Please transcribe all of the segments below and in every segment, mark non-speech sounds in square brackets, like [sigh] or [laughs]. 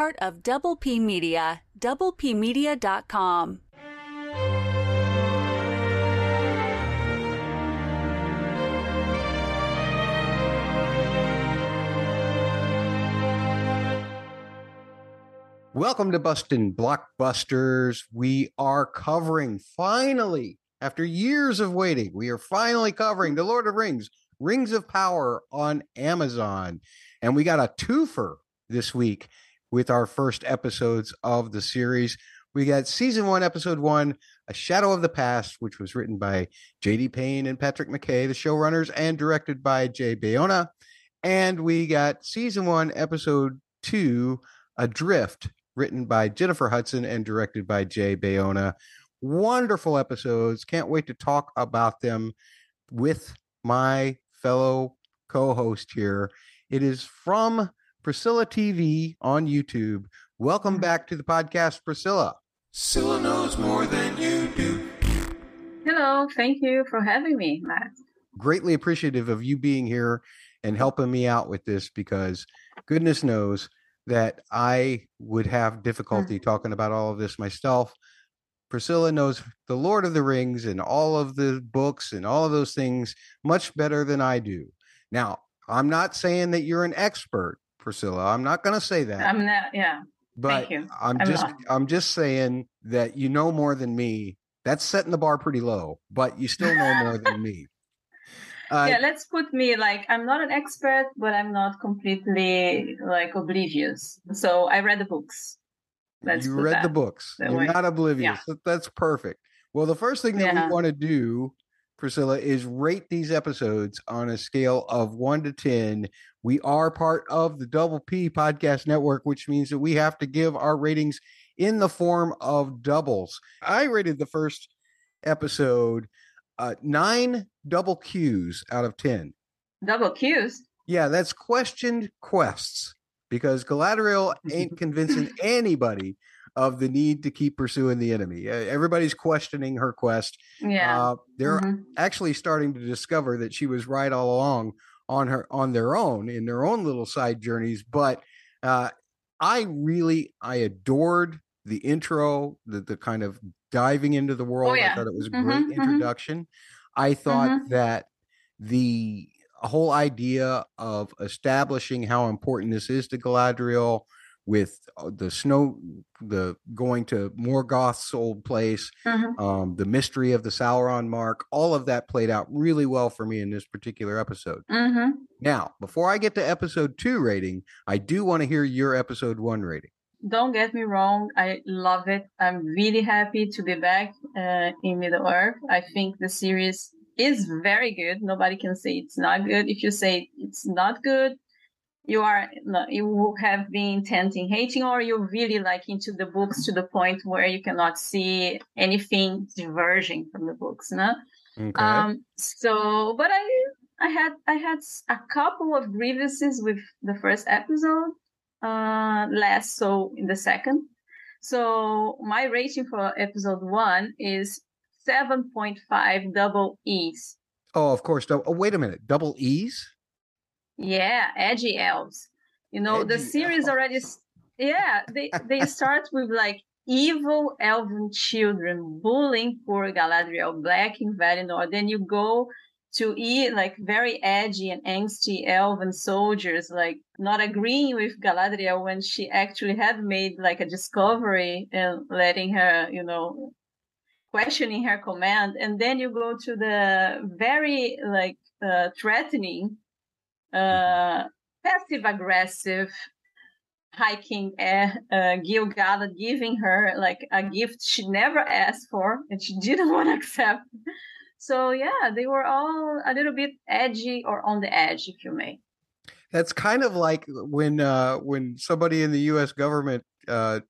part of Double P Media, doublepmedia.com. Welcome to Bustin' Blockbusters. We are covering finally, after years of waiting, we are finally covering The Lord of Rings, Rings of Power on Amazon. And we got a twofer this week with our first episodes of the series. We got season one, episode one, A Shadow of the Past, which was written by J.D. Payne and Patrick McKay, the showrunners, and directed by Jay Bayona. And we got season one, episode two, Adrift, written by Jennifer Hudson and directed by Jay Bayona. Wonderful episodes. Can't wait to talk about them with my fellow co host here. It is from Priscilla TV on YouTube. Welcome back to the podcast, Priscilla. Priscilla knows more than you do. Hello, thank you for having me, Matt. Greatly appreciative of you being here and helping me out with this because goodness knows that I would have difficulty Mm. talking about all of this myself. Priscilla knows the Lord of the Rings and all of the books and all of those things much better than I do. Now, I'm not saying that you're an expert, Priscilla. I'm not going to say that. I'm not, yeah. but you. I'm I'm just not. I'm just saying that you know more than me. That's setting the bar pretty low, but you still know more than me. [laughs] Uh, yeah, let's put me like I'm not an expert, but I'm not completely like oblivious. So I read the books. Let's you read the books. You're way. not oblivious. Yeah. That's perfect. Well, the first thing that Yeah. we want to do, Priscilla, is rate these episodes on a scale of one to 10. We are part of the Double P Podcast Network, which means that we have to give our ratings in the form of doubles. I rated the first episode uh, nine double Qs out of 10. Double Qs. Yeah, that's questioned quests because Galadriel ain't [laughs] convincing anybody of the need to keep pursuing the enemy. Everybody's questioning her quest. Yeah. Uh, they're Mhm. actually starting to discover that she was right all along on her on their own in their own little side journeys. But uh, I really I adored the intro, the the kind of diving into the world. I Oh, yeah. thought it was a Mhm, great mhm. introduction. I thought Mhm. that the whole idea of establishing how important this is to Galadriel with uh, the snow the going to Morgoth's old place Mhm. um, the mystery of the Sauron mark, all of that played out really well for me in this particular episode. Mhm. Now, before I get to episode two rating, I do want to hear your episode one rating. Don't get me wrong. I love it. I'm really happy to be back uh, in Middle Earth. I think the series is very good. Nobody can say it's not good. If you say it's not good, you are you have been tenting hating, or you're really like into the books to the point where you cannot see anything diverging from the books. No? Okay. Um, so, but I, I had, I had a couple of grievances with the first episode, uh, less so in the second. So my rating for episode one is 7.5 double E's. oh, of course. Oh, wait a minute. Double E's? Yeah, edgy elves. You know, the series already, elves. s- yeah, they, they start with like evil elven children bullying poor Galadriel Black in Valinor. Then you go to e like very edgy and angsty elven soldiers, like not agreeing with Galadriel when she actually had made like a discovery and letting her, you know, questioning her command. And then you go to the very like uh, threatening, uh, passive aggressive hiking uh, uh, Gil Galad giving her like a gift she never asked for and she [laughs] didn't want to accept. So yeah, they were all a little bit edgy or on the edge, if you may. That's kind of like when uh, when somebody in the U.S. government uh,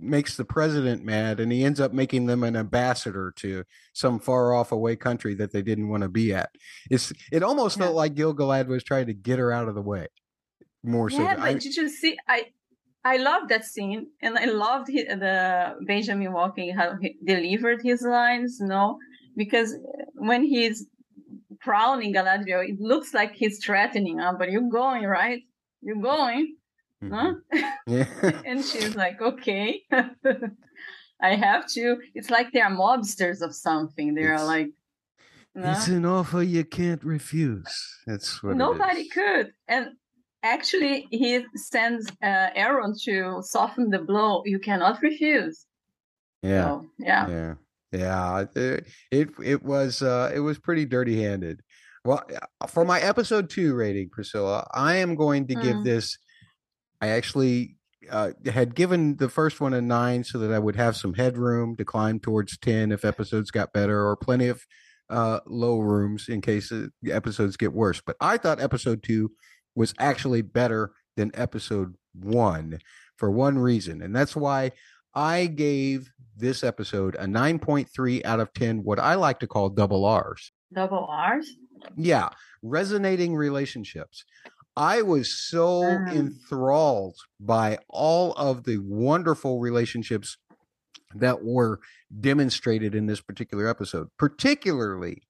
makes the president mad, and he ends up making them an ambassador to some far off away country that they didn't want to be at. It's it almost Yeah. felt like Gil Galad was trying to get her out of the way. More so, yeah, but I- did you see? I I loved that scene, and I loved the Benjamin Walker how he delivered his lines. No, because when he's crowning Galadriel, it looks like he's threatening her, but you're going right. You're going. Huh? Yeah. [laughs] and she's like, okay, [laughs] I have to. It's like they are mobsters of something. They are like, no? It's an offer you can't refuse. That's what nobody is. could. And actually, he sends uh, Aaron to soften the blow. You cannot refuse. Yeah. So, yeah. Yeah. Yeah. It, it it was uh it was pretty dirty handed. Well, uh, for my episode two rating, Priscilla, I am going to give Mm. this. I actually uh, had given the first one a nine so that I would have some headroom to climb towards 10 if episodes got better, or plenty of uh, low rooms in case uh, the episodes get worse. But I thought episode two was actually better than episode one for one reason. And that's why I gave this episode a 9.3 out of 10, what I like to call double R's. Double R's. Yeah, resonating relationships. I was so enthralled by all of the wonderful relationships that were demonstrated in this particular episode, particularly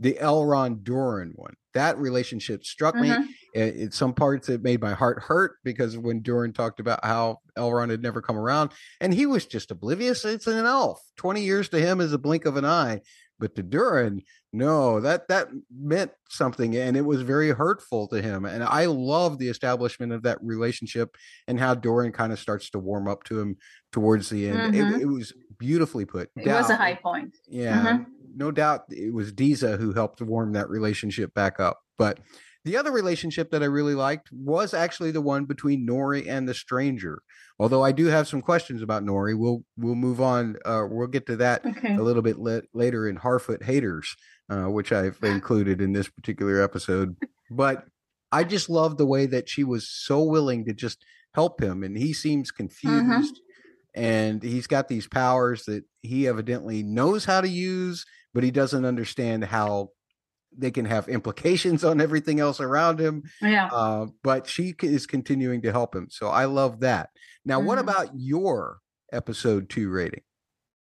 the Elrond Durin one. That relationship struck me. Mhm. It, it- some parts it made my heart hurt because when Durin talked about how Elrond had never come around, and he was just oblivious. It's an elf. Twenty years to him is a blink of an eye, but to Durin, no, that that meant something, and it was very hurtful to him. And I love the establishment of that relationship and how Durin kind of starts to warm up to him towards the end. Mhm. It, it was beautifully put. It was a high point. yeah, Mhm. no doubt it was Disa who helped warm that relationship back up. But the other relationship that I really liked was actually the one between Nori and the stranger. Although I do have some questions about Nori, we'll we'll move on. Uh, we'll get to that Okay. a little bit le- later in Harfoot Haters, uh, which I've [laughs] included in this particular episode. But I just love the way that she was so willing to just help him, and he seems confused. And he's got these powers that he evidently knows how to use, but he doesn't understand how they can have implications on everything else around him. Yeah. Uh, but she is continuing to help him. So I love that. Now, what Mhm. about your episode two rating?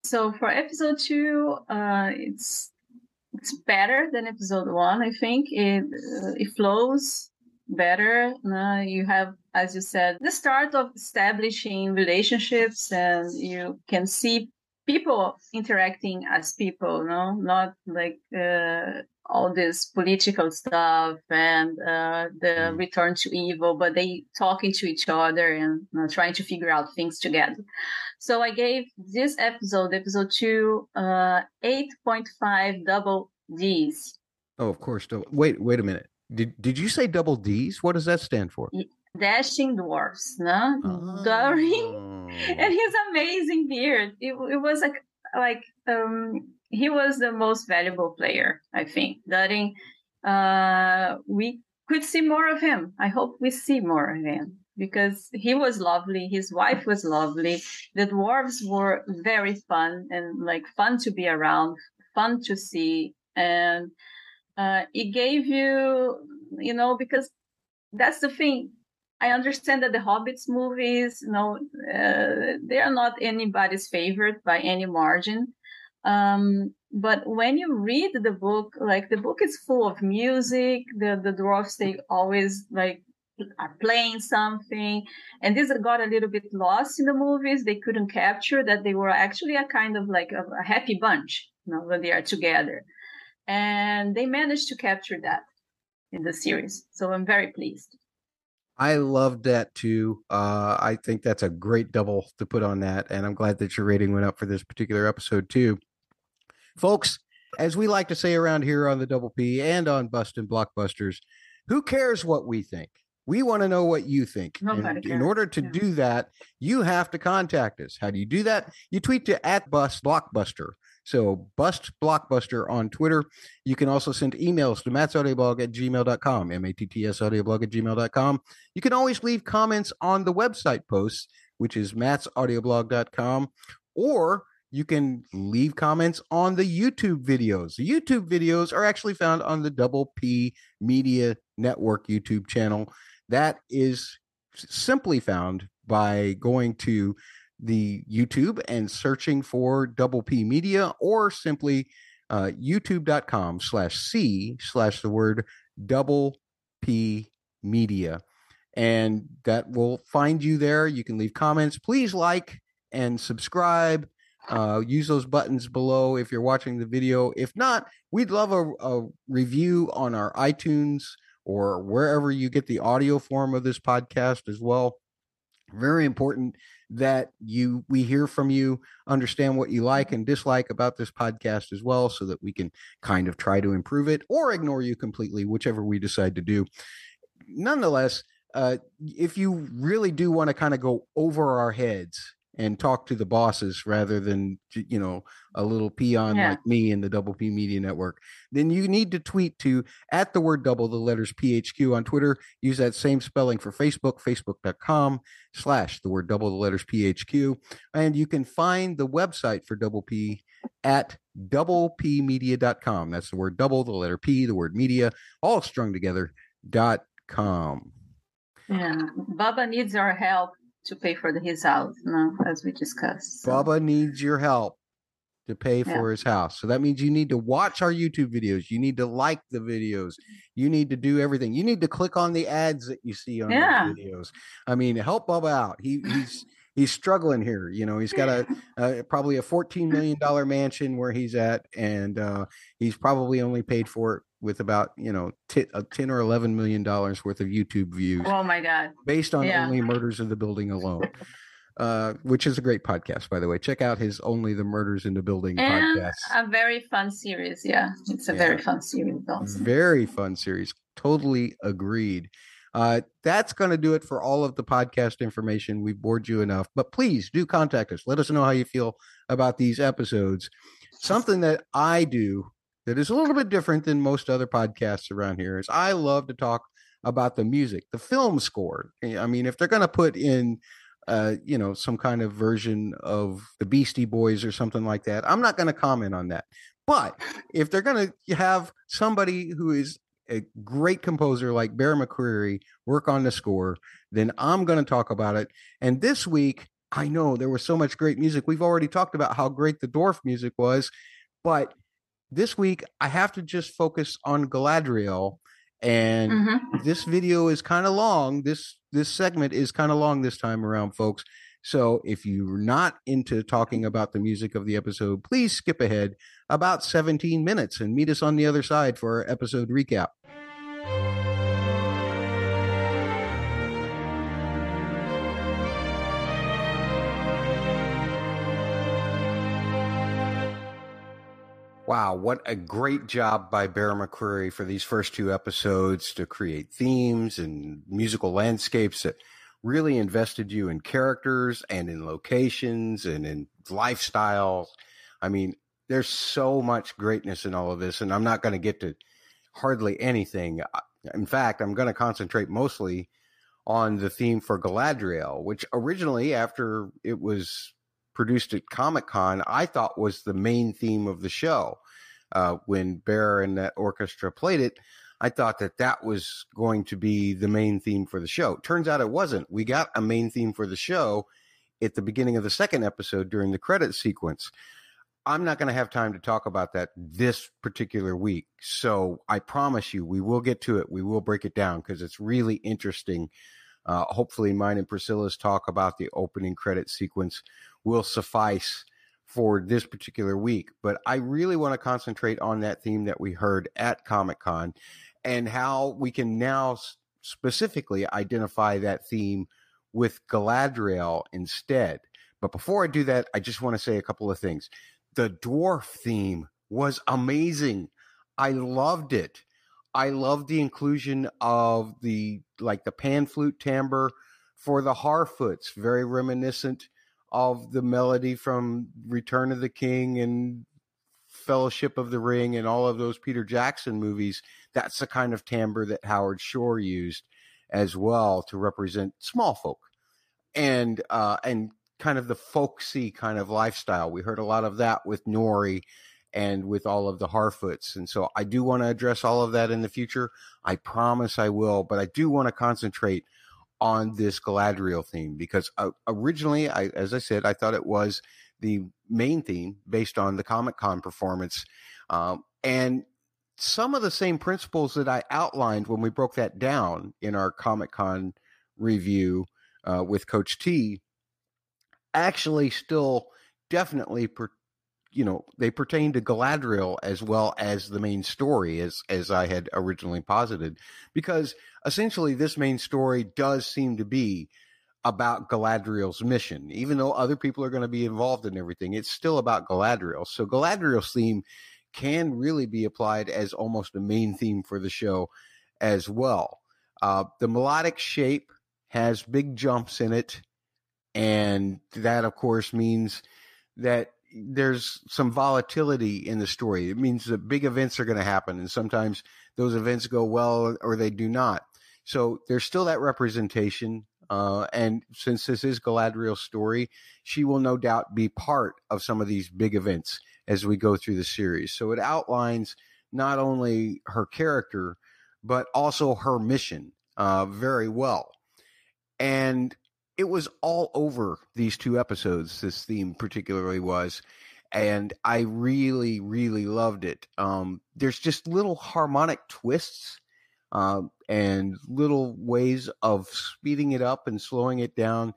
So for episode two, uh, it's it's better than episode one. I think it uh, it flows better. Uh, you have, as you said, the start of establishing relationships, and you can see people interacting as people. No, not like uh, all this political stuff and uh, the Mm. return to evil, but they talking to each other and you know, trying to figure out things together. So I gave this episode, episode two, uh, 8.5 double D's. Oh, of course. Double, wait, wait a minute. Did did you say double D's? What does that stand for? Dashing dwarfs, no? Durin. [laughs] And his amazing beard. It, it was like, like, um, he was the most valuable player, I think. Durin, uh, we could see more of him. I hope we see more of him because he was lovely. His wife was lovely. The dwarves were very fun and like fun to be around, fun to see. And, uh, it gave you, you know, because that's the thing. I understand that the Hobbits movies, you know, uh, they are not anybody's favorite by any margin. Um, but when you read the book, like the book is full of music. The the dwarfs they always like are playing something, and this got a little bit lost in the movies. They couldn't capture that they were actually a kind of like a, a happy bunch, you know, when they are together, and they managed to capture that in the series. So I'm very pleased. I loved that too. Uh, I think that's a great double to put on that, and I'm glad that your rating went up for this particular episode too, folks. As we like to say around here on the Double P and on Bustin' Blockbusters, who cares what we think? We want to know what you think. In order to Yeah. do that, you have to contact us. How do you do that? You tweet to at Bust Blockbuster. So Bust Blockbuster on Twitter. You can also send emails to mattsaudioblog at gmail.com, M-A-T-T-S audioblog at gmail.com. You can always leave comments on the website posts, which is mattsaudioblog.com, or you can leave comments on the YouTube videos. The YouTube videos are actually found on the Double P Media Network YouTube channel. That is simply found by going to the YouTube and searching for Double P Media or simply uh, youtube.com slash C slash the word double P media. and that will find you there. You can leave comments. Please like and subscribe. Uh, use those buttons below if you're watching the video. If not, we'd love a, a review on our iTunes or wherever you get the audio form of this podcast as well. Very important that you we hear from you, understand what you like and dislike about this podcast as well, so that we can kind of try to improve it or ignore you completely, whichever we decide to do. Nonetheless, uh, if you really do want to kind of go over our heads and talk to the bosses rather than you know a little peon Yeah. like me in the double p media network. Then you need to tweet to at the word double the letters phq on twitter. Use that same spelling for facebook facebook.com slash the word double the letters phq and you can find the website for double p at doublepmedia.com that's the word double the letter p the word media all strung together dot com. Yeah, Baba needs our help to pay for the, his house, no, as we discussed. so- Bubba needs your help to pay Yeah. for his house. So that means you need to watch our YouTube videos. You need to like the videos. You need to do everything. You need to click on the ads that you see on Yeah. videos. I mean, help Bubba out. He he's he's struggling here. You know, he's got a, [laughs] a probably a fourteen million dollar mansion where he's at, and uh, he's probably only paid for it with about you know t- uh, ten or eleven million dollars worth of YouTube views Oh my God. based on Yeah. only murders of the building alone uh which is a great podcast by the way check out his only the murders in the building And podcast a very fun series. Yeah, it's a Yeah. very fun series also. very fun series totally agreed uh that's going to do it for all of the podcast information we've bored you enough but please do contact us let us know how you feel about these episodes something that i do that is a little bit different than most other podcasts around here is i love to talk about the music the film score i mean if they're going to put in uh, you know, some kind of version of the Beastie Boys or something like that. I'm not going to comment on that. But if they're going to have somebody who is a great composer like Bear McCreary work on the score, then I'm going to talk about it. And this week, I know there was so much great music. We've already talked about how great the Dwarf music was, but this week I have to just focus on Galadriel and Mhm. this video is kind of long this this segment is kind of long this time around folks so if you're not into talking about the music of the episode please skip ahead about 17 minutes and meet us on the other side for our episode recap. Wow, what a great job by Bear McCreary for these first two episodes to create themes and musical landscapes that really invested you in characters and in locations and in lifestyles. I mean, there's so much greatness in all of this, and I'm not going to get to hardly anything. In fact, I'm going to concentrate mostly on the theme for Galadriel, which originally, after it was produced at Comic Con, I thought was the main theme of the show. Uh, when Bear and that orchestra played it, I thought that that was going to be the main theme for the show. Turns out it wasn't. We got a main theme for the show at the beginning of the second episode during the credit sequence. I'm not going to have time to talk about that this particular week. So I promise you, we will get to it. We will break it down because it's really interesting. Uh, hopefully, mine and Priscilla's talk about the opening credit sequence will suffice for this particular week. But I really want to concentrate on that theme that we heard at Comic Con and how we can now specifically identify that theme with Galadriel instead. But before I do that, I just want to say a couple of things. The dwarf theme was amazing. I loved it. I loved the inclusion of the like the pan flute timbre for the Harfoots, very reminiscent of the melody from Return of the King and Fellowship of the Ring and all of those Peter Jackson movies. That's the kind of timbre that Howard Shore used as well to represent small folk and uh and kind of the folksy kind of lifestyle. We heard a lot of that with Nori and with all of the Harfoots. And so I do want to address all of that in the future. I promise I will, but I do want to concentrate on this Galadriel theme because uh, originally, I, as I said, I thought it was the main theme based on the Comic Con performance. Um, and some of the same principles that I outlined when we broke that down in our Comic Con review uh, with Coach T actually still definitely per, you know they pertain to Galadriel as well as the main story as as I had originally posited because essentially this main story does seem to be about Galadriel's mission. Even though other people are going to be involved in everything it's still about Galadriel. So Galadriel's theme can really be applied as almost a main theme for the show as well uh, the melodic shape has big jumps in it and that of course means that there's some volatility in the story. It means that big events are going to happen, and sometimes those events go well or they do not. So there's still that representation. Uh, and since this is Galadriel's story, she will no doubt be part of some of these big events as we go through the series. So it outlines not only her character, but also her mission uh, very well. And it was all over these two episodes. This theme particularly was, and I really, really loved it. Um, there's just little harmonic twists um, and little ways of speeding it up and slowing it down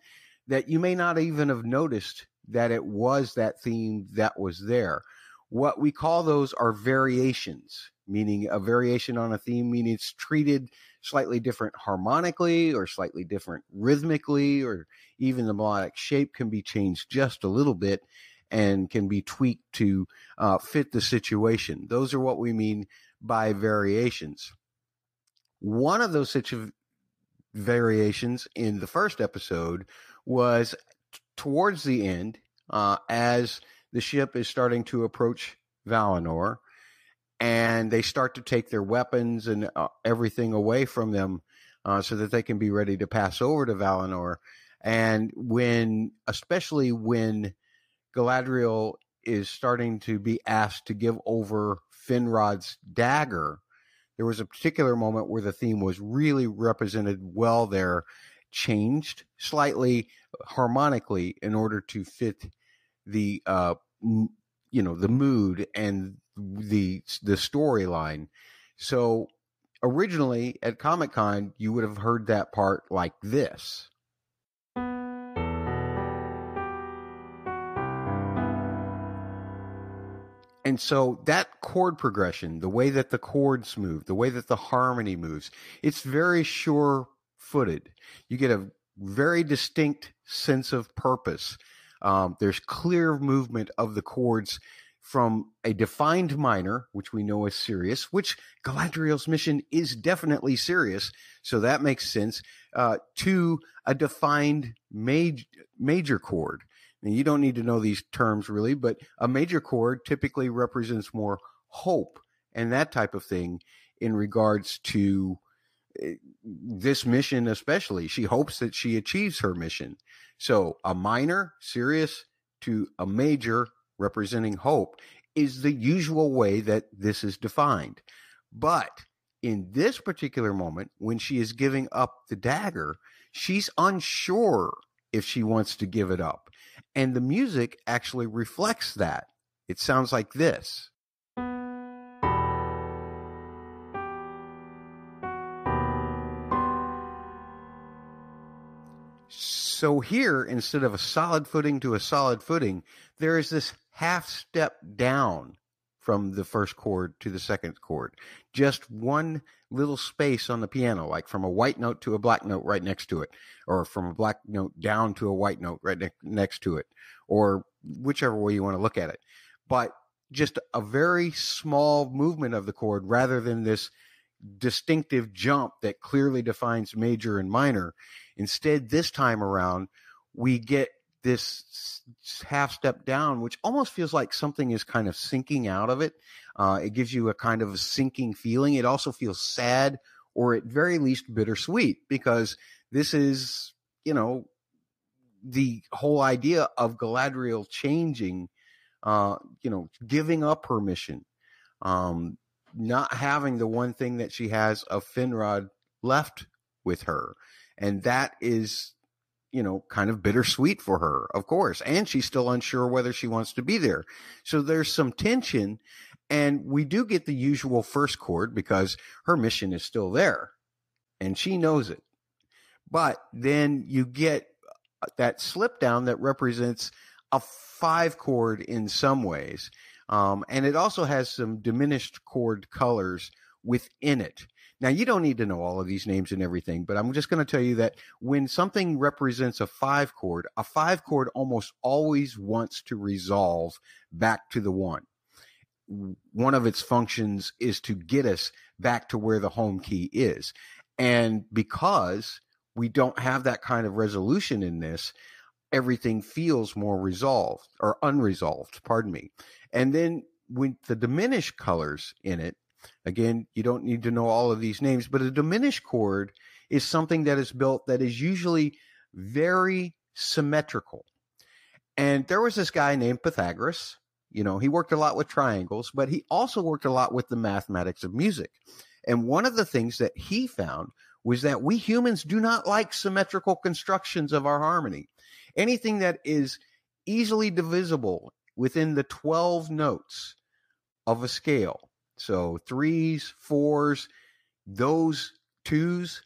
that you may not even have noticed that it was that theme that was there. What we call those are variations, meaning a variation on a theme, meaning it's treated slightly different harmonically or slightly different rhythmically, or even the melodic shape can be changed just a little bit and can be tweaked to uh, fit the situation. Those are what we mean by variations. One of those situ- variations in the first episode was towards the end, uh, as the ship is starting to approach Valinor and they start to take their weapons and uh, everything away from them uh, so that they can be ready to pass over to Valinor. And when, especially when Galadriel is starting to be asked to give over Finrod's dagger, there was a particular moment where the theme was really represented well there, changed slightly harmonically in order to fit the uh, you know the mood and the the storyline. So originally at Comic Con, you would have heard that part like this. And so that chord progression, the way that the chords move, the way that the harmony moves, it's very sure footed. You get a very distinct sense of purpose. Um, there's clear movement of the chords from a defined minor, which we know is serious, which Galadriel's mission is definitely serious, so that makes sense, uh, to a defined major, major chord. Now, you don't need to know these terms really, but a major chord typically represents more hope and that type of thing in regards to Eh, this mission, especially. She hopes that she achieves her mission. So a minor, serious, to a major, representing hope is the usual way that this is defined. But in this particular moment, when she is giving up the dagger, she's unsure if she wants to give it up. And the music actually reflects that. It sounds like this. So here, instead of a solid footing to a solid footing, there is this half step down from the first chord to the second chord. Just one little space on the piano, like from a white note to a black note right next to it, or from a black note down to a white note right ne- next to it, or whichever way you want to look at it. But just a very small movement of the chord rather than this distinctive jump that clearly defines major and minor. Instead, this time around, we get this half step down, which almost feels like something is kind of sinking out of it. Uh, it gives you a kind of a sinking feeling. It also feels sad or at very least bittersweet because this is, you know, the whole idea of Galadriel changing, uh, you know, giving up her mission, um, not having the one thing that she has of Finrod left with her. And that is you know, kind of bittersweet for her, of course. And she's still unsure whether she wants to be there. So there's some tension. And we do get the usual first chord because her mission is still there and she knows it. But then you get uh, that slip down that represents a five chord in some ways. Um, and it also has some diminished chord colors within it. Now, you don't need to know all of these names and everything, but I'm just going to tell you that when something represents a five chord, a five chord almost always wants to resolve back to the one. One of its functions is to get us back to where the home key is. And because we don't have that kind of resolution in this, everything feels more resolved or unresolved, pardon me. And then with the diminished colors in it, again, you don't need to know all of these names, but a diminished chord is something that is built that is usually very symmetrical. And there was this guy named Pythagoras. You know, he worked a lot with triangles, but he also worked a lot with the mathematics of music. And one of the things that he found was that we humans do not like symmetrical constructions of our harmony. Anything that is easily divisible within the 12 notes of a scale. So threes, fours, those twos,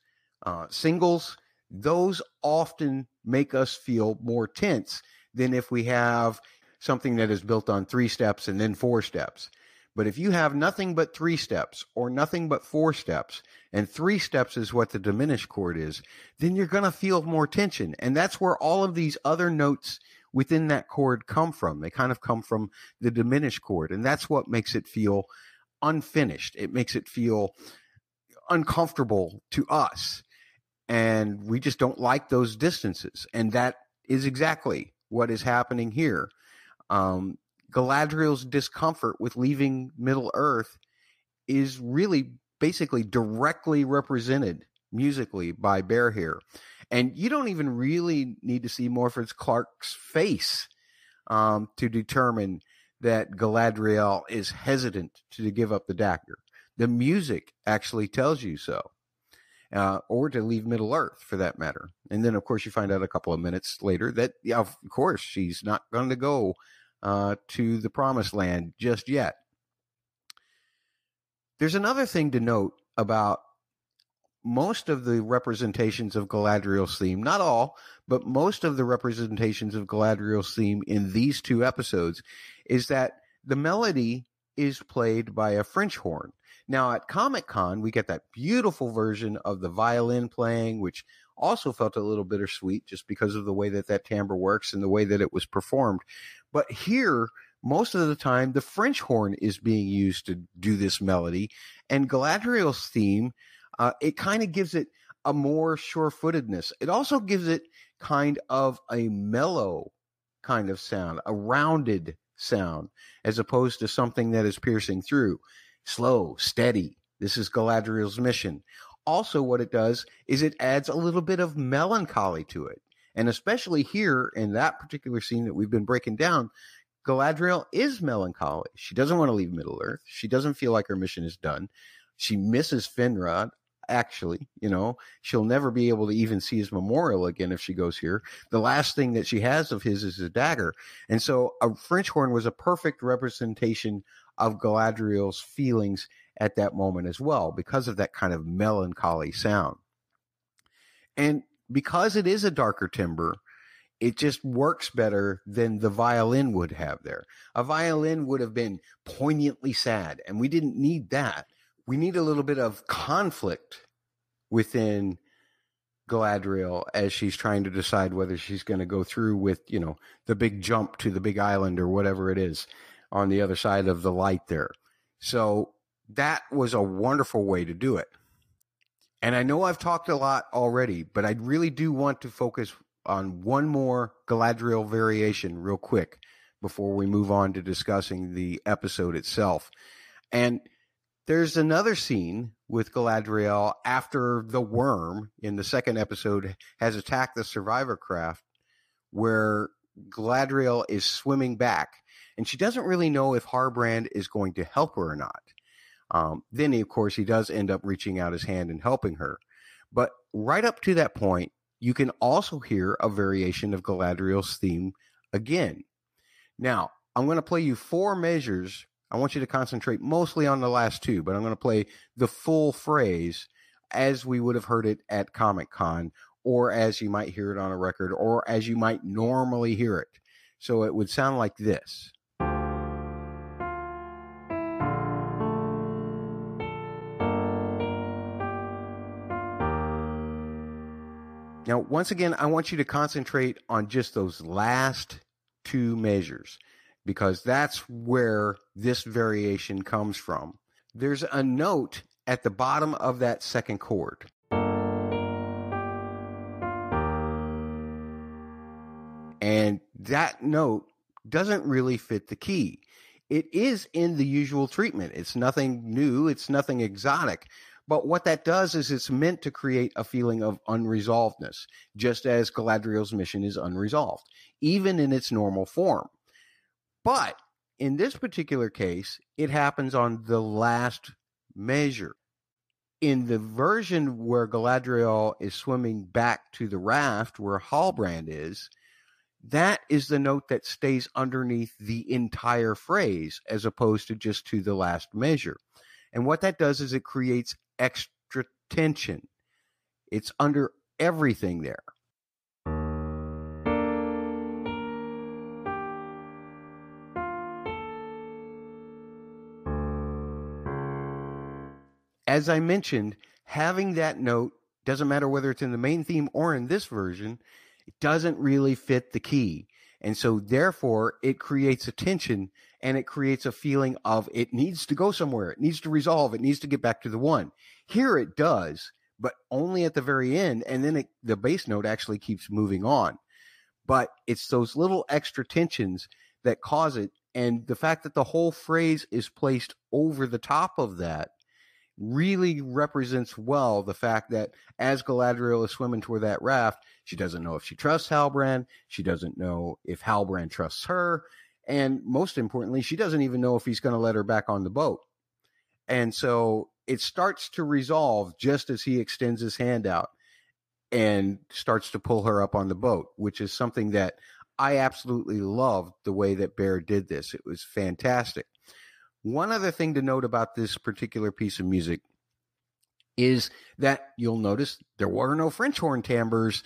uh, singles, those often make us feel more tense than if we have something that is built on three steps and then four steps. But if you have nothing but three steps or nothing but four steps, and three steps is what the diminished chord is, then you're going to feel more tension. And that's where all of these other notes within that chord come from. They kind of come from the diminished chord. And that's what makes it feel unfinished. It makes it feel uncomfortable to us. And we just don't like those distances. And that is exactly what is happening here. Um, Galadriel's discomfort with leaving Middle Earth is really basically directly represented musically by Bear here. And you don't even really need to see Morfydd Clark's face um, to determine that Galadriel is hesitant to give up the dagger. The music actually tells you so, uh, or to leave Middle Earth for that matter. And then, of course, you find out a couple of minutes later that, of course, she's not going to go uh, to the promised land just yet. There's another thing to note about most of the representations of Galadriel's theme, not all, but most of the representations of Galadriel's theme in these two episodes is that the melody is played by a French horn. Now at Comic Con, we get that beautiful version of the violin playing, which also felt a little bittersweet just because of the way that that timbre works and the way that it was performed. But here, most of the time, the French horn is being used to do this melody. And Galadriel's theme, uh, it kind of gives it a more sure footedness. It also gives it kind of a mellow kind of sound, a rounded sound, as opposed to something that is piercing through. Slow, steady. This is Galadriel's mission. Also, what it does is it adds a little bit of melancholy to it. And especially here in that particular scene that we've been breaking down, Galadriel is melancholy. She doesn't want to leave Middle Earth. She doesn't feel like her mission is done. She misses Finrod. Actually, you know, she'll never be able to even see his memorial again if she goes here. The last thing that she has of his is a dagger. And so a French horn was a perfect representation of Galadriel's feelings at that moment as well, because of that kind of melancholy sound. And because it is a darker timbre, it just works better than the violin would have there. A violin would have been poignantly sad, and we didn't need that. We need a little bit of conflict within Galadriel as she's trying to decide whether she's going to go through with, you know, the big jump to the big island or whatever it is on the other side of the light there. So that was a wonderful way to do it. And I know I've talked a lot already, but I really do want to focus on one more Galadriel variation real quick before we move on to discussing the episode itself. And there's another scene with Galadriel after the worm in the second episode has attacked the survivor craft where Galadriel is swimming back and she doesn't really know if Halbrand is going to help her or not. Um, then, of course, he does end up reaching out his hand and helping her. But right up to that point, you can also hear a variation of Galadriel's theme again. Now, I'm going to play you four measures. I want you to concentrate mostly on the last two, but I'm going to play the full phrase as we would have heard it at Comic Con or as you might hear it on a record, or as you might normally hear it. So it would sound like this. Now, once again, I want you to concentrate on just those last two measures because that's where this variation comes from. There's a note at the bottom of that second chord. And that note doesn't really fit the key. It is in the usual treatment. It's nothing new, it's nothing exotic. But what that does is it's meant to create a feeling of unresolvedness, just as Galadriel's mission is unresolved, even in its normal form. But in this particular case, it happens on the last measure. In the version where Galadriel is swimming back to the raft where Halbrand is, that is the note that stays underneath the entire phrase as opposed to just to the last measure. And what that does is it creates extra tension. It's under everything there. As I mentioned, having that note doesn't matter whether it's in the main theme or in this version, it doesn't really fit the key. And so therefore it creates a tension and it creates a feeling of it needs to go somewhere. It needs to resolve. It needs to get back to the one. Here it does, but only at the very end. And then it, the bass note actually keeps moving on. But it's those little extra tensions that cause it. And the fact that the whole phrase is placed over the top of that really represents well the fact that as Galadriel is swimming toward that raft, she doesn't know if she trusts Halbrand. She doesn't know if Halbrand trusts her. And most importantly, she doesn't even know if he's going to let her back on the boat. And so it starts to resolve just as he extends his hand out and starts to pull her up on the boat, which is something that I absolutely loved the way that Bear did this. It was fantastic. One other thing to note about this particular piece of music is that you'll notice there were no French horn timbres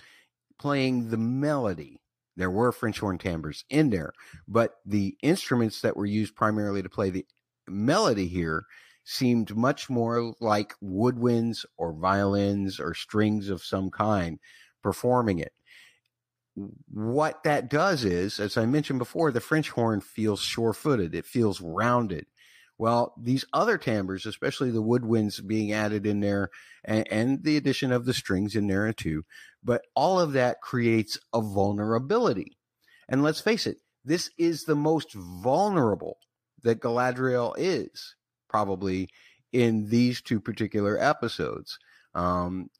playing the melody. There were French horn timbres in there, but the instruments that were used primarily to play the melody here seemed much more like woodwinds or violins or strings of some kind performing it. What that does is, as I mentioned before, the French horn feels sure footed, it feels rounded. Well, these other timbres, especially the woodwinds being added in there and, and, the addition of the strings in there too, but all of that creates a vulnerability. And let's face it, this is the most vulnerable that Galadriel is probably in these two particular episodes. Um,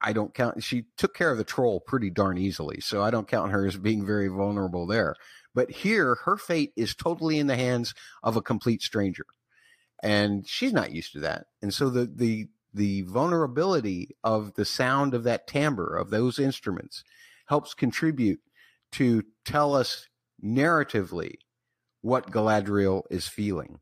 I don't count, she took care of the troll pretty darn easily. So I don't count her as being very vulnerable there. But here, her fate is totally in the hands of a complete stranger and she's not used to that. And so the the the vulnerability of the sound of that timbre of those instruments helps contribute to tell us narratively what Galadriel is feeling.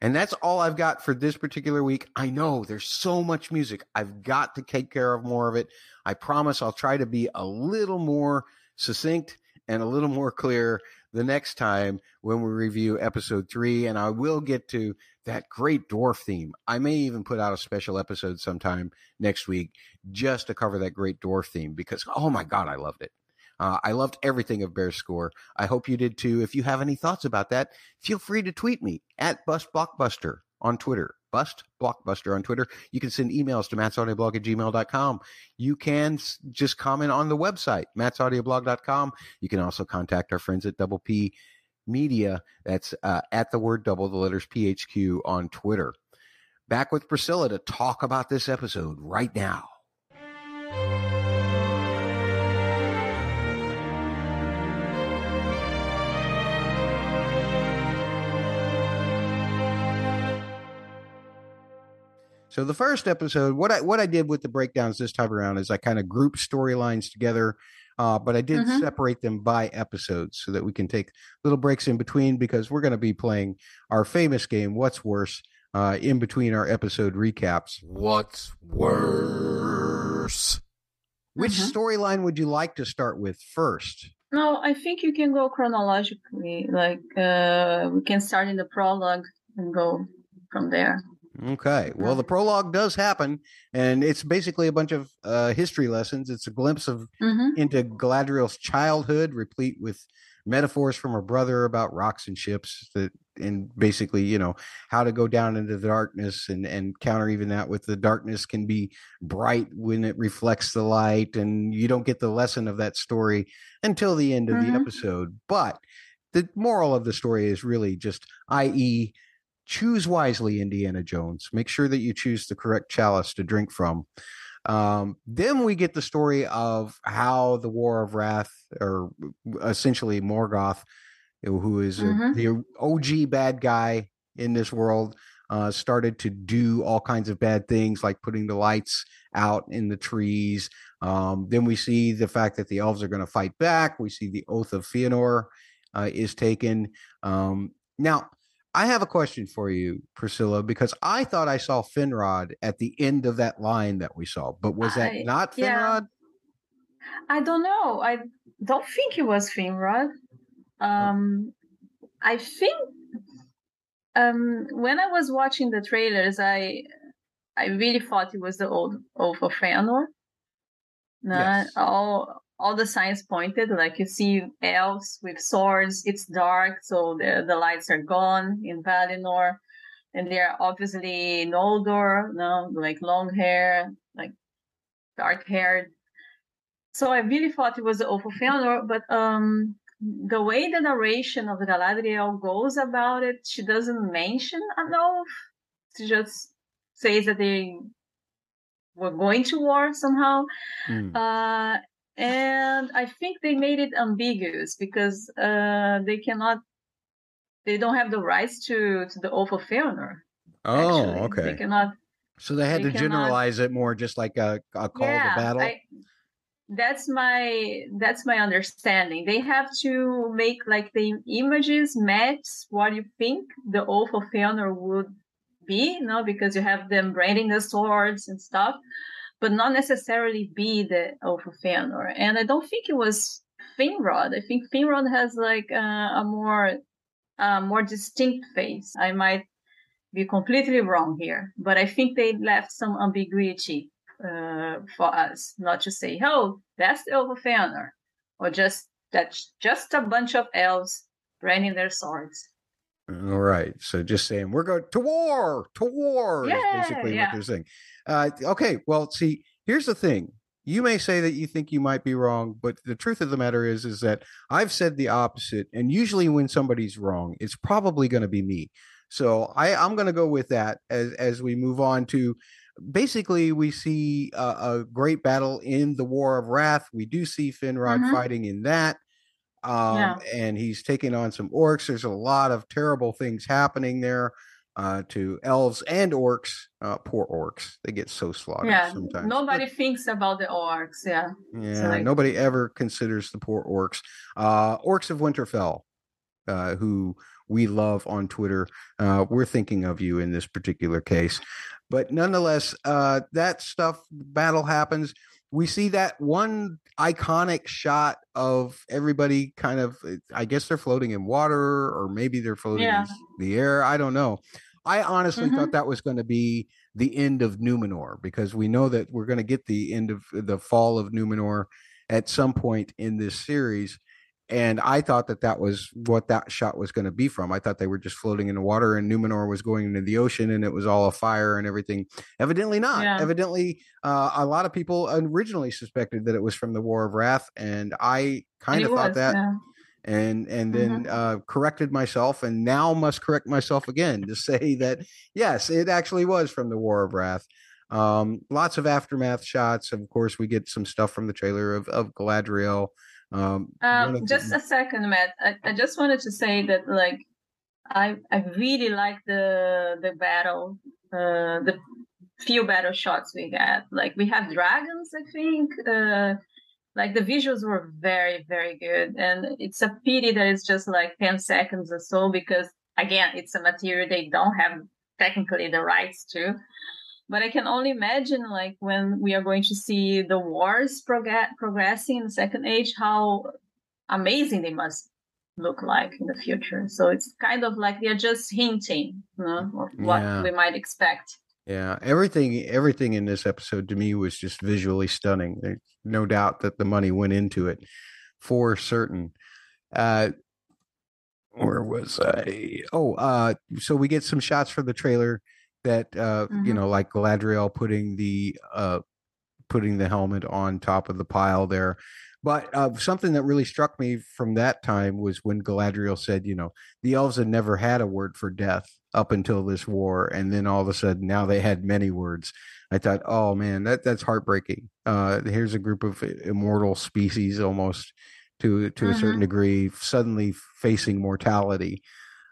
And that's all I've got for this particular week. I know there's so much music. I've got to take care of more of it. I promise I'll try to be a little more succinct and a little more clear the next time when we review episode three. And I will get to that great dwarf theme. I may even put out a special episode sometime next week just to cover that great dwarf theme because, oh my God, I loved it. Uh, I loved everything of Bear's score. I hope you did too. If you have any thoughts about that, feel free to tweet me at Bust Blockbuster on Twitter. Bust Blockbuster on Twitter. You can send emails to mattsaudioblog at gmail.com. You can just comment on the website, mattsaudioblog.com. You can also contact our friends at Double P Media. That's uh, at the word double, the letters PHQ on Twitter. Back with Priscilla to talk about this episode right now. So the first episode, what I what I did with the breakdowns this time around is I kind of grouped storylines together, uh, but I did mm-hmm. separate them by episodes so that we can take little breaks in between because we're going to be playing our famous game, What's Worse, uh, in between our episode recaps. What's worse? Which Mhm. storyline would you like to start with first? No, I think you can go chronologically. Like uh, we can start in the prologue and go from there. Okay. Well, the prologue does happen, and it's basically a bunch of uh, history lessons. It's a glimpse of hmm into Galadriel's childhood, replete with metaphors from her brother about rocks and ships that and basically you know how to go down into the darkness and and counter even that with the darkness can be bright when it reflects the light and you don't get the lesson of that story until the end of the Mhm. episode but the moral of the story is really just i.e choose wisely indiana jones make sure that you choose the correct chalice to drink from um, then we get the story of how the War of Wrath, or essentially Morgoth, who is a- Mhm. the OG bad guy in this world, uh, started to do all kinds of bad things, like putting the lights out in the trees. Um, then we see the fact that the elves are going to fight back. We see the oath of Fëanor uh, is taken. Um, now, I have a question for you, Priscilla, because I thought I saw Finrod at the end of that line that we saw, but was that I- not yeah. Finrod? I don't know. I don't think it was Finrod. Um, I think um, when I was watching the trailers, I I really thought it was the old Oath of Fëanor. Nah, Yes. all all the signs pointed like you see elves with swords. It's dark, so the the lights are gone in Valinor, and they're obviously Noldor. No, like long hair, like dark haired. So I really thought it was the Oath of Fëanor, but um, the way the narration of Galadriel goes about it, she doesn't mention an oath. She just says that they were going to war somehow. Hmm. Uh, and I think they made it ambiguous because uh, they cannot, they don't have the rights to, to the Oath of Fëanor. Oh, actually. okay. They cannot So they had they to cannot- generalize it more, just like a, a call to battle. I, that's my that's my understanding. They have to make like the images match what you think the Oath of Fëanor would be, you know, because you have them branding the swords and stuff, but not necessarily be the of Fëanor. And I don't think it was Finrod. I think Finrod has like uh, a more uh, more distinct face. I might be completely wrong here, but I think they left some ambiguity uh, for us, not to say, "Oh, that's the of Fëanor," or just that's just a bunch of elves branding their swords. All right. So just saying we're going to war, to war Yeah, is basically yeah. what they're saying. Uh, okay. Well, see, here's the thing. You may say that you think you might be wrong, but the truth of the matter is, is that I've said the opposite. And usually when somebody's wrong, it's probably going to be me. So I, I'm going to go with that as, as we move on to basically we see a, a great battle in the War of Wrath. We do see Finrod Mhm. fighting in that. Um, Yeah. and he's taking on some orcs. There's a lot of terrible things happening there uh, to elves and orcs. Uh, poor orcs, they get so slaughtered yeah, sometimes. nobody thinks about the orcs. Yeah, Yeah, like- nobody ever considers the poor orcs. Uh, orcs of Winterfell, uh, who we love on Twitter. Uh, we're thinking of you in this particular case. But nonetheless, uh, that stuff, battle happens. We see that one iconic shot of everybody kind of, I guess they're floating in water or maybe they're floating Yeah. in the air. I don't know. I honestly Mhm. thought that was going to be the end of Numenor because we know that we're going to get the end of the fall of Numenor at some point in this series. And I thought that that was what that shot was going to be from. I thought they were just floating in the water and Numenor was going into the ocean and it was all a fire and everything. Evidently not. Yeah. Evidently, uh, a lot of people originally suspected that it was from the War of Wrath. And I kind it of thought was, that yeah. and and Mm-hmm. then uh, corrected myself and now must correct myself again to [laughs] say that yes it actually was from the war of wrath um, lots of aftermath shots of course we get some stuff from the trailer of, of galadriel um, Um, just the- a second, Matt. I, I just wanted to say that like I I really like the the battle, uh, the few battle shots we got. Like we have dragons, I think. Uh, like the visuals were very very good, and it's a pity that it's just like ten seconds or so because again, it's a material they don't have technically the rights to. But I can only imagine like when we are going to see the wars prog- progressing in the second age, how amazing they must look like in the future. So it's kind of like they're just hinting you know, of what Yeah. we might expect. Yeah, everything everything in this episode to me was just visually stunning. There's no doubt that the money went into it for certain. Uh where was I? Oh, uh so we get some shots for the trailer that uh you Mhm. know like Galadriel putting the uh putting the helmet on top of the pile there. But uh, something that really struck me from that time was when Galadriel said, you know, the elves had never had a word for death up until this war, and then all of a sudden now they had many words. I thought, oh man, that that's heartbreaking. Uh, here's a group of immortal species almost to to a certain degree suddenly facing mortality.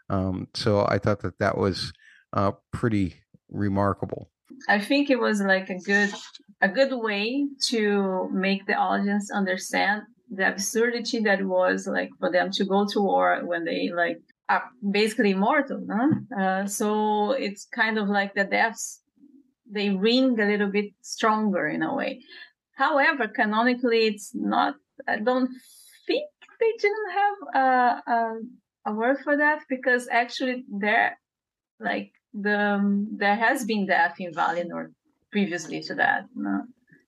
Um, so I thought that that was uh, pretty remarkable. I think it was like a good a good way to make the audience understand the absurdity that was like for them to go to war when they like are basically immortal. No? Uh, so it's kind of like the deaths they ring a little bit stronger in a way. However, canonically, it's not. I don't think they didn't have a a, a word for that because actually there, like the um, there has been death in Valinor previously to that. No?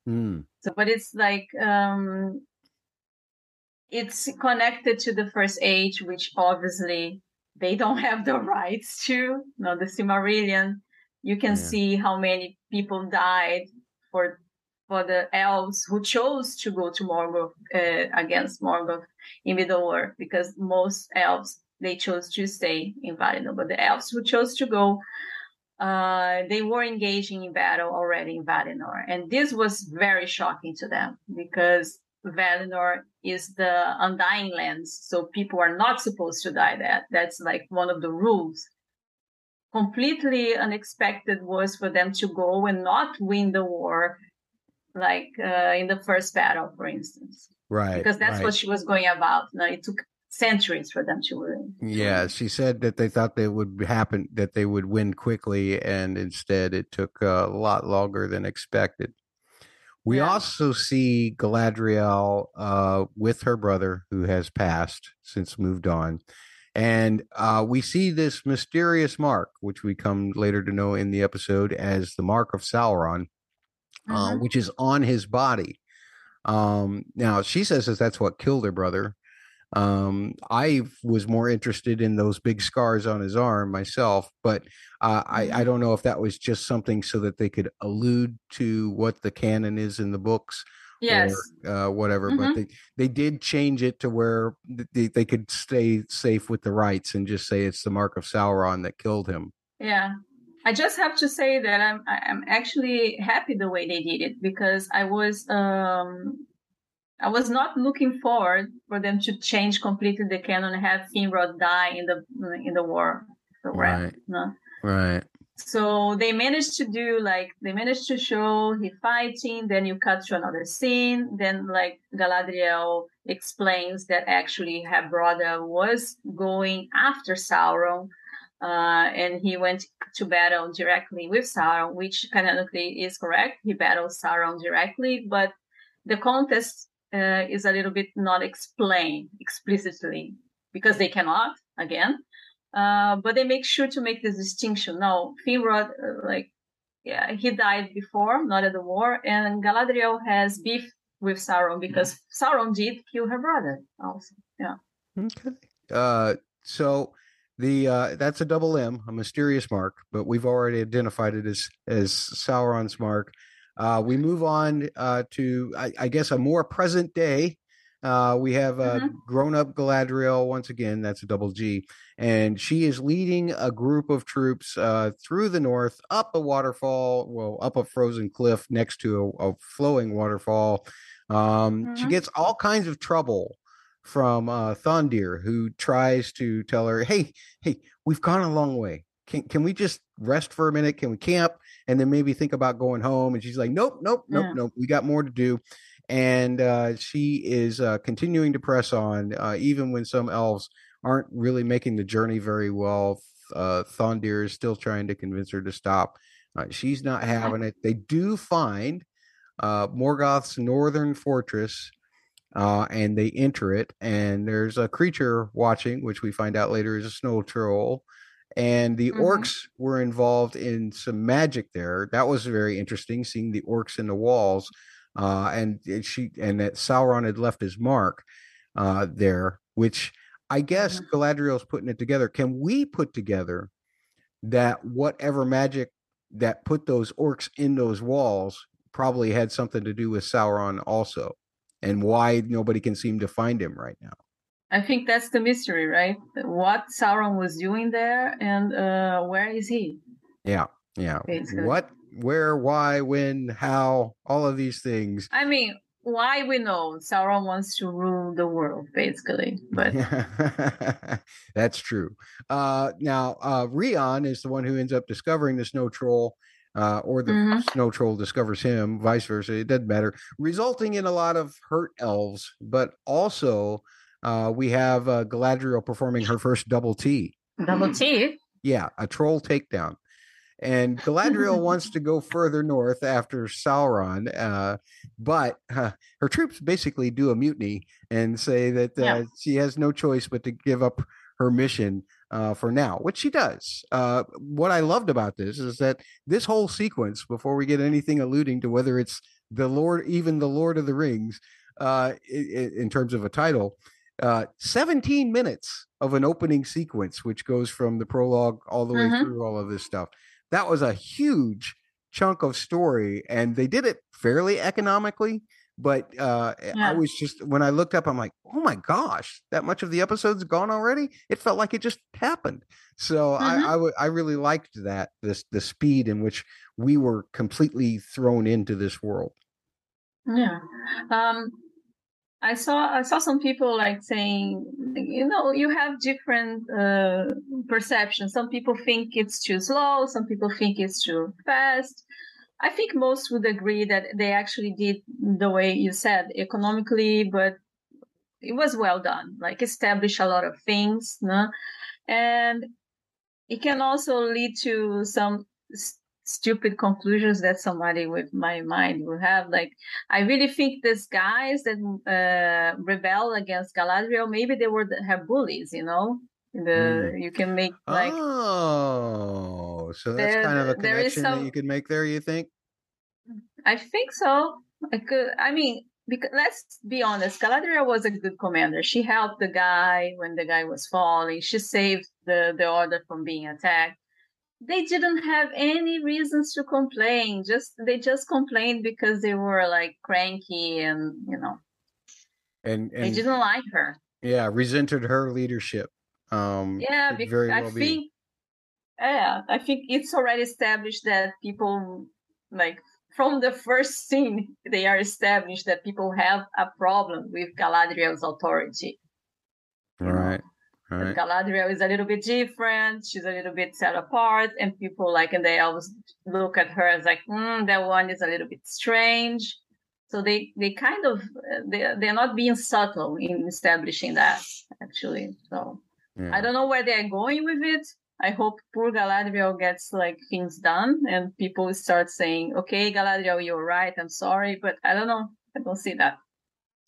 Hmm. So, but it's like um, it's connected to the first age, which obviously they don't have the rights to. No, the Silmarillion. You can Yeah. see how many people died for for the elves who chose to go to Morgoth uh, against Morgoth in Middle Earth, because most elves they chose to stay in Valinor, but the elves who chose to go uh, they were engaging in battle already in Valinor. And this was very shocking to them because Valinor is the undying lands. So people are not supposed to die that. That's like one of the rules. Completely unexpected was for them to go and not win the war, like uh, in the first battle, for instance, Right. because that's right. what she was going about. Now, it took centuries for them to win. Yeah, she said that they thought they would happen, that they would win quickly, and instead it took uh, a lot longer than expected. We Yeah. also see Galadriel uh, with her brother, who has passed since moved on, and uh, we see this mysterious mark, which we come later to know in the episode as the mark of Sauron, uh, Mhm. which is on his body. Um, now she says that that's what killed her brother. Um, I was more interested in those big scars on his arm myself, but uh, I, I don't know if that was just something so that they could allude to what the canon is in the books Yes. or uh, whatever. But Mhm. they, they did change it to where they, they could stay safe with the rights and just say it's the mark of Sauron that killed him. Yeah. I just have to say that I'm I'm actually happy the way they did it because I was um I was not looking forward for them to change completely the canon and have Finrod die in the in the war. The Right. right. No? Right. So they managed to do like they managed to show he fighting, then you cut to another scene, then like Galadriel explains that actually her brother was going after Sauron, uh, and he went to battle directly with Sauron, which canonically is correct. He battled Sauron directly, but the contest uh, is a little bit not explained explicitly because they cannot again. Uh, but they make sure to make this distinction. Now, Finrod, uh, like, yeah, he died before, not at the war, and Galadriel has beef with Sauron because Sauron did kill her brother. Also, yeah. Okay. Uh, so the uh, that's a double M, a mysterious mark, but we've already identified it as as Sauron's mark. Uh, we move on uh, to, I, I guess, a more present day. Uh, we have uh, Mhm. grown up Galadriel once again. That's a double G, and she is leading a group of troops uh, through the north, up a waterfall, well, up a frozen cliff next to a, a flowing waterfall. Um, She Mhm. gets all kinds of trouble from uh, Thondir, who tries to tell her, "Hey, hey, we've gone a long way. Can can we just rest for a minute? Can we camp and then maybe think about going home?" And she's like, "Nope, nope, nope, Yeah. nope. We got more to do." And uh, she is uh, continuing to press on, uh, even when some elves aren't really making the journey very well. Uh, Thondir is still trying to convince her to stop. Uh, she's not having it. They do find uh, Morgoth's northern fortress, uh, and they enter it. And there's a creature watching, which we find out later is a snow troll. And the Mhm. orcs were involved in some magic there. That was very interesting, seeing the orcs in the walls. Uh, and she and that Sauron had left his mark uh, there, which I guess Mhm. Galadriel's putting it together. Can we put together that whatever magic that put those orcs in those walls probably had something to do with Sauron also, and why nobody can seem to find him right now? I think that's the mystery, right? What Sauron was doing there and uh, where is he? Yeah, yeah. Basically. What, where, why, when, how, all of these things. I mean, why we know Sauron wants to rule the world, basically. But [laughs] That's true. Uh, now, uh, Rion is the one who ends up discovering the snow troll, uh, or the Mhm. snow troll discovers him, vice versa. It doesn't matter, resulting in a lot of hurt elves. But also, uh, we have uh, Galadriel performing her first double T. double T. Yeah, a troll takedown. And [laughs] Galadriel wants to go further north after Sauron, uh, but uh, her troops basically do a mutiny and say that uh, Yeah. she has no choice but to give up her mission uh, for now, which she does. Uh, what I loved about this is that this whole sequence, before we get anything alluding to whether it's the Lord, even the Lord of the Rings, uh, i- i- in terms of a title, uh, 17 minutes of an opening sequence, which goes from the prologue all the way Mhm. through all of this stuff. That was a huge chunk of story, and they did it fairly economically. But uh, I was just when I looked up, I'm like, oh my gosh, that much of the episode's gone already. It felt like it just happened. So Mhm. I, I, w- I really liked that this the speed in which we were completely thrown into this world. Yeah. Um, I saw I saw some people like saying, you know, you have different uh, perceptions. Some people think it's too slow. Some people think it's too fast. I think most would agree that they actually did the way you said, economically, but it was well done. Like establish a lot of things, no? and it can also lead to some stupid conclusions that somebody with my mind will have. Like, I really think these guys that uh, rebel against Galadriel, maybe they were the, her bullies, you know. The you can make like oh, so that's there- kind of a connection that you could make there. You think? I think so. I could. I mean, because let's be honest, Galadriel was a good commander. She helped the guy when the guy was falling. She saved the the order from being attacked. They didn't have any reasons to complain. Just they just complained because they were like cranky and you know And they didn't like her. yeah, resented her leadership. Um, Yeah, because very I well be. think yeah, I think it's already established that people like from the first scene they are established that people have a problem with Galadriel's authority. All right, right. Galadriel is a little bit different. She's a little bit set apart, and people like and they always look at her as like, mm, that one is a little bit strange. So they they kind of they they're not being subtle in establishing that actually. So Yeah. I don't know where they're going with it. I hope poor Galadriel gets like things done and people start saying, "Okay, Galadriel, you're right. I'm sorry," but I don't know. I don't see that.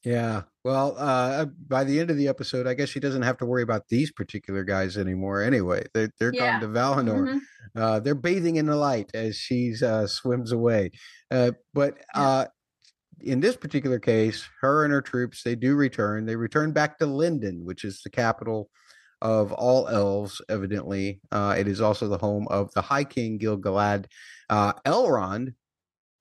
Yeah. Well, uh, by the end of the episode, I guess she doesn't have to worry about these particular guys anymore. Anyway, they're they're Yeah. gone to Valinor. Mhm. Uh, they're bathing in the light as she uh, swims away. Uh, but uh, in this particular case, her and her troops they do return. They return back to Lindon, which is the capital of all elves. Evidently, uh, it is also the home of the High King Gil-galad. Uh, Elrond,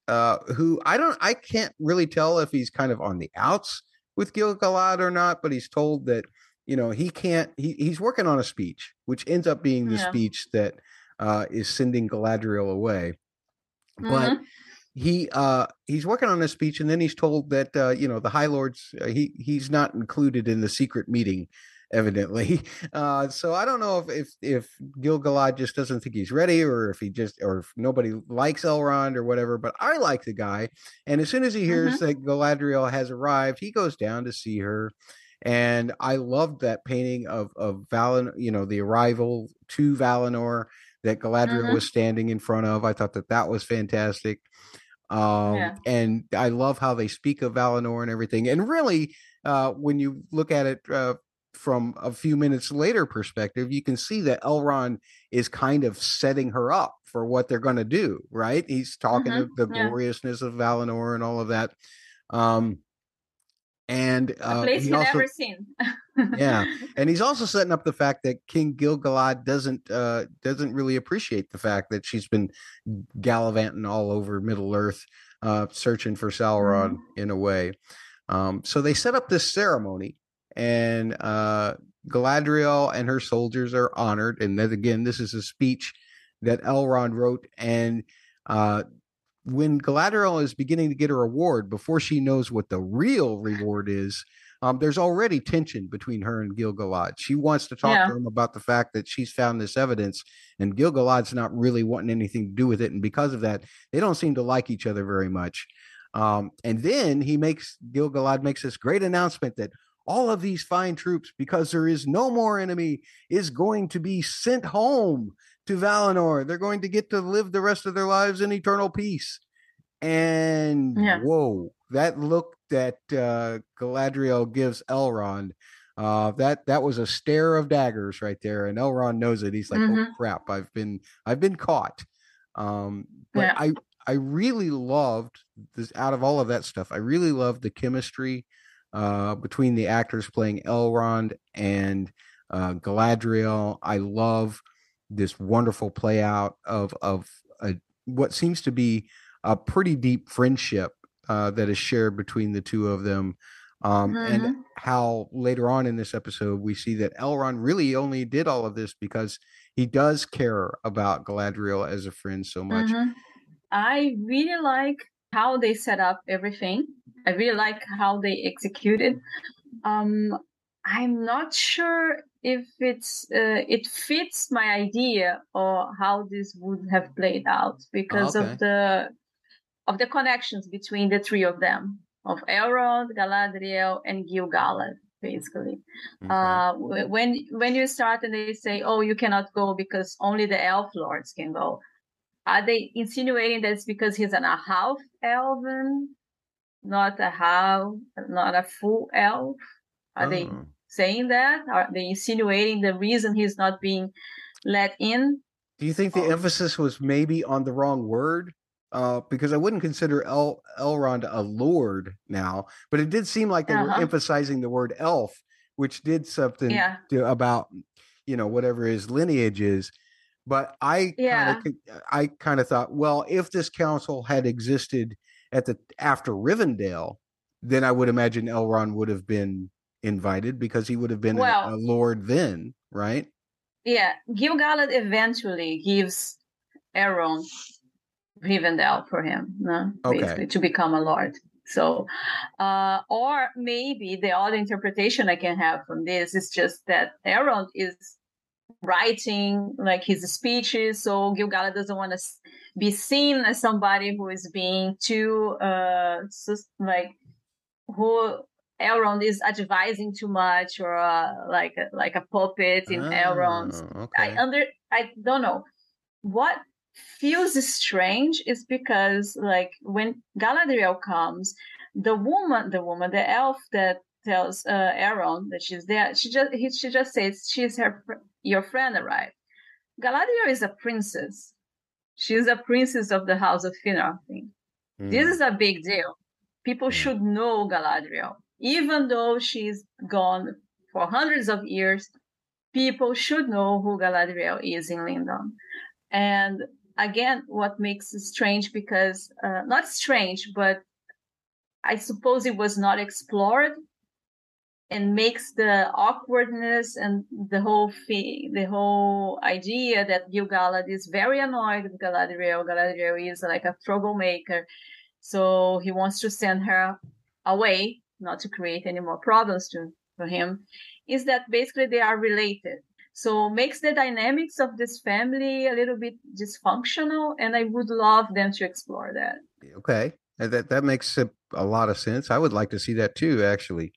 uh, who I don't, I can't really tell if he's kind of on the outs with Gil-galad or not, but he's told that you know he can't. He, he's working on a speech, which ends up being the Yeah. speech that uh, is sending Galadriel away. But Mhm. he uh he's working on a speech and then he's told that uh you know the high lords uh, he he's not included in the secret meeting evidently [laughs] uh so i don't know if if if gil-galad just doesn't think he's ready or if he just or if nobody likes elrond or whatever but i like the guy and as soon as he hears that galadriel has arrived he goes down to see her and i loved that painting of of Valinor, you know the arrival to valinor that Galadriel Mhm. was standing in front of. I thought that that was fantastic. Um, Yeah. and I love how they speak of Valinor and everything. And really, uh, when you look at it uh, from a few minutes later perspective, you can see that Elrond is kind of setting her up for what they're going to do. Right? He's talking Mhm. of the Yeah. gloriousness of Valinor and all of that. Um, and A uh, place he also never seen. Yeah. [laughs] and he's also setting up the fact that King Gil-galad doesn't uh doesn't really appreciate the fact that she's been gallivanting all over Middle Earth uh searching for Sauron in a way. Um so they set up this ceremony and uh Galadriel and her soldiers are honored and then again this is a speech that Elrond wrote and uh when Galadriel is beginning to get her reward before she knows what the real reward is um, there's already tension between her and Gil-galad. She wants to talk Yeah. to him about the fact that she's found this evidence, and Gil-galad's not really wanting anything to do with it. And because of that, they don't seem to like each other very much. Um, and then he makes Gil-galad makes this great announcement that all of these fine troops, because there is no more enemy, is going to be sent home to Valinor. They're going to get to live the rest of their lives in eternal peace. And Yeah. whoa, that look that uh, Galadriel gives Elrond, uh, that that was a stare of daggers right there, and Elrond knows it. He's like, "Oh Mhm. crap, I've been I've been caught." Um, but Yeah. I I really loved this. Out of all of that stuff, I really loved the chemistry uh, between the actors playing Elrond and uh, Galadriel. I love this wonderful play out of of a, what seems to be a pretty deep friendship uh, that is shared between the two of them. Um, Mhm. And how later on in this episode we see that Elrond really only did all of this because he does care about Galadriel as a friend so much. Mhm. I really like how they set up everything. I really like how they executed. Um, I'm not sure if it's uh, it fits my idea or how this would have played out because okay. of the of the connections between the three of them of Elrond, Galadriel, and Gil-galad, basically. Okay. Uh, when when you start and they say, "Oh, you cannot go because only the elf lords can go," are they insinuating that it's because he's an, a half elven, not a half, not a full elf? Are they Oh. saying that? Are they insinuating the reason he's not being let in? Do you think the Oh. emphasis was maybe on the wrong word? Uh, because I wouldn't consider El- Elrond a lord now, but it did seem like they were Uh-huh. emphasizing the word elf, which did something Yeah. to, about you know whatever his lineage is. But I Yeah. kind of I kind of thought, well, if this council had existed at the after Rivendell, then I would imagine Elrond would have been invited because he would have been a- Well- a, lord then, right? Yeah, Gil-galad eventually gives Elrond Rivendell for him, no? Okay. basically to become a lord. So, uh, or maybe the other interpretation I can have from this is just that Elrond is writing like his speeches, so Gil-galad doesn't want to be seen as somebody who is being too, uh, like who Elrond is advising too much, or uh, like like a puppet in Elrond's Oh, I okay. under I don't know. What feels strange is because like when Galadriel comes, the woman, the woman, the elf that tells uh, Aaron that she's there, she just he, she just says she's her your friend arrived. Galadriel is a princess. She's a princess of the House of. This Mm. is a big deal. People Yeah. should know Galadriel, even though she's gone for hundreds of years. People should know who Galadriel is in Lindon. And again, what makes it strange because uh, not strange, but I suppose it was not explored and makes the awkwardness and the whole thing, the whole idea that Gil-galad is very annoyed with Galadriel. Galadriel is like a troublemaker, so he wants to send her away, not to create any more problems to for him. Is that basically they are related? So makes the dynamics of this family a little bit dysfunctional, and I would love them to explore that. Okay, that that makes a, a lot of sense. I would like to see that too, actually.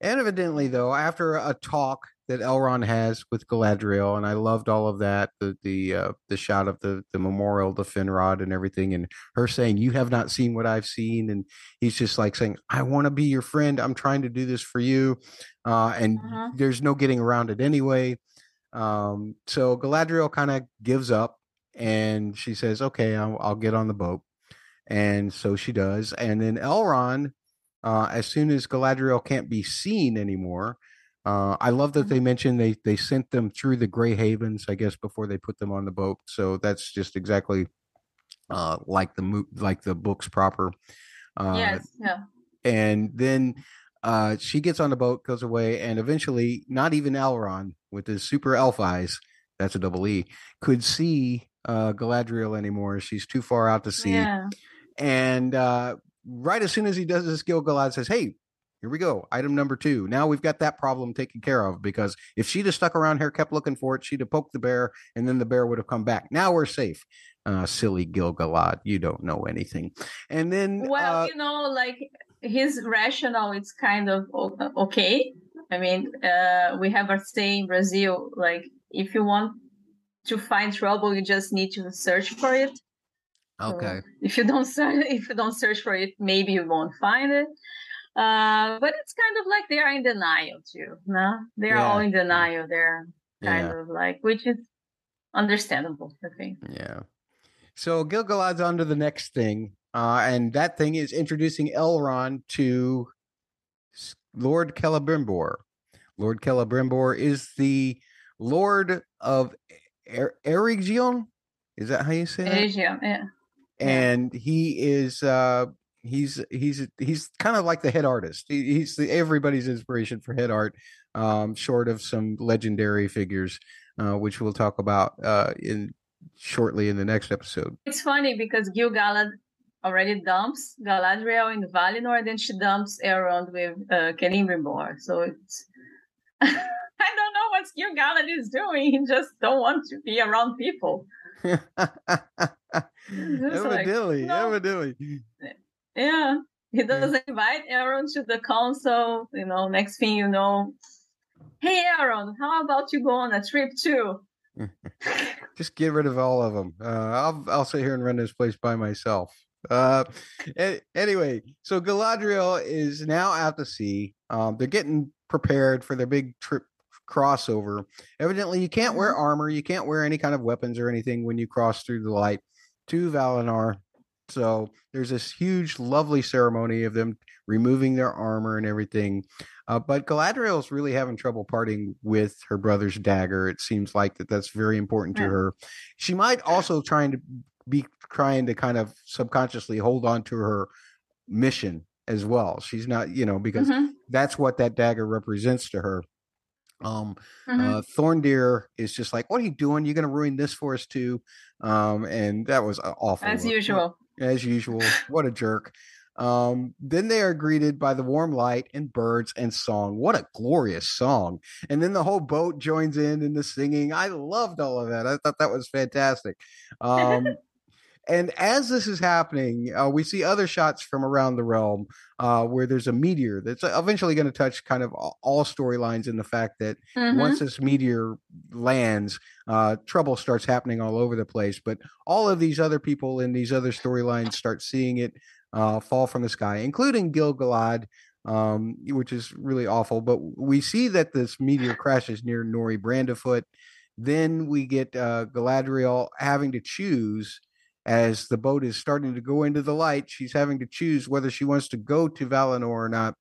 And evidently, though, after a talk that Elrond has with Galadriel, and I loved all of that. The the uh, the shot of the the memorial to Finrod and everything, and her saying, "You have not seen what I've seen," and he's just like saying, "I want to be your friend. I'm trying to do this for you," uh, and Mhm. there's no getting around it anyway. Um, so Galadriel kind of gives up, and she says, "Okay, I'll, I'll get on the boat," and so she does, and then Elrond uh, as soon as Galadriel can't be seen anymore. Uh, I love that they mentioned they they sent them through the Grey Havens, I guess, before they put them on the boat. So that's just exactly uh, like the mo- like the books proper. Uh, yes, yeah. and then uh, she gets on the boat, goes away, and eventually, not even Elrond with his super elf eyes, that's a double E, could see uh, Galadriel anymore. She's too far out to see. Yeah. And uh, right as soon as he does this, Gil-galad says, "Hey, here we go. Item number two. Now we've got that problem taken care of because if she'd have stuck around here, kept looking for it, she'd have poked the bear, and then the bear would have come back. Now we're safe." Uh, silly Gil-galad, you don't know anything. And then, Well, uh, you know, like his rationale is kind of okay. I mean, uh, we have a saying in Brazil, like if you want to find trouble, you just need to search for it. So okay, if you don't [laughs] search, if you don't search for it, maybe you won't find it. Uh, but it's kind of like they are in denial too. No, they are Yeah. all in denial. They're kind yeah, of like, which is understandable. I think. yeah. So Gil-galad's on to the next thing, uh, and that thing is introducing Elrond to Lord Celebrimbor. Lord Celebrimbor is the Lord of er- Is that how you say? Asia, yeah. And he is uh he's he's he's kind of like the head artist he, he's the, everybody's inspiration for head art um short of some legendary figures uh which we'll talk about uh in shortly in the next episode It's funny because Gil-galad already dumps Galadriel in Valinor, then she dumps Elrond with uh, Celebrimbor. So it's [laughs] I don't know what Gil-galad is doing. He just don't want to be around people. [laughs] Just like, evidently no. evidently Yeah, he doesn't invite Aaron to the council. You know, next thing you know, hey Aaron, how about you go on a trip too? [laughs] just get rid of all of them. Uh, I'll I'll sit here and run this place by myself. Uh, anyway, so Galadriel is now out to sea. Um, they're getting prepared for their big trip crossover. Evidently, you can't wear armor, you can't wear any kind of weapons or anything when you cross through the light to Valinor. So there's this huge, lovely ceremony of them removing their armor and everything. Uh, but Galadriel's really having trouble parting with her brother's dagger. It seems like that that's very important to her. She might also trying to be trying to kind of subconsciously hold on to her mission as well. She's not, you know, because Mhm, that's what that dagger represents to her. Um, mhm. uh, Thondir is just like, "What are you doing? You're going to ruin this for us too." Um, and that was awful. As usual. as usual. What a jerk. Um, then they are greeted by the warm light and birds and song. What a glorious song. And then the whole boat joins in in the singing. I loved all of that. I thought that was fantastic. Um, and as this is happening, uh, we see other shots from around the realm uh, where there's a meteor that's eventually going to touch kind of all- storylines in the fact that Mhm. once this meteor lands, uh, trouble starts happening all over the place. But all of these other people in these other storylines start seeing it uh, fall from the sky, including Gil-galad, um, which is really awful. But we see that this meteor crashes near Nori Brandyfoot. Then we get uh, Galadriel having to choose as the boat is starting to go into the light. She's having to choose whether she wants to go to Valinor or not.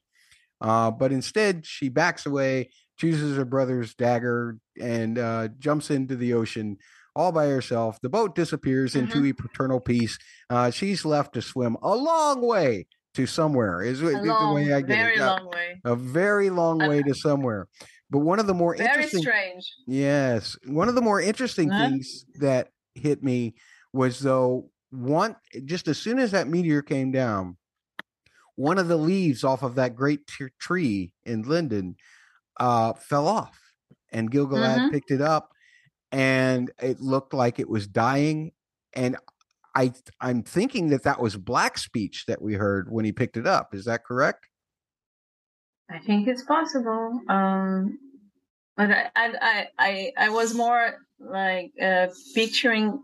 Uh, but instead, she backs away, chooses her brother's dagger, and uh, jumps into the ocean all by herself. The boat disappears into eternal peace. Uh, she's left to swim a long way to somewhere. Is, is A the way I get very it? Long way. a very long way to somewhere. But one of the more Very interesting strange. Yes. One of the more interesting Huh? things that hit me was though one just as soon as that meteor came down, one of the leaves off of that great t- tree in Lindon uh, fell off, and Gil-galad Mhm. picked it up, and it looked like it was dying. And I I'm thinking that that was black speech that we heard when he picked it up. Is that correct? I think it's possible. Um, but I I I, I was more like uh, picturing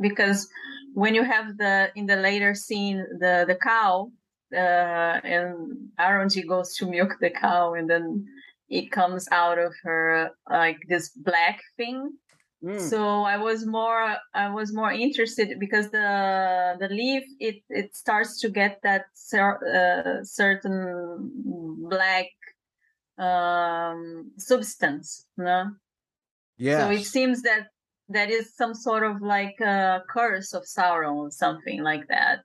because when you have the in the later scene the the cow uh, and Arondir goes to milk the cow and then it comes out of her like this black thing Mm. so i was more i was more interested because the the leaf it it starts to get that cer- uh, certain black um substance no yeah. so it seems that that is some sort of like a curse of Sauron or something like that.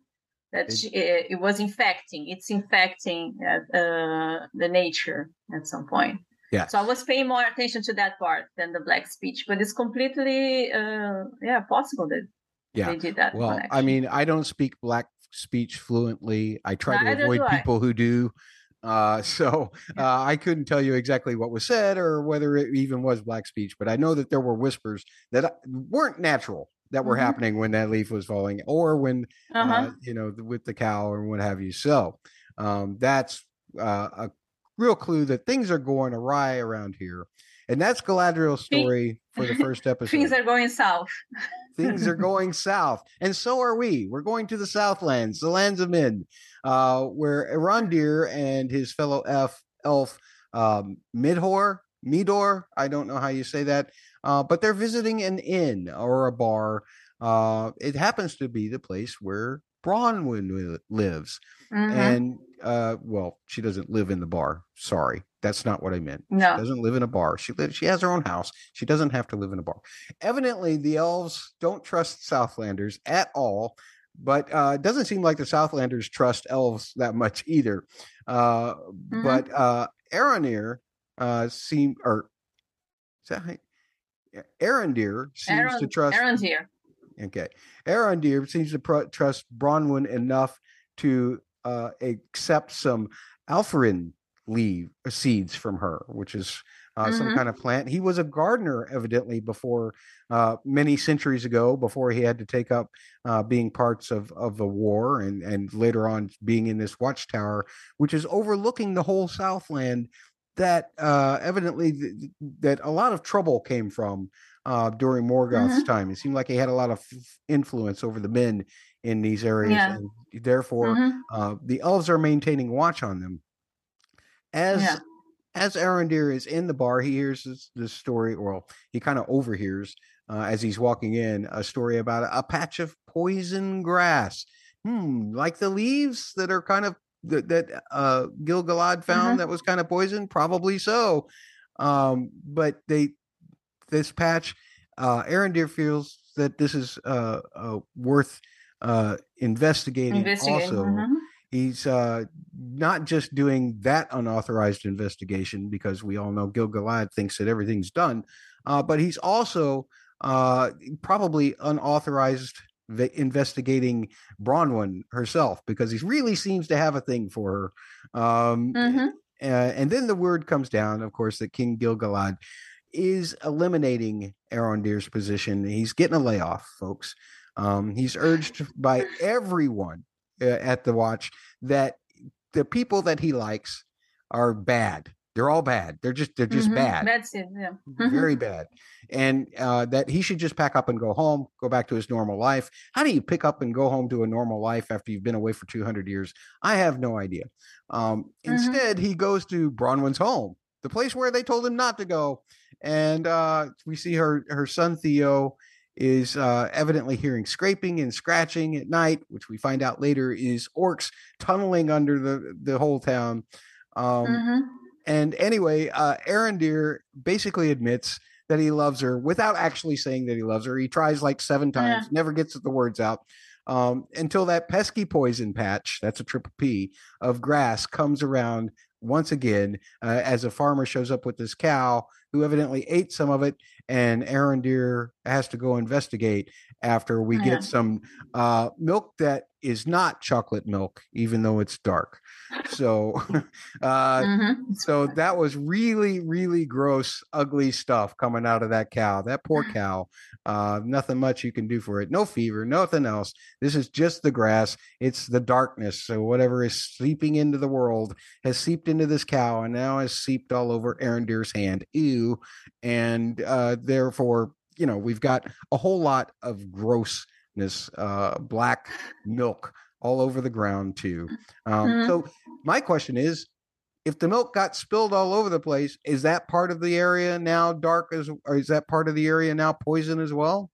That It- she, it, was infecting. It's infecting uh, uh, the nature at some point. Yeah. So I was paying more attention to that part than the black speech, but it's completely uh, yeah possible that Yeah. they did that. Well, I mean, I don't speak black speech fluently. I try Neither to avoid do I. people who do. Uh, [laughs] so uh, I couldn't tell you exactly what was said or whether it even was black speech, but I know that there were whispers that uh, weren't natural that were Mhm. happening when that leaf was falling or when, uh-huh. uh, you know, with the cow or what have you. So um, that's uh, a real clue that things are going awry around here. And that's Galadriel's [laughs] story for the first [laughs] episode. things are going south. [laughs] things are going south. And so are we. We're going to the southlands the lands of men uh where Arondir and his fellow f elf um midhor midor i don't know how you say that uh but they're visiting an inn or a bar. Uh it happens to be the place where bronwyn lives Mhm. and uh well she doesn't live in the bar sorry that's not what i meant no. She doesn't live in a bar. She lives. She has her own house. She doesn't have to live in a bar. Evidently, the elves don't trust Southlanders at all. But uh, it doesn't seem like the Southlanders trust elves that much either. Uh, Mhm. But uh, Aronir uh, seem or is that Arondir seems to trust. Aaron's here. Aaron Arondir seems to pr- trust Bronwyn enough to uh, accept some alfirin leaf uh, seeds from her, which is uh, some Mhm. kind of plant. He was a gardener, evidently, before uh, many centuries ago, before he had to take up uh, being parts of, of the war and, and later on being in this watchtower, which is overlooking the whole Southland that uh, evidently th- that a lot of trouble came from uh, during Morgoth's time. It seemed like he had a lot of f- influence over the men in these areas, Yeah. and therefore Mhm. uh, the elves are maintaining watch on them. As Yeah. as Arondir is in the bar, he hears this, this story, or he kind of overhears uh, as he's walking in a story about a, patch of poison grass. Hmm, like the leaves that are kind of that, that uh, Gil-galad found Mhm. that was kind of poison, probably so. Um, but they this patch, uh, Arondir feels that this is uh, uh, worth uh, investigating. Investigating. Also, mhm. he's uh, not just doing that unauthorized investigation because we all know Gil-galad thinks that everything's done, uh, but he's also uh, probably unauthorized investigating Bronwyn herself because he really seems to have a thing for her. Um, Mhm. uh, and then the word comes down, of course, that King Gil-galad is eliminating Arondir's position. He's getting a layoff, folks. Um, he's urged by everyone uh, at the watch that the people that he likes are bad. They're all bad. They're just they're just Mhm. bad That's it. Yeah. Mhm. very bad and uh, that he should just pack up and go home go back to his normal life how do you pick up and go home to a normal life after you've been away for 200 years i have no idea um, Mhm. instead he goes to bronwyn's home the place where they told him not to go and uh, we see her her son theo is uh, evidently hearing scraping and scratching at night which we find out later is orcs tunneling under the the whole town um, Mhm. and anyway, uh, Arondir basically admits that he loves her without actually saying that he loves her. He tries like seven times, never gets the words out um, until that pesky poison patch, that's a triple P, of grass comes around once again uh, as a farmer shows up with this cow who evidently ate some of it. And Arondir has to go investigate after we Yeah. get some uh, milk that is not chocolate milk, even though it's dark. So, [laughs] uh, Mhm. so that was really, really gross, ugly stuff coming out of that cow. That poor cow. Uh, nothing much you can do for it. No fever, nothing else. This is just the grass. It's the darkness. So whatever is seeping into the world has seeped into this cow and now has seeped all over Arondir's hand. Ew. And uh, therefore, you know, we've got a whole lot of grossness, uh, black milk all over the ground too. Um, Mhm. So my question is, if the milk got spilled all over the place, is that part of the area now dark as, or is that part of the area now poison as well?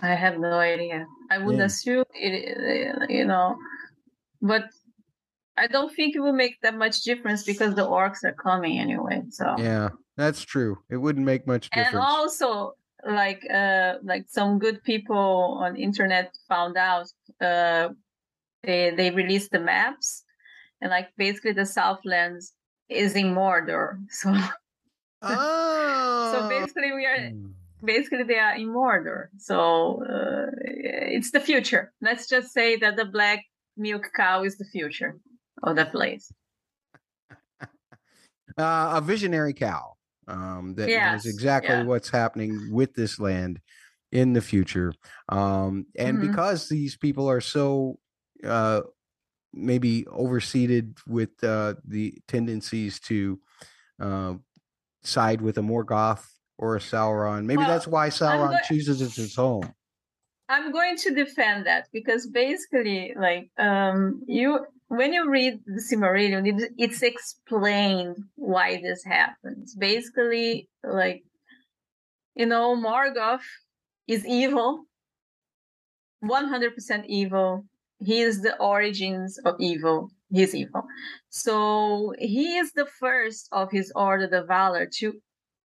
I have no idea. I would Yeah. assume it, you know, but I don't think it will make that much difference because the orcs are coming anyway. So Yeah, that's true. It wouldn't make much difference. and also like uh like some good people on internet found out uh they they released the maps and like basically the Southlands is in Mordor. [laughs] So oh. so basically we are Hmm. basically they are in Mordor. So uh, it's the future. Let's just say that the black milk cow is the future of the place. [laughs] uh, a visionary cow um, that Yes, exactly yeah. what's happening with this land in the future. Um, and Mhm. because these people are so uh, maybe overseated with uh, the tendencies to uh, side with a Morgoth or a Sauron, maybe Well, that's why Sauron go- chooses his home. I'm going to defend that because basically, like, um, you when you read the Silmarillion, it, it's explained why this happens. Basically, like, you know, Morgoth is evil, 100% evil. He is the origins of evil. He's evil. So he is the first of his order, the Valar, to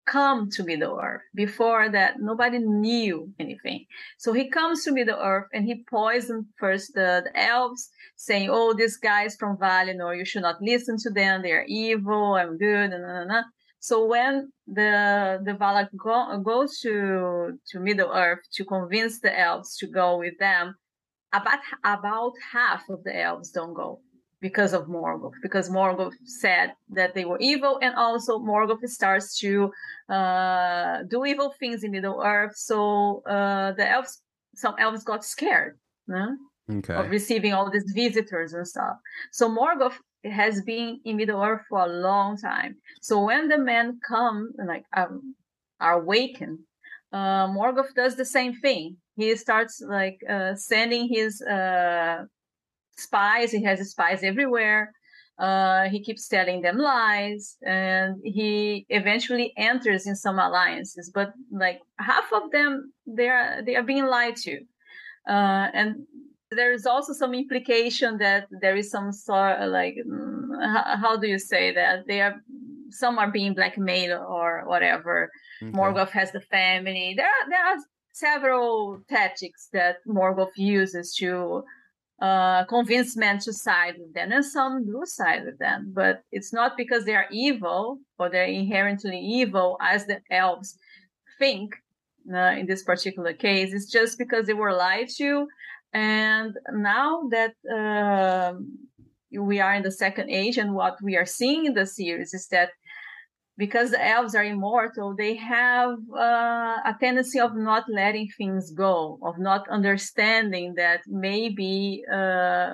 come to Middle Earth. Before that, nobody knew anything. So he comes to Middle Earth and he poisoned first the, the elves, saying, "Oh, these guys from Valinor, you should not listen to them. They are evil. I'm good." And nah, nah. so when the the Valar go, goes to to Middle Earth to convince the elves to go with them, about about half of the elves don't go because of Morgoth, because Morgoth said that they were evil, and also Morgoth starts to uh, do evil things in Middle Earth. So uh, the elves, some elves got scared no? Okay. of receiving all these visitors and stuff. So Morgoth has been in Middle Earth for a long time. So when the men come, like um, are awakened, uh, Morgoth does the same thing. He starts like uh, sending his uh, spies. He has spies everywhere. Uh, he keeps telling them lies, and he eventually enters in some alliances. But like half of them, they are they are being lied to, uh, and there is also some implication that there is some sort of like mm, how, how do you say that they are some are being blackmailed or whatever. Okay. Morgoth has the family. There are, there are several tactics that Morgoth uses to uh, convince men to side with them, and some do side with them. But it's not because they are evil or they're inherently evil, as the elves think uh, in this particular case. It's just because they were lied to. And now that um we are in the second age, and what we are seeing in the series is that because the elves are immortal, they have uh, a tendency of not letting things go, of not understanding that maybe, uh,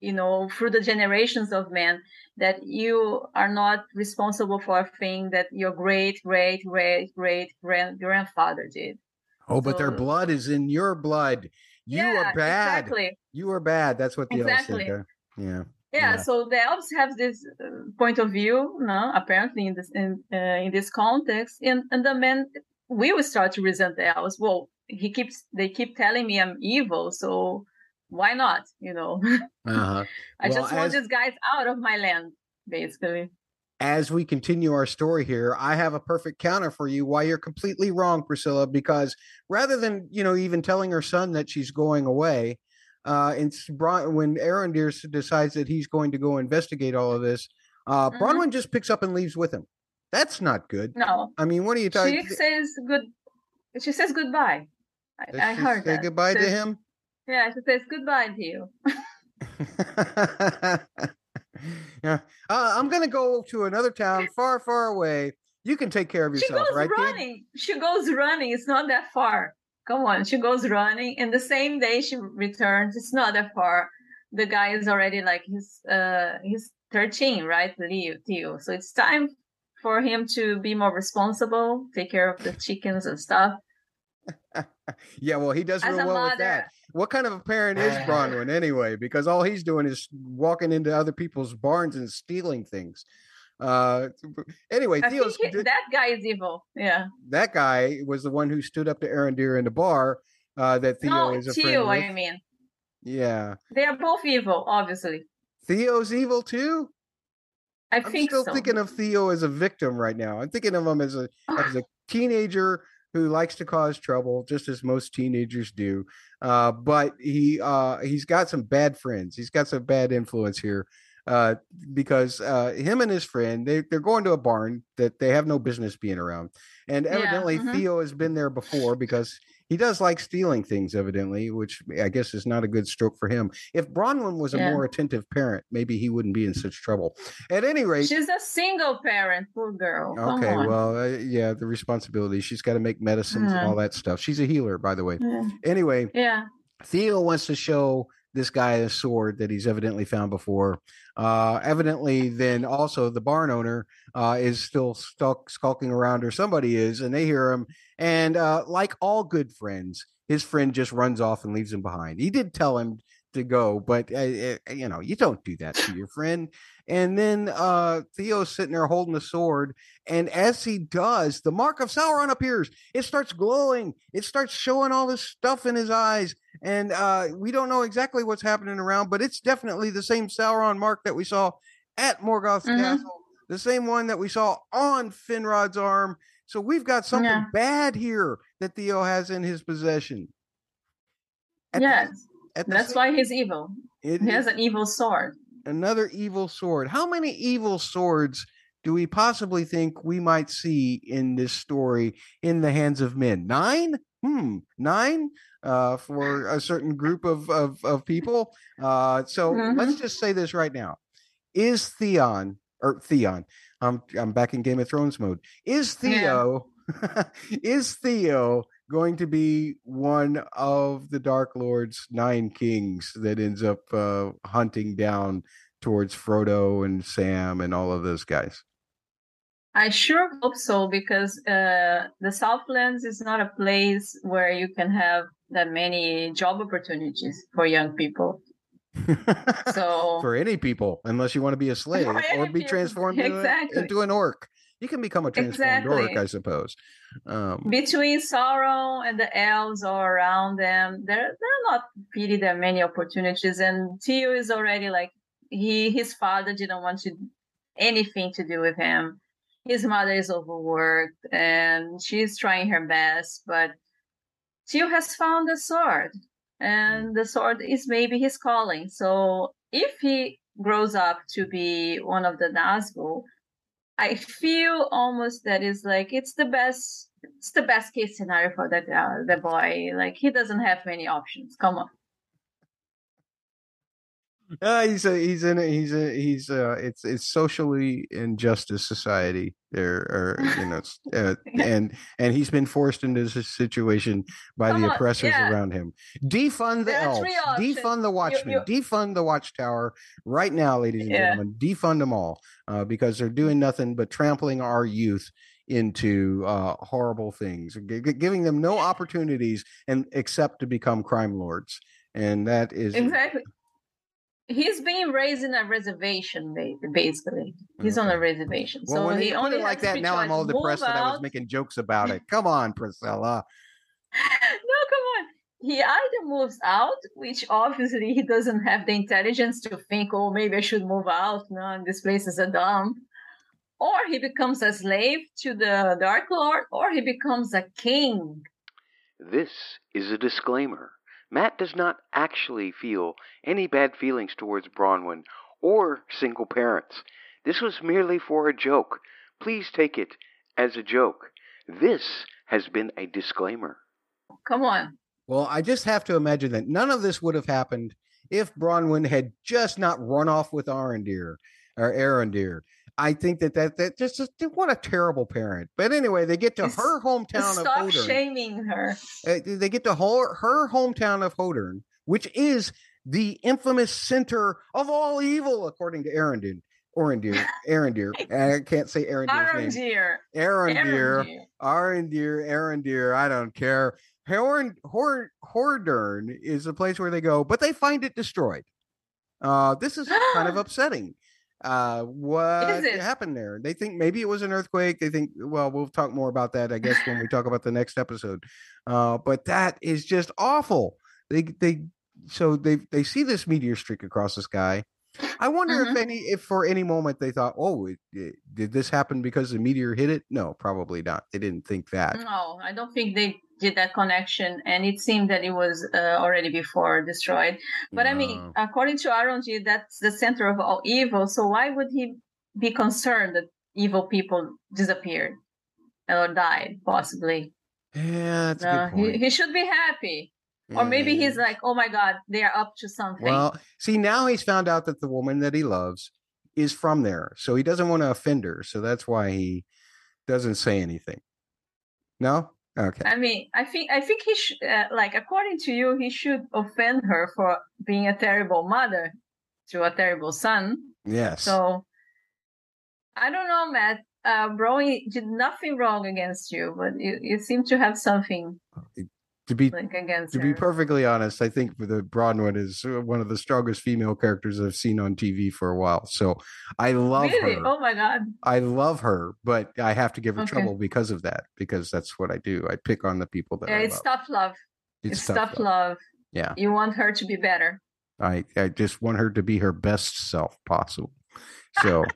you know, through the generations of men, that you are not responsible for a thing that your great, great, great, great grand- grandfather did. Oh, but their blood is in your blood. You yeah, are bad. Exactly. You are bad. That's what the Exactly. elves said. Yeah. Yeah, Yeah. so the elves have this uh, point of view, no, apparently in this in uh, in this context, and and the men we will start to resent the elves. Well, he keeps they keep telling me I'm evil, so why not? You know, [laughs] Uh-huh. I Well, just want as- these guys out of my land, basically. as we continue our story here, I have a perfect counter for you why you're completely wrong, Priscilla, because rather than, you know, even telling her son that she's going away, uh, it's Bron- when Arondir s- decides that he's going to go investigate all of this, uh, Mhm. Bronwyn just picks up and leaves with him. That's not good. No, I mean, what are you talking? she says good. She says goodbye. I, I she heard say that. goodbye to him. Yeah, she says goodbye to you. [laughs] yeah, uh, I'm gonna go to another town far, far away. You can take care of yourself, She goes right? Running. She goes running. It's not that far. Come on. She goes running. And the same day she returns, it's not that far. The guy is already like he's uh he's 13, right? Leo Theo. So it's time for him to be more responsible, take care of the chickens and stuff. [laughs] Yeah, well, he does As real a well with that. What kind of a parent is [laughs] Bronwyn anyway? Because all he's doing is walking into other people's barns and stealing things. Uh, anyway, Theo's he- that guy is evil. Yeah. that guy was the one who stood up to Arendir in the bar. Uh, that Theo no, is a Theo, friend I mean. Yeah, They are both evil, obviously. Theo's evil too. I I'm think still so. thinking of Theo as a victim right now. I'm thinking of him as a as a [sighs] teenager who likes to cause trouble, just as most teenagers do. Uh, but he uh, he's got some bad friends. He's got some bad influence here. Uh, because uh, him and his friend they they're going to a barn that they have no business being around, and Yeah, evidently mhm. Theo has been there before because he does like stealing things. Evidently, which I guess is not a good stroke for him. If Bronwyn was a more attentive parent, maybe he wouldn't be in such trouble. At any rate, She's a single parent, poor girl. Come Okay, on. well, uh, yeah, the responsibility. She's got to make medicines and Mhm. all that stuff. She's a healer, by the way. Yeah. Anyway, yeah. Theo wants to show this guy a sword that he's evidently found before. Uh, evidently, then also the barn owner uh, is still stuck skulking around, or somebody is, and they hear him. And uh, like all good friends, his friend just runs off and leaves him behind. He did tell him to go, but uh, uh, you know, you don't do that to your friend. And then uh, Theo's sitting there holding the sword, and as he does, the mark of Sauron appears. It starts glowing. It starts showing all this stuff in his eyes, and uh, we don't know exactly what's happening around, but it's definitely the same Sauron mark that we saw at Morgoth's Mhm. castle, the same one that we saw on Finrod's arm. So we've got something Yeah. bad here that Theo has in his possession. At yes. the That's same- why he's evil. it He has an evil sword. Another evil sword. How many evil swords do we possibly think we might see in this story in the hands of men? Nine? Hmm, nine uh, for a certain group of of, of people. Uh, so let's just say this right now: Is Theon or Theon? I'm I'm back in Game of Thrones mode. Is Yeah. Theo? [laughs] is Theo going to be one of the Dark Lord's nine kings that ends up uh, hunting down towards Frodo and Sam and all of those guys? I sure hope so because uh, the Southlands is not a place where you can have that many job opportunities for young people. [laughs] So For any people, unless you want to be a [laughs] slave or be people. transformed into, a- into an orc. You can become a transformed orc, I suppose. Um, between Sauron and the elves all around them, there there are not really that many opportunities. And Theo is already like he his father didn't want to anything to do with him. His mother is overworked and she's trying her best, but Theo has found a sword, and the sword is maybe his calling. So if he grows up to be one of the Nazgul, I feel almost that is like it's the best it's the best case scenario for that uh, the boy. Like he doesn't have many options. Come on. Uh, he's a he's in a, he's a he's uh it's it's socially injustice society there or [laughs] you know uh, and and he's been forced into this situation by Come the on, oppressors yeah. around him defund the elves defund the watchmen you- defund the watchtower right now ladies and Yeah. gentlemen defund them all uh, because they're doing nothing but trampling our youth into uh, horrible things gi- giving them no opportunities and except to become crime lords and that is Exactly. He's being raised in a reservation, basically. He's on a reservation, Well, so when he you put only it like that, now I'm all choices. Move depressed that I was making jokes about it. [laughs] Come on, Priscilla. no, come on. He either moves out, which obviously he doesn't have the intelligence to think, oh, maybe I should move out. No, this place is a dump. Or he becomes a slave to the Dark Lord, or he becomes a king. This is a disclaimer. Matt does not actually feel any bad feelings towards Bronwyn or single parents. This was merely for a joke. Please take it as a joke. This has been a disclaimer. Come on. Well, I just have to imagine that none of this would have happened if Bronwyn had just not run off with Arendir or Arendir. I think that that that just what a terrible parent. But anyway, they get to It's- her hometown of Stop shaming her. Uh, they get to her, her hometown of Hordern, which is the infamous center of all evil, according to Arendir. Orendir, Arendir. I can't say Arendir's name. Arondir. Arendir, Arendir, Arendir. I don't care. Horn, Horn, Hordern is a place where they go, but they find it destroyed. Uh, this is kind of [gasps] upsetting. Uh, what happened there? They think maybe it was an earthquake. They think, well, we'll talk more about that, I guess, when we talk about the next episode. Uh, but that is just awful. They, they, so they, they see this meteor streak across the sky. I wonder if Mhm. any, if for any moment they thought, oh, it, it- did this happen because the meteor hit it? No, probably not. They didn't think that. No, I don't think they did that connection, and it seemed that it was uh, already before destroyed. But I mean, according to Aronji, that's the center of all evil. So why would he be concerned that evil people disappeared or died, possibly? yeah, that's a Uh, good he, point. he should be happy. Or maybe he's like, oh my God, they are up to something. Well, see, now he's found out that the woman that he loves is from there, so he doesn't want to offend her. So that's why he doesn't say anything. No, okay. I mean, I think I think he should, uh, like, according to you, he should offend her for being a terrible mother to a terrible son. Yes. So I don't know, Matt. Uh, Broly did nothing wrong against you, but you, you seem to have something to be to her. be perfectly honest, I think the Broadwood is uh, one of the strongest female characters I've seen on TV for a while. So I love really? her. Oh my god! I love her, but I have to give her Okay. trouble because of that. Because that's what I do. I pick on the people that Yeah, it's love. tough love. It's, tough, love. love. Yeah. You want her to be better. I I just want her to be her best self possible. So [laughs]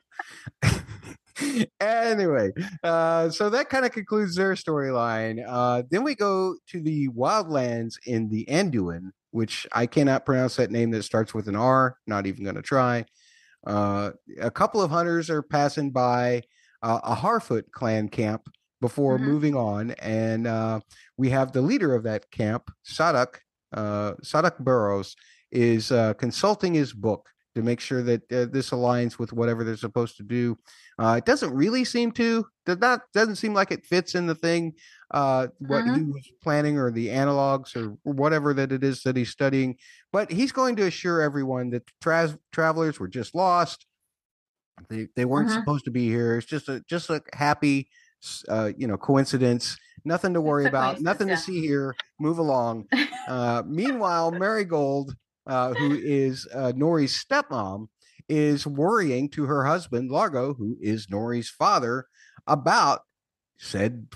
[laughs] [laughs] anyway, uh, so that kind of concludes their storyline. Uh, then we go to the wildlands in the Anduin, which I cannot pronounce that name that starts with an R. Not even going to try. Uh, a couple of hunters are passing by uh, a Harfoot clan camp before Mhm. moving on, and uh, we have the leader of that camp, Sadoc. Uh, Sadoc Burrows is uh, consulting his book to make sure that uh, this aligns with whatever they're supposed to do. Uh, it doesn't really seem to. Does not doesn't seem like it fits in the thing. Uh, what Mhm. he was planning or the analogs or whatever that it is that he's studying. But he's going to assure everyone that the tra- travelers were just lost. They they weren't Mhm. supposed to be here. It's just a just a happy, uh, you know, coincidence. Nothing to worry about. Nothing coincidence, to see here. Move along. Uh, [laughs] meanwhile, Marigold, uh, who is uh, Nori's stepmom, is worrying to her husband Largo, who is Nori's father, about said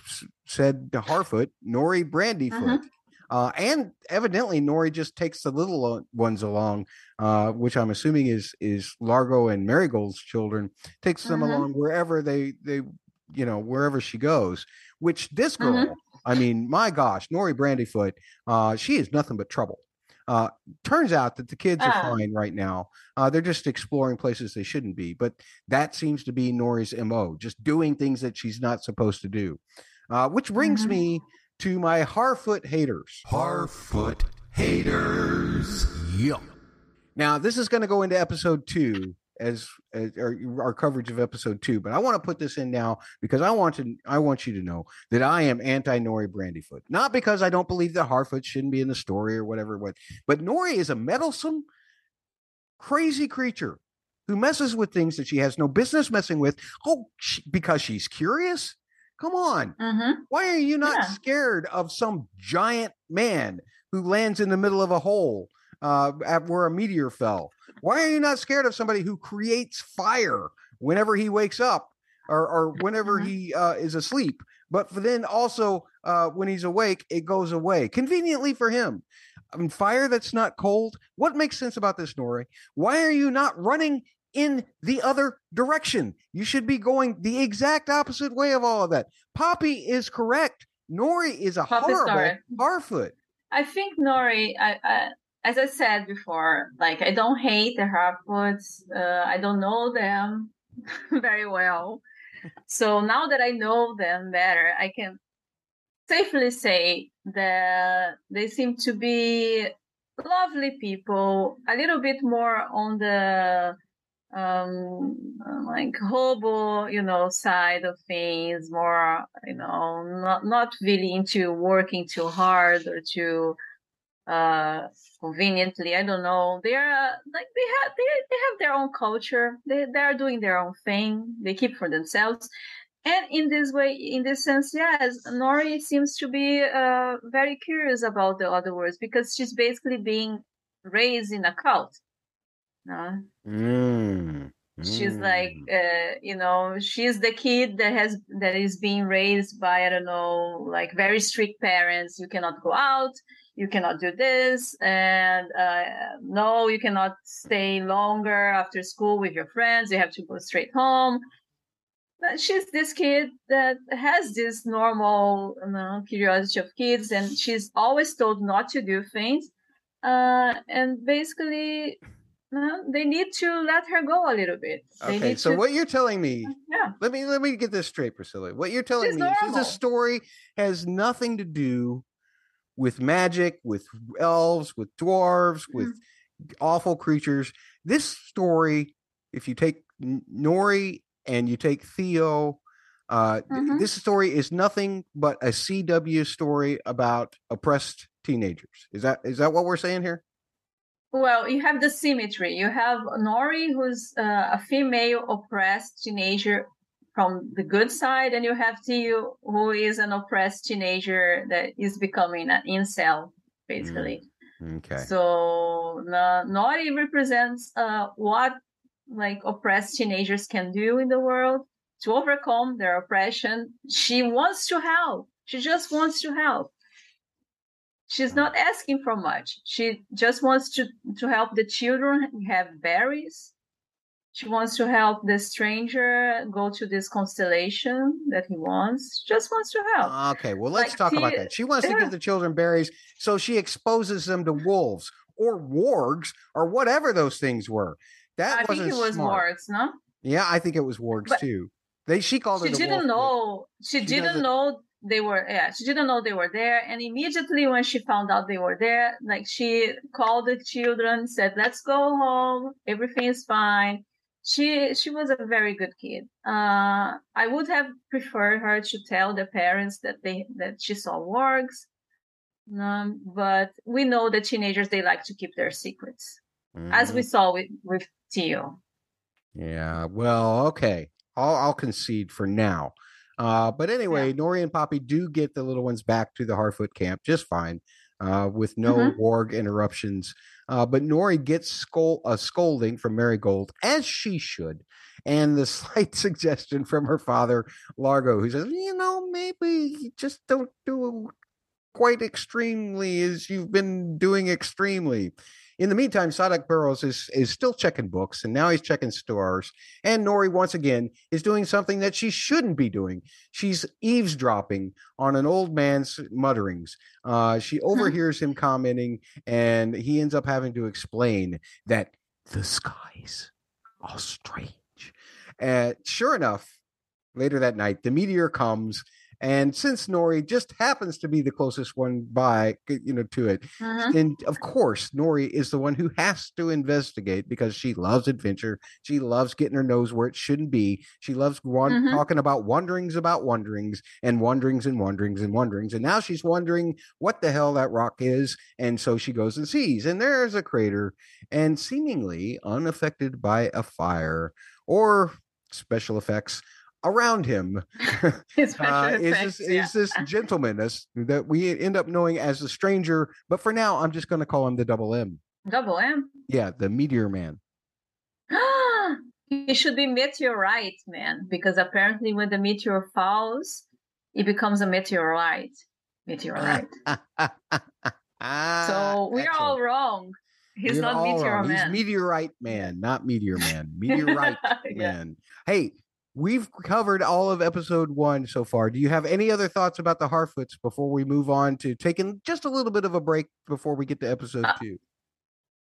said Harfoot, Nori Brandyfoot. Uh, and evidently, Nori just takes the little ones along, uh, which I'm assuming is is Largo and Marigold's children. Takes them Mhm. along wherever they they you know wherever she goes. Which this girl, Mhm. I mean, my gosh, Nori Brandyfoot, uh, she is nothing but trouble. Uh, turns out that the kids are Ah. fine right now. Uh, they're just exploring places they shouldn't be. But that seems to be Nori's mo, just doing things that she's not supposed to do. Uh, which brings Mhm. me to my Harfoot haters. Harfoot haters. Yep. Now, this is going to go into episode two as, as our, our coverage of episode two, but I want to put this in now because I want to I want you to know that I am anti Nori Brandyfoot. Not because I don't believe that Harfoot shouldn't be in the story or whatever, what, but Nori is a meddlesome, crazy creature who messes with things that she has no business messing with. Oh, she, because she's curious. Come on. hmm Why are you not Yeah. scared of some giant man who lands in the middle of a hole uh, at where a meteor fell? Why are you not scared of somebody who creates fire whenever he wakes up or, or whenever Mhm. he uh, is asleep? But for then also uh, when he's awake, it goes away conveniently for him. I mean, fire that's not cold. What makes sense about this, Nori? Why are you not running in the other direction? You should be going the exact opposite way of all of that. Poppy is correct. Nori is a Poppy's horrible correct. Harfoot. I think Nori, I, I, as I said before, like I don't hate the Harfoots. Uh, I don't know them [laughs] very well. So now that I know them better, I can safely say that they seem to be lovely people, a little bit more on the um like hobo you know side of things more you know not not really into working too hard or too uh conveniently i don't know. They're uh, like they have they, they have their own culture. They they're doing their own thing. They keep for themselves. And in this way in this sense yes nori seems to be uh very curious about the other words because she's basically being raised in a cult. Uh, Mm, she's like mm. uh, you know she's the kid that has that is being raised by i don't know like very strict parents. You cannot go out you cannot do this and uh, no you cannot stay longer after school with your friends you have to go straight home but she's this kid that has this normal you know, curiosity of kids and she's always told not to do things uh, and basically no, they need to let her go a little bit. They Okay, so to, what you're telling me Yeah, let me let me get this straight, Priscilla. What you're telling She's me is normal. this story has nothing to do with magic, with elves, with dwarves, with Mm-hmm. awful creatures. This story, if you take Nori and you take Theo, uh, Mhm. this story is nothing but a CW story about oppressed teenagers. Is that is that what we're saying here? Well, you have the symmetry. You have Nori, who's uh, a female oppressed teenager from the good side, and you have Tio, who is an oppressed teenager that is becoming an incel, basically. Okay. So Nori represents uh, what like oppressed teenagers can do in the world to overcome their oppression. She wants to help. She just wants to help. She's not asking for much. She just wants to to help the children have berries. She wants to help the stranger go to this constellation that he wants. She just wants to help. Okay, well, let's Like, talk about that. She wants to give the children berries, so she exposes them to wolves or wargs or whatever those things were. That I think wasn't it was smart. words, no? Yeah, I think it was wargs But too. They she called she it. didn't know she, she didn't doesn't- know they were yeah she didn't know they were there and immediately when she found out they were there like she called the children said let's go home everything is fine she she was a very good kid uh i would have preferred her to tell the parents that they that she saw wargs um, but we know that teenagers they like to keep their secrets as we Mhm. saw with with Tio. Yeah. Well, okay. I'll I'll concede for now. Uh, but anyway, Nori and Poppy do get the little ones back to the Harfoot camp just fine, uh, with no Mhm. warg interruptions. Uh, but Nori gets scold, a scolding from Marigold, as she should, and the [laughs] slight suggestion from her father, Largo, who says, "You know, maybe you just don't do quite extremely as you've been doing extremely." In the meantime, Sadoc Burrows is is still checking books, and now he's checking stars. And Nori once again is doing something that she shouldn't be doing. She's eavesdropping on an old man's mutterings. Uh, she overhears him commenting, and he ends up having to explain that the skies are strange. And sure enough, later that night, the meteor comes. And since Nori just happens to be the closest one by, you know, to it, Mhm. and of course, Nori is the one who has to investigate because she loves adventure. She loves getting her nose where it shouldn't be. She loves wan- Mhm. talking about wanderings about wanderings and wanderings and wanderings and wanderings. And now she's wondering what the hell that rock is. And so she goes and sees, and there's a crater, and seemingly unaffected by a fire or special effects around him [laughs] [laughs] It's uh, is this yeah. is this gentleman this, that we end up knowing as the stranger, but for now I'm just going to call him the double M. Double M. Yeah, the Meteor Man. [gasps] he should be meteorite, man, because apparently when the meteor falls, it becomes a meteorite. Meteorite. Ah, so [laughs] we're excellent. all wrong. He's We're not meteor wrong. man. He's Meteorite Man, not Meteor Man. Meteorite Yeah. Man. Hey, we've covered all of episode one so far. Do you have any other thoughts about the Harfoots before we move on to taking just a little bit of a break before we get to episode Uh, two?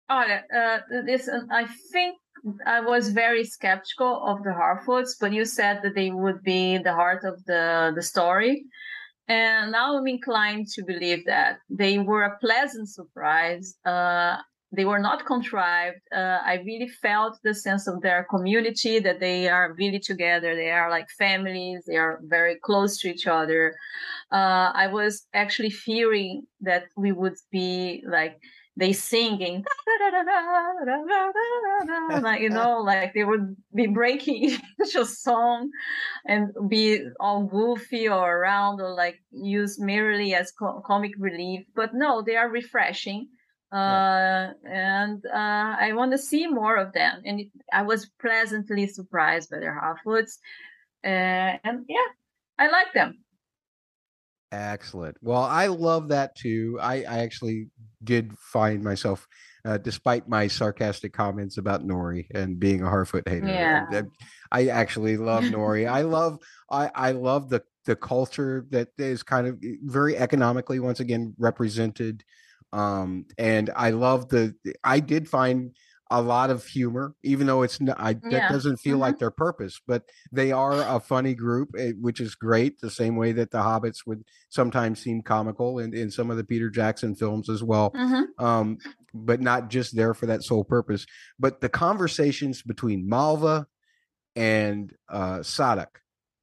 Oh, uh, this uh, I think I was very skeptical of the Harfoots, but you said that they would be the heart of the the story. And now I'm inclined to believe that they were a pleasant surprise. Uh, they were not contrived. Uh, I really felt the sense of their community that they are really together. They are like families. They are very close to each other. Uh, I was actually fearing that we would be like they singing, like you know, like they would be breaking [laughs] a song and be all goofy or around or like used merely as co- comic relief. But no, they are refreshing uh, and uh, I want to see more of them. And it, I was pleasantly surprised by their outputs, uh, and yeah, I like them. Excellent. Well, I love that too. I, I actually did find myself, uh, despite my sarcastic comments about Nori and being a Harfoot hater. Yeah. I, I actually love Nori. I [laughs] love I, I love the the culture that is kind of very economically once again represented um and i love the i did find a lot of humor even though it's not I, that doesn't feel Mhm. like their purpose but they are a funny group eh, which is great the same way that the hobbits would sometimes seem comical in, in some of the peter jackson films as well Mhm. um but not just there for that sole purpose but the conversations between malva and uh sadoc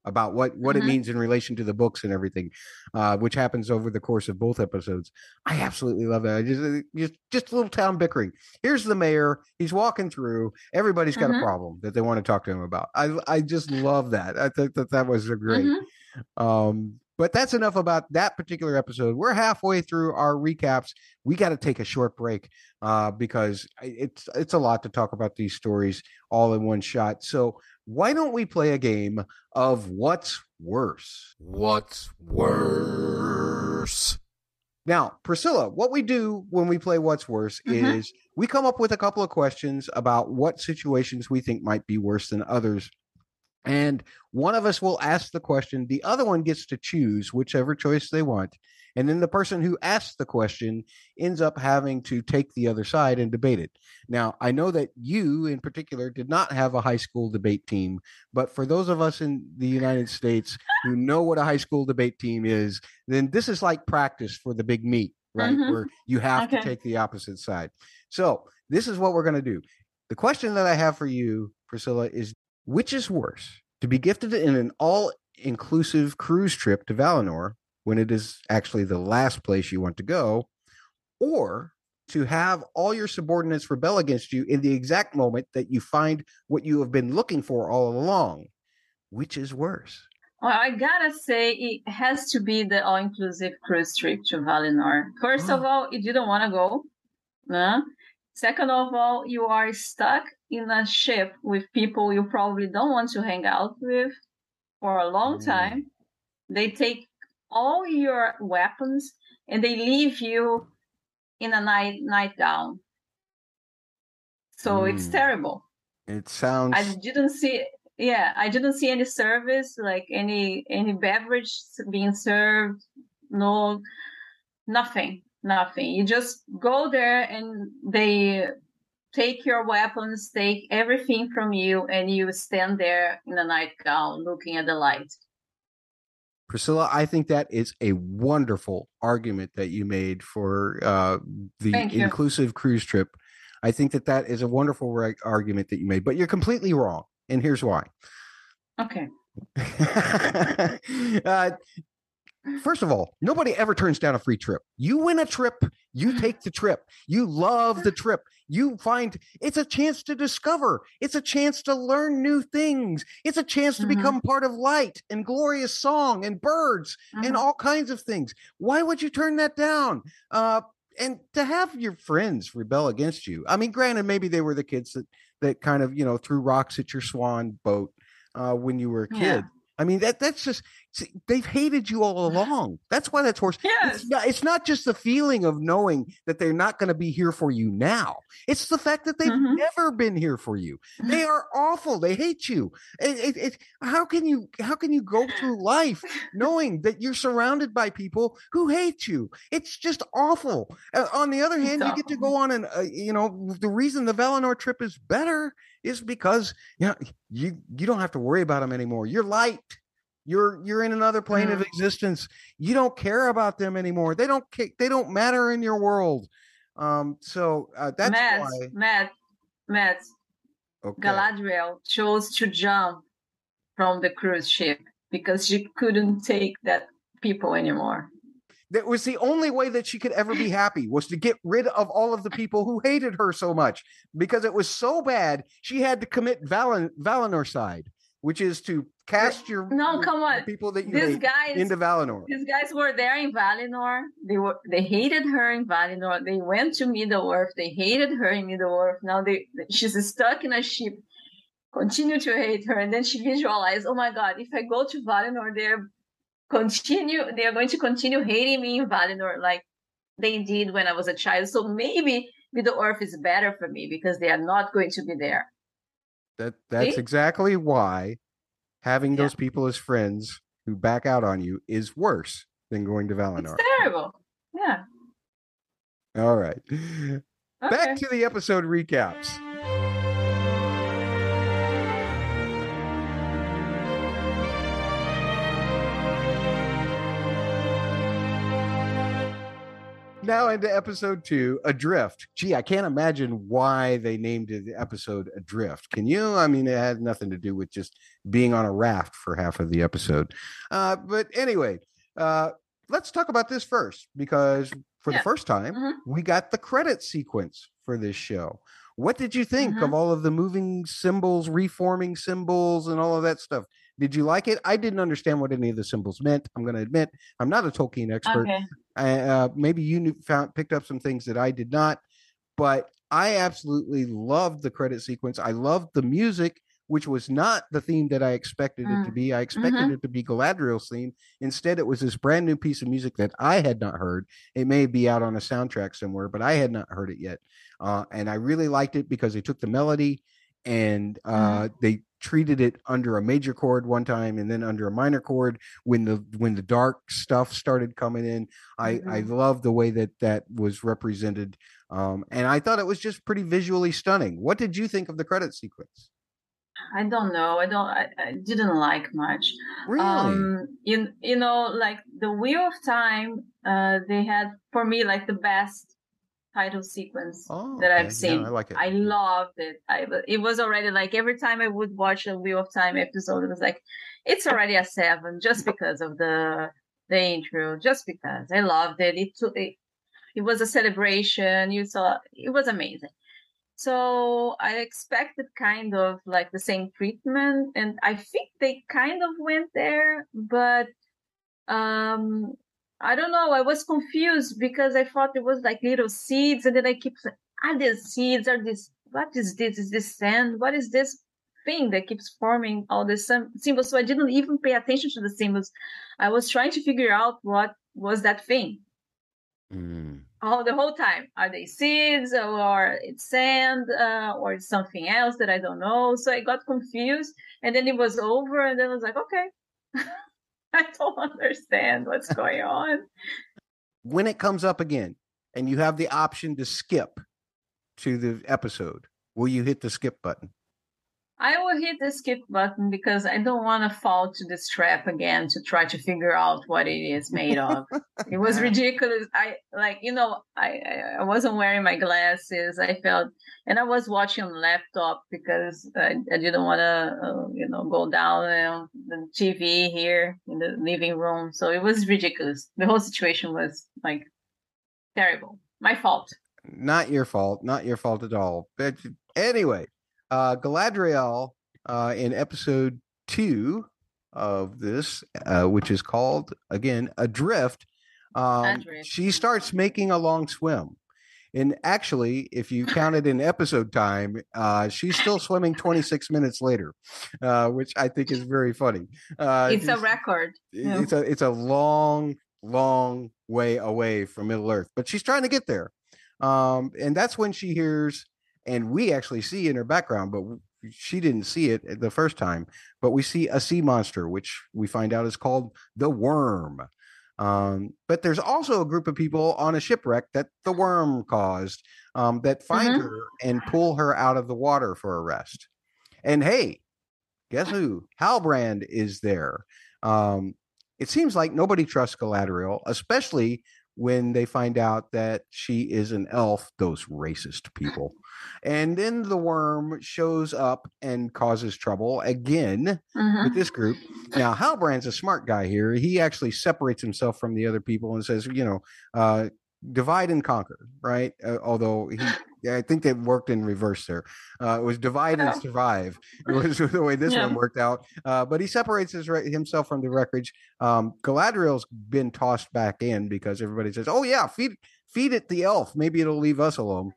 about what what it Mhm. means in relation to the books and everything uh which happens over the course of both episodes. I absolutely love that I just uh, just just a little town bickering. Here's the mayor. He's walking through. Everybody's got Mhm. a problem that they want to talk to him about. I i just [sighs] love that. I think that that was a great Mhm. um, but that's enough about that particular episode. We're halfway through our recaps. We got to take a short break uh, because it's it's a lot to talk about these stories all in one shot. So why don't we play a game of what's worse? What's worse? Now, Priscilla, what we do when we play What's Worse Mhm. is we come up with a couple of questions about what situations we think might be worse than others. And one of us will ask the question, the other one gets to choose whichever choice they want. And then the person who asks the question ends up having to take the other side and debate it. Now, I know that you in particular did not have a high school debate team, but for those of us in the United States who know what a high school debate team is, then this is like practice for the big meet, right? Mhm. Where you have to take the opposite side. So, this is what we're going to do. The question that I have for you, Priscilla, is which is worse? To be gifted in an all inclusive cruise trip to Valinor when it is actually the last place you want to go, or to have all your subordinates rebel against you in the exact moment that you find what you have been looking for all along? Which is worse? Well, I gotta say, it has to be the all-inclusive cruise trip to Valinor. First of ah. all, you didn't want to go. No. Second of all, you are stuck in a ship with people you probably don't want to hang out with for a long Mm. time. They take all your weapons and they leave you in a night nightgown. So it's Mm. terrible. It sounds. I didn't see yeah, I didn't see any service, like any any beverage being served, no nothing, nothing. You just go there and they take your weapons, take everything from you, and you stand there in a nightgown looking at the light. Priscilla, I think that is a wonderful argument that you made for uh, the inclusive cruise trip. I think that that is a wonderful re- argument that you made, but you're completely wrong. And here's why. Okay. [laughs] uh, first of all, nobody ever turns down a free trip. You win a trip, you [laughs] take the trip. You love the trip. You find it's a chance to discover, it's a chance to learn new things, it's a chance to Mhm. become part of light and glorious song and birds and Mhm. all kinds of things. Why would you turn that down? Uh, and to have your friends rebel against you. I mean, granted, maybe they were the kids that that kind of you know threw rocks at your swan boat uh, when you were a kid. Yeah. I mean, that that's just see, they've hated you all along. That's why that's horse. Yes. It's not, it's not just the feeling of knowing that they're not going to be here for you now. It's the fact that they've Mhm. never been here for you. They [laughs] are awful. They hate you. It, it, it, how can you how can you go through life knowing [laughs] that you're surrounded by people who hate you? It's just awful. Uh, on the other hand, you get to go on and uh, you know the reason the Valinor trip is better is because you know you you don't have to worry about them anymore. You're light. You're you're in another plane of Mm. existence. You don't care about them anymore. They don't they don't matter in your world. Um, so uh, that's Matt, why. Matt, Matt, Okay. Galadriel chose to jump from the cruise ship because she couldn't take that people anymore. that was the only way that she could ever be happy was to get rid of all of the people who hated her so much because it was so bad she had to commit Valen Valinor which is to cast your No, come on. people that you hate guys, into Valinor. these guys were there in Valinor. They were they hated her in Valinor. They went to Middle Earth. They hated her in Middle Earth. Now they she's stuck in a ship. Continue to hate her, and then she visualized, oh my god, if I go to Valinor, they're continue. They are going to continue hating me in Valinor like they did when I was a child. So maybe Middle Earth is better for me because they are not going to be there. That that's See? exactly why having Yeah. those people as friends who back out on you is worse than going to Valinor. It's terrible. Yeah. All right. Okay. Back to the episode recaps. Now into episode two, Adrift. Gee, I can't imagine why they named the episode Adrift. Can you? I mean, it had nothing to do with just being on a raft for half of the episode. Uh, but anyway, uh, let's talk about this first because for the first time, Mhm. we got the credit sequence for this show. What did you think Mhm. of all of the moving symbols, reforming symbols, and all of that stuff? Did you like it? I didn't understand what any of the symbols meant. I'm going to admit I'm not a Tolkien expert. Okay. Uh, maybe you knew, found picked up some things that I did not, but I absolutely loved the credit sequence. I loved the music, which was not the theme that I expected it to Mm. be. I expected Mhm. it to be Galadriel's theme. Instead, it was this brand new piece of music that I had not heard. It may be out on a soundtrack somewhere, but I had not heard it yet. Uh, and I really liked it because they took the melody and uh, they treated it under a major chord one time and then under a minor chord when the when the dark stuff started coming in i i love the way that that was represented um and i thought it was just pretty visually stunning what did you think of the credit sequence I don't know. I don't. I, I didn't like much. really Um, you you know, like the Wheel of Time. Uh, they had for me like the best title sequence oh, that okay. I've seen. yeah, i like it I loved it. I it was already like every time I would watch a Wheel of Time episode, it was like it's already a seven just because of the the intro, just because I loved it. It took it, it was a celebration. You saw it was amazing. So I expected kind of like the same treatment, and I think they kind of went there, but um I don't know. I was confused because I thought it was like little seeds, and then I keep saying, "Are these seeds? Are this? What is this? Is this sand? What is this thing that keeps forming all sym- symbols?" So I didn't even pay attention to the symbols. I was trying to figure out what was that thing Mm. all the whole time. Are they seeds or it's sand uh, or it's something else that I don't know? So I got confused, and then it was over, and then I was like, okay. [laughs] [laughs] I don't understand what's going on. when it comes up again and you have the option to skip to the episode will you hit the skip button I will hit the skip button because I don't want to fall to this trap again to try to figure out what it is made of. [laughs] it was ridiculous. I like, you know, I, I wasn't wearing my glasses. I felt, and I was watching on laptop because I, I didn't want to, uh, you know, go down on the TV here in the living room. So it was ridiculous. The whole situation was like terrible. My fault. not your fault not your fault at all but anyway uh galadriel uh in episode two of this uh which is called again adrift um Adrift. she starts making a long swim and actually if you [laughs] count it in episode time uh she's still swimming 26 minutes later uh which i think is very funny uh it's a record. Yeah. it's a it's a long long way away from middle earth but she's trying to get there um and that's when she hears and we actually see in her background but she didn't see it the first time but we see a sea monster which we find out is called the worm. Um but there's also a group of people on a shipwreck that the worm caused um that find Mhm. her and pull her out of the water for a rest and hey guess who? Halbrand is there. Um, it seems like nobody trusts Galadriel, especially when they find out that she is an elf, those racist people. And then the worm shows up and causes trouble again Mhm. with this group. Now, Halbrand's a smart guy here. He actually separates himself from the other people and says, you know, uh, divide and conquer, right? Uh, although he, yeah, I think they worked in reverse there. Uh, it was divide and survive. It [laughs] [laughs] was the way this Yeah. one worked out. Uh, but he separates his, himself from the wreckage. Um, Galadriel's been tossed back in because everybody says, "Oh yeah, feed feed it the elf. Maybe it'll leave us alone."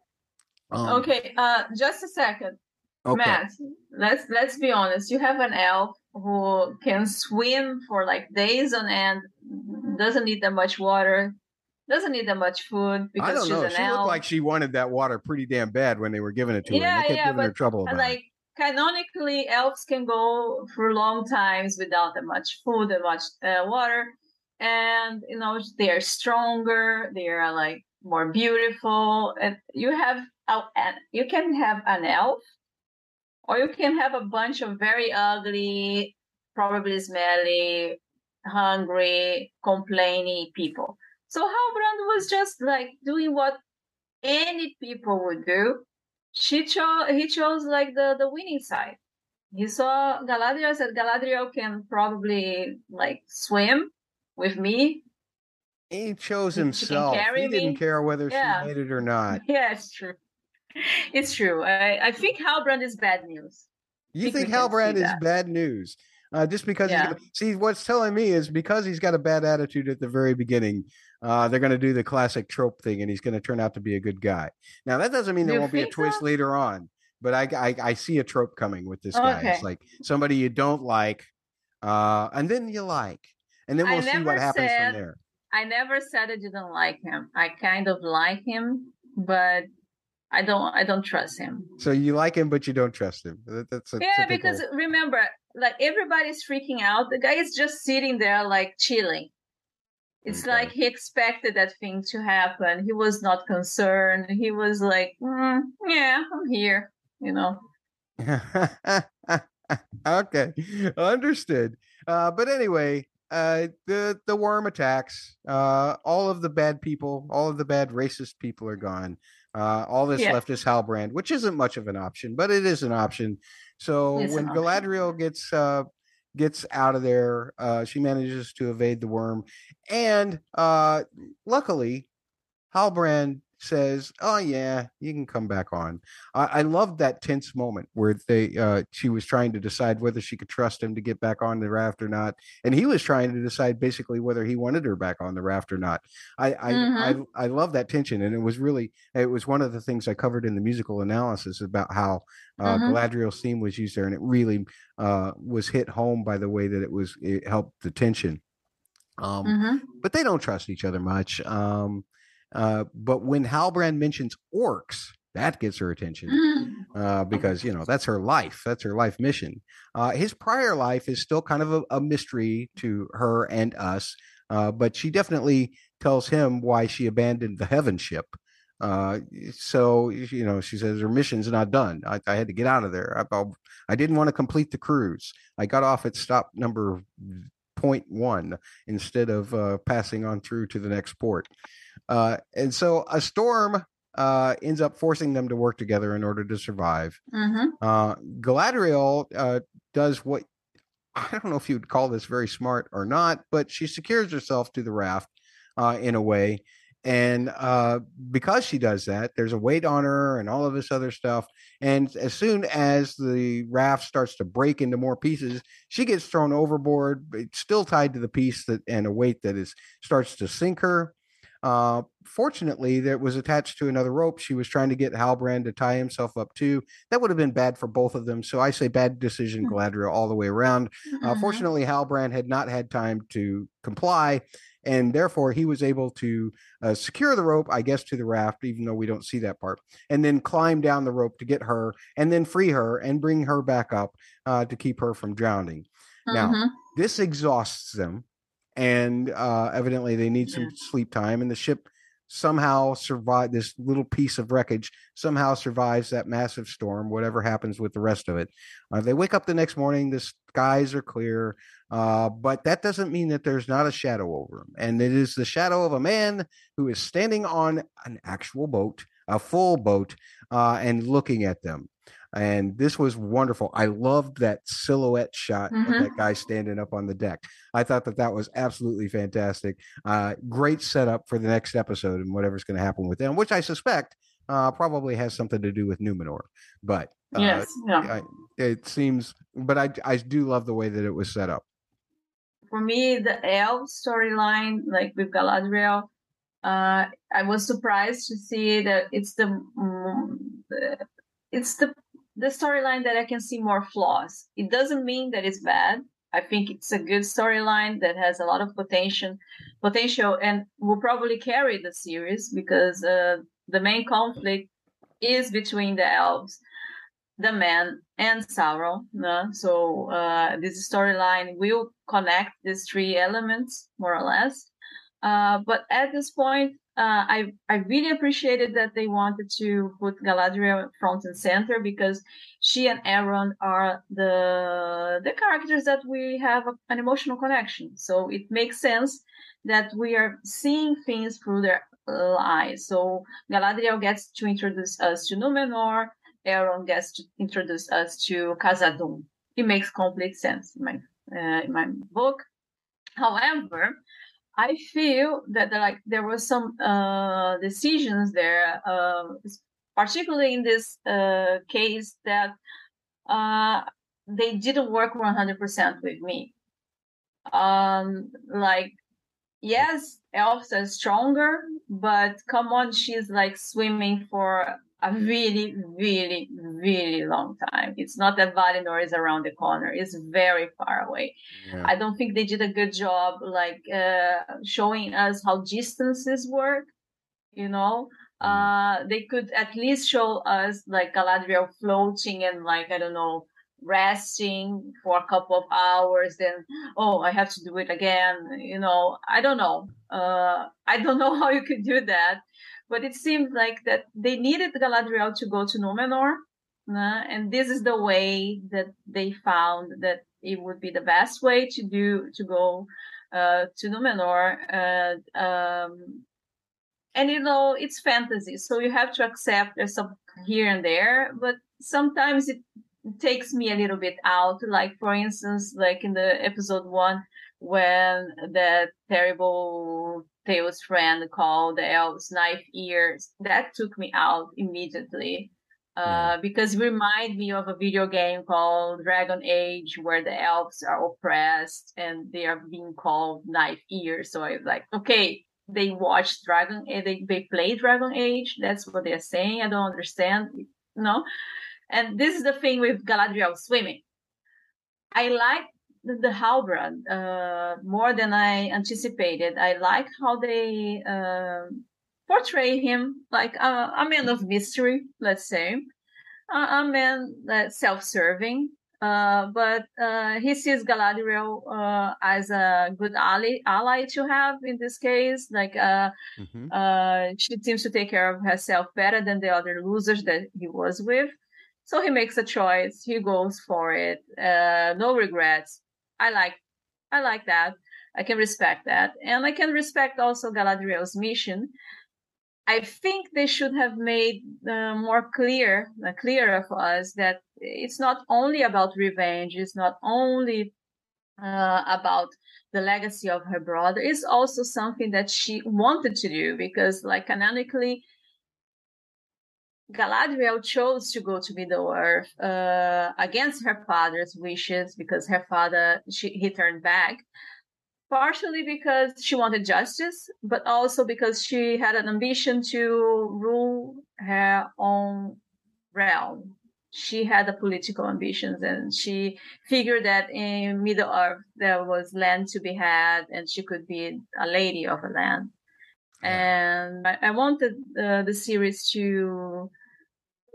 Um, okay, uh, just a second, Okay. Matt. Let's let's be honest. You have an elf who can swim for like days on end, doesn't need that much water, doesn't need that much food I because don't she's know. an She elf. looked like she wanted that water pretty damn bad when they were giving it to her. and Yeah, they kept yeah, giving her but, trouble Uh, about it. like canonically elves can go for long times without that much food and much uh, water and you know they are stronger they are like more beautiful and you have an you can have an elf or you can have a bunch of very ugly probably smelly hungry complaining people so Halbrand was just like doing what any people would do she chose he chose like the the winning side he saw galadriel said galadriel can probably like swim with me He chose himself. carry He didn't me. care whether Yeah. she made it or not. [laughs] yeah it's true it's true i i think halbrand is bad news You think think Halbrand is that. bad news? Uh, just because Yeah. see what's telling me is because he's got a bad attitude at the very beginning. Uh, they're going to do the classic trope thing, and he's going to turn out to be a good guy. Now that doesn't mean there you won't be a twist so? later on, but I, I I see a trope coming with this guy. It's Okay. like somebody you don't like, uh, and then you like, and then I we'll see what happens said- from there. i never said i didn't like him i kind of like him but i don't i don't trust him So you like him, but you don't trust him. That, that's a yeah typical- because remember like everybody's freaking out the guy is just sitting there like chilling it's Okay. like he expected that thing to happen he was not concerned he was like "Mm, yeah i'm here you know [laughs] okay, understood. Uh, but anyway, uh, the the worm attacks. Uh, all of the bad people, all of the bad racist people are gone. Uh, all that's Yeah. left is Halbrand, which isn't much of an option, but it is an option. So It's when option. Galadriel gets uh, gets out of there, uh, she manages to evade the worm, and uh, luckily, Halbrand says, "Oh yeah, you can come back on." I, I loved that tense moment where they uh, she was trying to decide whether she could trust him to get back on the raft or not, and he was trying to decide basically whether he wanted her back on the raft or not. I I, Mhm. I I love that tension, and it was really it was one of the things I covered in the musical analysis about how uh, Mhm. Galadriel's theme was used there, and it really uh, was hit home by the way that it was it helped the tension. Um, Mhm. but they don't trust each other much. Um, uh, but when Halbrand mentions orcs, that gets her attention uh, because you know that's her life. That's her life mission. Uh, his prior life is still kind of a, a mystery to her and us, uh, but she definitely tells him why she abandoned the Heaven ship. Uh, so you know, she says her mission's not done. I, I had to get out of there. I, I didn't want to complete the cruise. I got off at stop number point one instead of uh, passing on through to the next port. Uh, and so a storm uh, ends up forcing them to work together in order to survive. Mhm. Uh, Galadriel uh, does what I don't know if you would call this very smart or not, but she secures herself to the raft uh, in a way. And uh, because she does that, there's a weight on her and all of this other stuff. And as soon as the raft starts to break into more pieces, she gets thrown overboard, but still tied to the piece that and a weight that is starts to sink her. Uh, fortunately, that was attached to another rope. She was trying to get Halbrand to tie himself up too. That would have been bad for both of them. So I say bad decision. Galadriel, all the way around. Uh, Mhm. fortunately, Halbrand had not had time to comply, and therefore he was able to uh, secure the rope, I guess, to the raft, even though we don't see that part, and then climb down the rope to get her, and then free her and bring her back up uh, to keep her from drowning. Now, Mhm. this exhausts them, and uh, evidently they need some sleep time, and the ship somehow survive this little piece of wreckage somehow survives that massive storm whatever happens with the rest of it uh, they wake up the next morning the skies are clear Uh, but that doesn't mean that there's not a shadow over him. And it is the shadow of a man who is standing on an actual boat, a full boat, uh, and looking at them. And this was wonderful. I loved that silhouette shot Mhm. of that guy standing up on the deck. I thought that that was absolutely fantastic. Uh, great setup for the next episode and whatever's going to happen with them, which I suspect uh, probably has something to do with Numenor. But uh, yes, yeah. I, it seems, but I I do love the way that it was set up. For me, the elf storyline, like with Galadriel, uh, I was surprised to see that it's the, it's the the storyline that I can see more flaws. It doesn't mean that it's bad. I think it's a good storyline that has a lot of potential, potential, and will probably carry the series because uh, the main conflict is between the elves, the man, and Sauron. So uh, this storyline will connect these three elements more or less. Uh, but at this point, uh, I I really appreciated that they wanted to put Galadriel front and center because she and Aaron are the the characters that we have an emotional connection. So it makes sense that we are seeing things through their uh, eyes. So Galadriel gets to introduce us to Numenor. Aaron gets to introduce us to Khazad-dûm. It makes complete sense in my uh, in my book. However, I feel that like there were some uh, decisions there, uh, particularly in this uh, case, that uh, they didn't work 100% with me. Um, like, yes, elves are stronger, but come on, she's like swimming for a really, really, really long time. It's not that Valinor is around the corner; it's very far away. I don't think they did a good job, like uh, showing us how distances work. You know, uh, they could at least show us like Galadriel floating and like I don't know, resting for a couple of hours. Then, oh, I have to do it again. You know, I don't know. Uh, I don't [laughs] know how you could do that, but it seemed like that they needed Galadriel to go to Numenor. uh, and this is the way that they found that it would be the best way to do to go uh, to Numenor. Uh, um, and you know, it's fantasy, so you have to accept there's some here and there, but sometimes it takes me a little bit out. Like for instance, like in the episode one, when that terrible Theo's friend called the elves knife ears, that took me out immediately uh, because it remind me of a video game called Dragon Age, where the elves are oppressed and they are being called knife ears. So I was like, okay, they watch Dragon, eh, they they play Dragon Age. That's what they're saying. I don't understand, you know. And this is the thing with Galadriel swimming. I like the, the Halbrand uh, more than I anticipated. I like how they uh, portray him like a, a man of mystery, let's say, a, a man that's self-serving. Uh, but uh, he sees Galadriel uh, as a good ally, ally to have in this case. Like uh, Mhm. uh, she seems to take care of herself better than the other losers that he was with. So he makes a choice. He goes for it. Uh, no regrets. I like, I like that. I can respect that, and I can respect also Galadriel's mission. I think they should have made uh, more clear, uh, clearer for us that it's not only about revenge. It's not only uh, about the legacy of her brother. It's also something that she wanted to do because, like, canonically, Galadriel chose to go to Middle Earth uh, against her father's wishes because her father she, he turned back, partially because she wanted justice, but also because she had an ambition to rule her own realm. She had a political ambitions, and she figured that in Middle Earth there was land to be had, and she could be a lady of a land and I, I wanted uh, the series to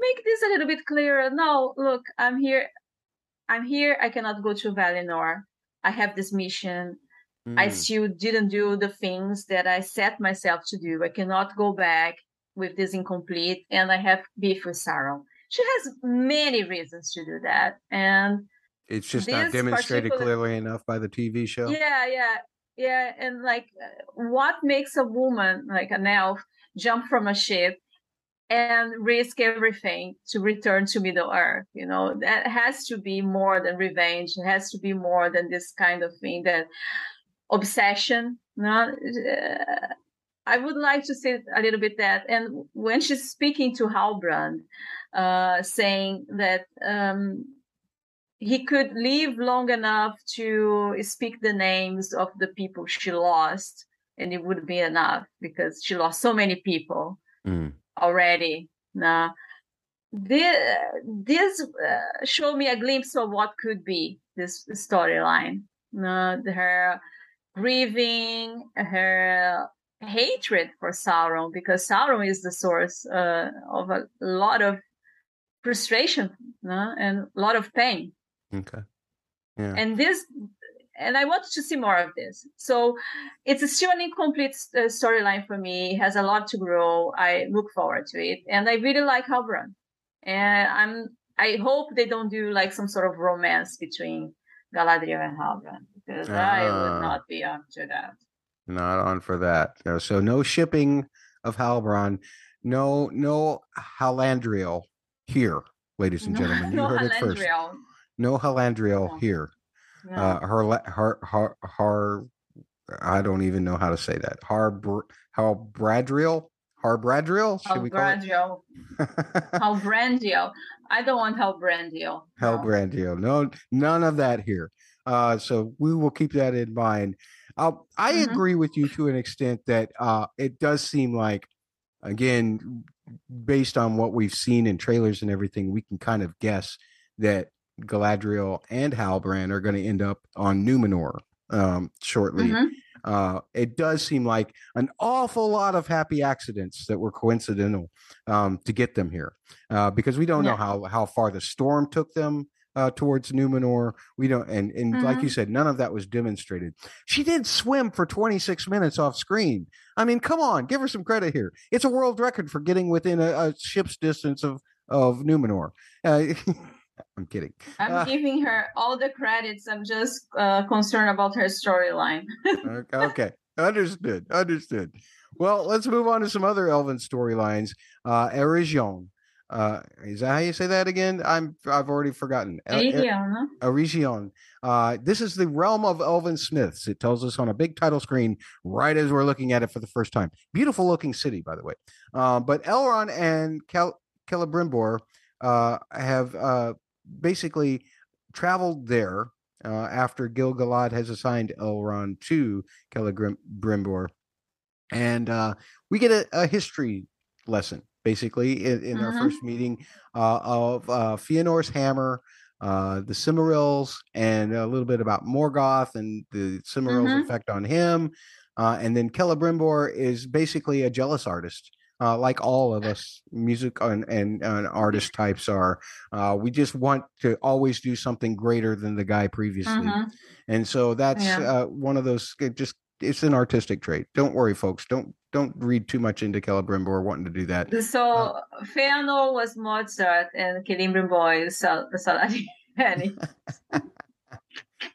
make this a little bit clearer. No, look, I'm here. I'm here. I cannot go to Valinor. I have this mission. I Mm. still didn't do the things that I set myself to do. I cannot go back with this incomplete, and I have beef with Sauron. She has many reasons to do that, and It's just not demonstrated clearly enough by the TV show. Yeah, yeah, yeah. And like, what makes a woman, like an elf, jump from a ship and risk everything to return to Middle Earth? You know, that has to be more than revenge. It has to be more than this kind of thing that obsession. No, uh, I would like to say a little bit that. And when she's speaking to Halbrand, uh, saying that. Um, he could live long enough to speak the names of the people she lost and it would be enough because she lost so many people Mm. Already now this, this uh, showed me a glimpse of what could be this storyline uh, her grieving her hatred for sauron because sauron is the source uh, of a lot of frustration uh, and a lot of pain Okay. Yeah. and this and i wanted to see more of this so it's still an incomplete uh, storyline for me it has a lot to grow i look forward to it and i really like halbrand and i'm i hope they don't do like some sort of romance between galadriel and halbrand because i Ah. would not be up to that Not on for that. So no shipping of Halbron. No, no Halandriel here, ladies and gentlemen. You no heard it first. No Halandriel No. here. No. Uh, her, her, her, her, I don't even know how to say that. Har, how Bradriel? Har Bradriel? Should we call it? [laughs] Halbrandriel. I don't want Halbrandriel. Hell No. Brandio. No, none of that here. Uh, so we will keep that in mind. Uh, I Mhm. agree with you to an extent that uh, it does seem like, again, based on what we've seen in trailers and everything, we can kind of guess that Galadriel and Halbrand are going to end up on Numenor um, shortly. Mhm. Uh, it does seem like an awful lot of happy accidents that were coincidental um, to get them here, uh, because we don't know how how far the storm took them uh, towards Numenor. We don't, and and like Mhm. you said, none of that was demonstrated. She did swim for 26 minutes off screen. I mean, come on, give her some credit here. It's a world record for getting within a, a ship's distance of of Numenor. [laughs] I'm kidding. I'm Uh, giving her all the credits. I'm just uh, concerned about her storyline. [laughs] okay, okay. understood understood well let's move on to some other elven storylines uh Eregion. uh is that how you say that again i'm i've already forgotten E- E- uh this is the realm of elven smiths it tells us on a big title screen right as we're looking at it for the first time beautiful looking city by the way uh, but elrond and Kel- celebrimbor uh have uh basically traveled there uh, after Gil-galad has assigned Elrond to Celebrimbor, and uh, we get a, a history lesson basically in, in our Mhm. first meeting uh, of uh, Fëanor's hammer, uh, the Silmarils, and a little bit about Morgoth and the Silmarils' Mhm. effect on him. Uh, and then Celebrimbor is basically a jealous artist. Uh, like all of us, music and, and, and artist types are, uh, we just want to always do something greater than the guy previously Mhm. and so that's Yeah. uh, one of those it just it's an artistic trait don't worry folks don't don't read too much into Celebrimbor wanting to do that So Fëanor was Mozart and Celebrimbor is Sal- Saladiani. [laughs]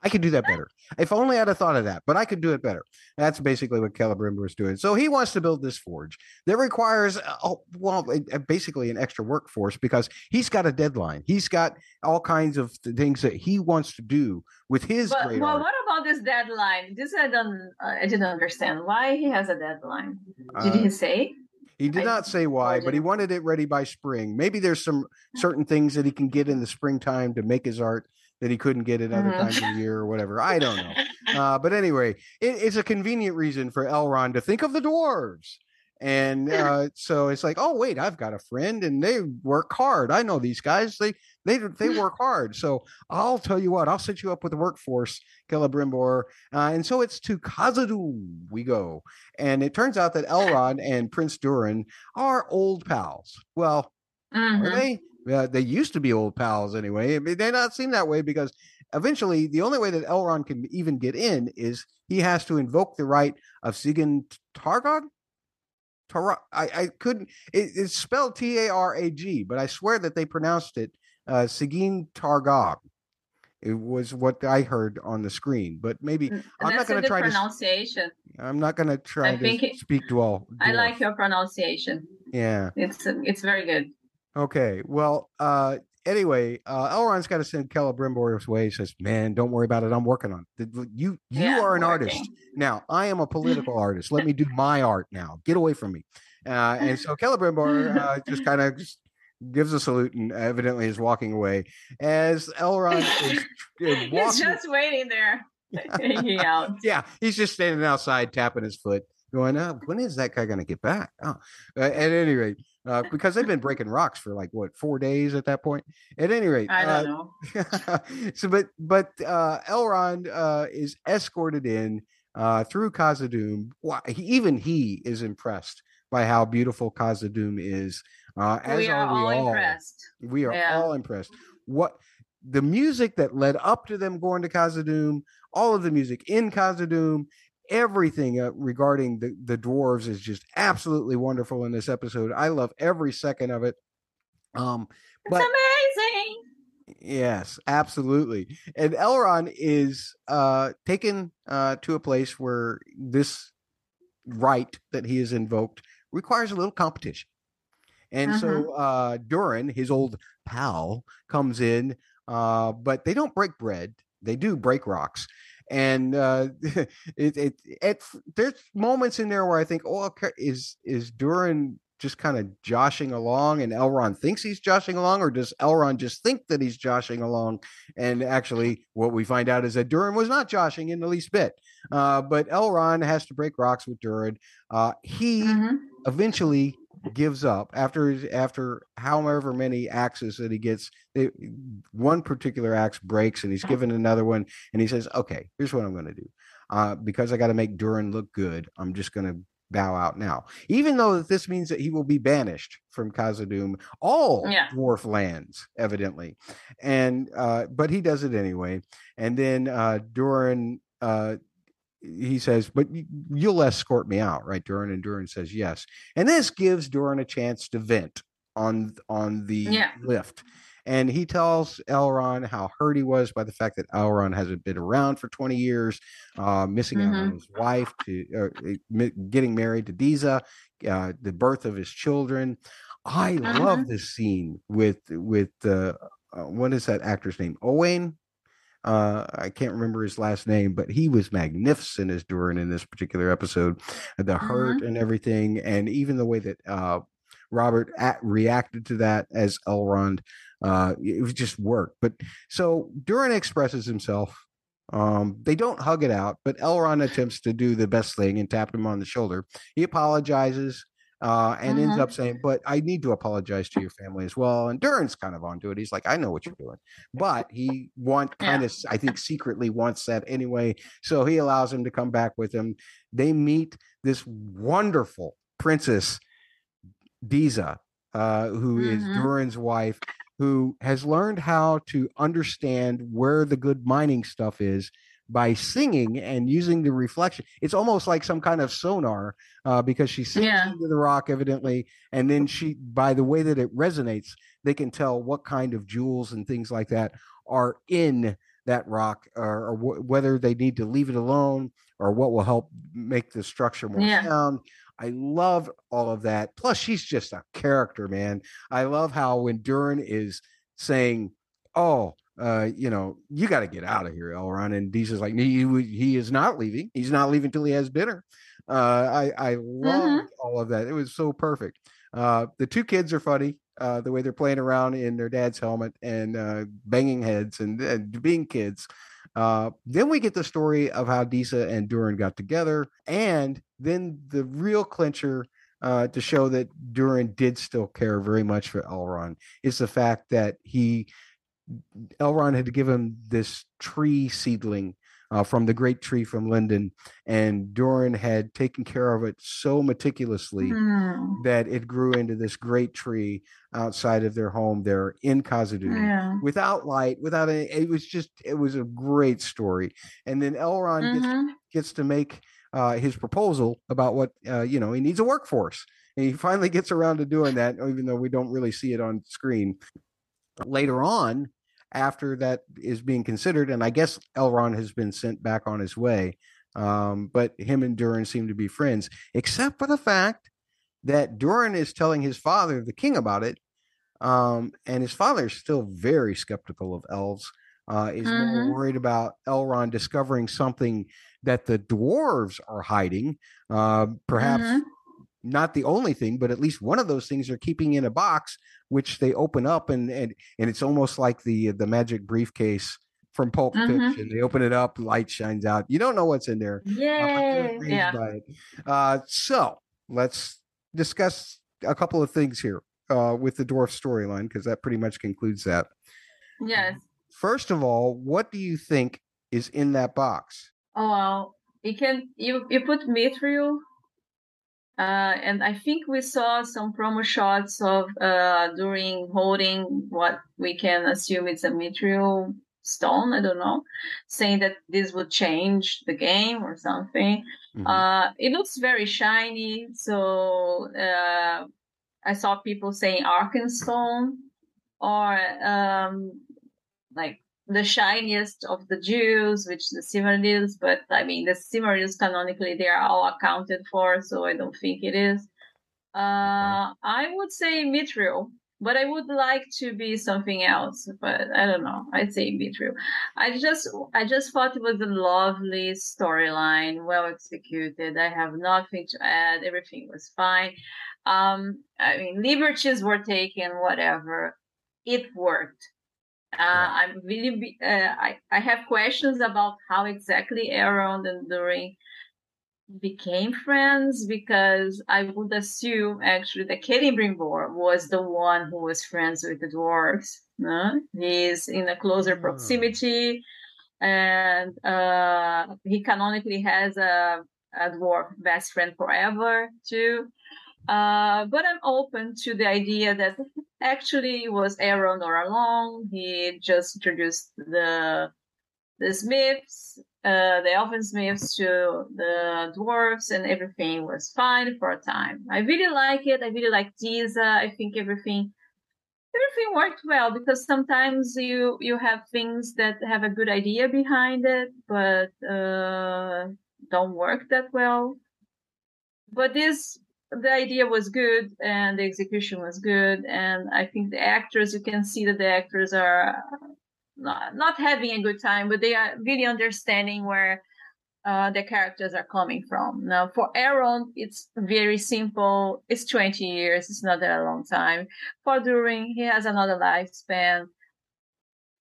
i could do that better if only i'd have thought of that but i could do it better that's basically what Celebrimbor is doing so he wants to build this forge that requires uh, oh, well basically an extra workforce because he's got a deadline he's got all kinds of things that he wants to do with his But great well, art. what about this deadline? This I don't. Uh, I didn't understand why he has a deadline. Did Uh, he say? He did I- not say why, but he wanted it ready by spring. Maybe there's some certain things that he can get in the springtime to make his art that he couldn't get at other Mhm. times of the year or whatever. I don't know. [laughs] Uh, but anyway, it, it's a convenient reason for Elrond to think of the dwarves. And [laughs] uh, so it's like, oh wait, I've got a friend, and they work hard. I know these guys; they they they work [laughs] hard. So I'll tell you what, I'll set you up with a workforce, Celebrimbor. Uh, and so it's to Khazad-dûm we go, and it turns out that Elrond and Prince Durin are old pals. Well, Mhm. are they? Uh, they used to be old pals anyway. I mean, they not seem that way because eventually the only way that Elrond can even get in is he has to invoke the right of Sigyn Targog. Tar- I, I couldn't. It, it's spelled T A R A G, but I swear that they pronounced it uh, Sigyn Targog. It was what I heard on the screen, but maybe Mm, I'm not going to try to. pronunciation. I'm not going to try I to it- speak dwell. I like your pronunciation. Yeah. It's it's very good. Okay. Well, uh, anyway, uh, Elrond's got to send Celebrimbor's way. He says, "Man, don't worry about it. I'm working on it. You, you Yeah, are an I'm artist now. I am a political [laughs] artist. Let me do my art now. Get away from me." Uh, and so Celebrimbor uh, just kind of gives a salute and evidently is walking away as Elrond is uh, [laughs] walking. just waiting there, [laughs] hanging out. Yeah, he's just standing outside tapping his foot, going, oh, when is that guy going to get back? Oh, uh, at any rate, uh, because they've been breaking rocks for like what four days at that point. At any rate, I uh, don't know. [laughs] so, but but uh, Elrond uh, is escorted in uh, through Khazad-dûm. He, even he is impressed by how beautiful Khazad-dûm is. Uh, as We are we all all. impressed. We are Yeah. all impressed. What the music that led up to them going to Khazad-dûm, all of the music in Khazad-dûm, everything uh, regarding the, the dwarves is just absolutely wonderful in this episode. I love every second of it. Um, It's but amazing. yes, absolutely. And Elrond is uh, taken uh, to a place where this right that he has invoked requires a little competition. And so uh Durin, his old pal, comes in, uh, but they don't break bread. They do break rocks. And uh [laughs] it, it it there's moments in there where I think, oh, okay, is is Durin just kind of joshing along and Elrond thinks he's joshing along, or does Elrond just think that he's joshing along? And actually, what we find out is that Durin was not joshing in the least bit. Uh, but Elrond has to break rocks with Durin. Uh, he Mhm. eventually gives up after after however many axes that he gets they, one particular axe breaks and he's given another one and he says okay here's what i'm going to do. Uh, because i got to make durin look good i'm just going to bow out now. Even though that this means that he will be banished from Khazad-dûm all Yeah. dwarf lands evidently. And uh, but he does it anyway. And then uh, durin uh, he says, "But you'll escort me out, right?" Durin and Durin says, "Yes." And this gives Durin a chance to vent on on the Yeah. lift, and he tells Elrond how hurt he was by the fact that Elrond hasn't been around for twenty years, uh, missing out on his wife, to uh, getting married to Disa, uh, the birth of his children. I love this scene with with uh, uh, what is that actor's name? Owain uh, I can't remember his last name, but he was magnificent as Durin in this particular episode. The hurt and everything, and even the way that uh, Robert at, reacted to that as Elrond, uh, it was just work. But so Durin expresses himself. Um, they don't hug it out, but Elrond attempts to do the best thing and tap him on the shoulder. He apologizes uh, and ends Mhm. up saying, "But I need to apologize to your family as well." And Durin's kind of onto it. He's like, "I know what you're doing," but he want kind of, I think, secretly wants that anyway. So he allows him to come back with him. They meet this wonderful princess, Disa, uh, who is Mhm. Durin's wife, who has learned how to understand where the good mining stuff is by singing and using the reflection. It's almost like some kind of sonar uh, because she sings Yeah. into the rock, evidently, and then she, by the way that it resonates, they can tell what kind of jewels and things like that are in that rock, or, or wh- whether they need to leave it alone, or what will help make the structure more Yeah. sound. I love all of that. Plus, she's just a character, man. I love how when Durin is saying, "Oh, uh, you know, you got to get out of here, Elrond," and Disa's like, "He he is not leaving. He's not leaving till he has dinner." Uh, I I loved all of that. It was so perfect. Uh, the two kids are funny. Uh, the way they're playing around in their dad's helmet and uh, banging heads and, and being kids. Uh, then we get the story of how Disa and Durin got together, and then the real clincher uh, to show that Durin did still care very much for Elrond is the fact that he Elrond had given him this tree seedling uh, from the great tree from Lindon, and Durin had taken care of it so meticulously Hmm. that it grew into this great tree outside of their home there in Khazad-dûm Yeah. without light, without any. It was just, it was a great story. And then Elrond gets Mhm. gets to make uh, his proposal about what uh, you know he needs a workforce, and he finally gets around to doing that, even though we don't really see it on screen. Later on, after that is being considered, and I guess Elrond has been sent back on his way. Um, but him and Durin seem to be friends, except for the fact that Durin is telling his father, the king, about it. Um, and his father is still very skeptical of elves. Uh, is more worried about Elrond discovering something that the dwarves are hiding. Uh, perhaps Mhm. Not the only thing, but at least one of those things they're keeping in a box, which they open up and and and it's almost like the the magic briefcase from Pulp Mhm. Fiction. They open it up, light shines out. You don't know what's in there. uh, Yay! Yeah. Uh, so let's discuss a couple of things here uh, with the dwarf storyline because that pretty much concludes that. Yes. First of all, what do you think is in that box? Oh well, you can you you put Mithril, uh, and I think we saw some promo shots of uh Durin holding what we can assume it's a material stone. I don't know, saying that this would change the game or something. Mhm. Uh, it looks very shiny, so uh, I saw people saying Arkenstone or um, like the shiniest of the Jews, which the Silmarils, but I mean the Silmarils canonically they are all accounted for, so I don't think it is. Uh, I would say Mithril, but I would like to be something else, but I don't know. I'd say Mithril. I just I just thought it was a lovely storyline, well executed. I have nothing to add. Everything was fine. Um, I mean, liberties were taken, whatever. It worked. Uh. I'm really, be- uh, I, I have questions about how exactly Aaron and Durin became friends because I would assume actually that Celebrimbor was the one who was friends with the dwarves. No? He's in a closer Oh. proximity and uh, he canonically has a, a dwarf best friend forever too. Uh, but I'm open to the idea that [laughs] actually it was Aaron all along. He just introduced the the Smiths, uh, the Elven Smiths to the dwarves, and everything was fine for a time. I really like it. I really like Disa. I think everything everything worked well because sometimes you you have things that have a good idea behind it, but uh, don't work that well. But this the idea was good and the execution was good. And i think the actors you can see that the actors are not, not having a good time but they are really understanding where uh, the characters are coming from. Now for aaron it's very simple. It's 20 years. It's not that a long time. For Durin he has another lifespan.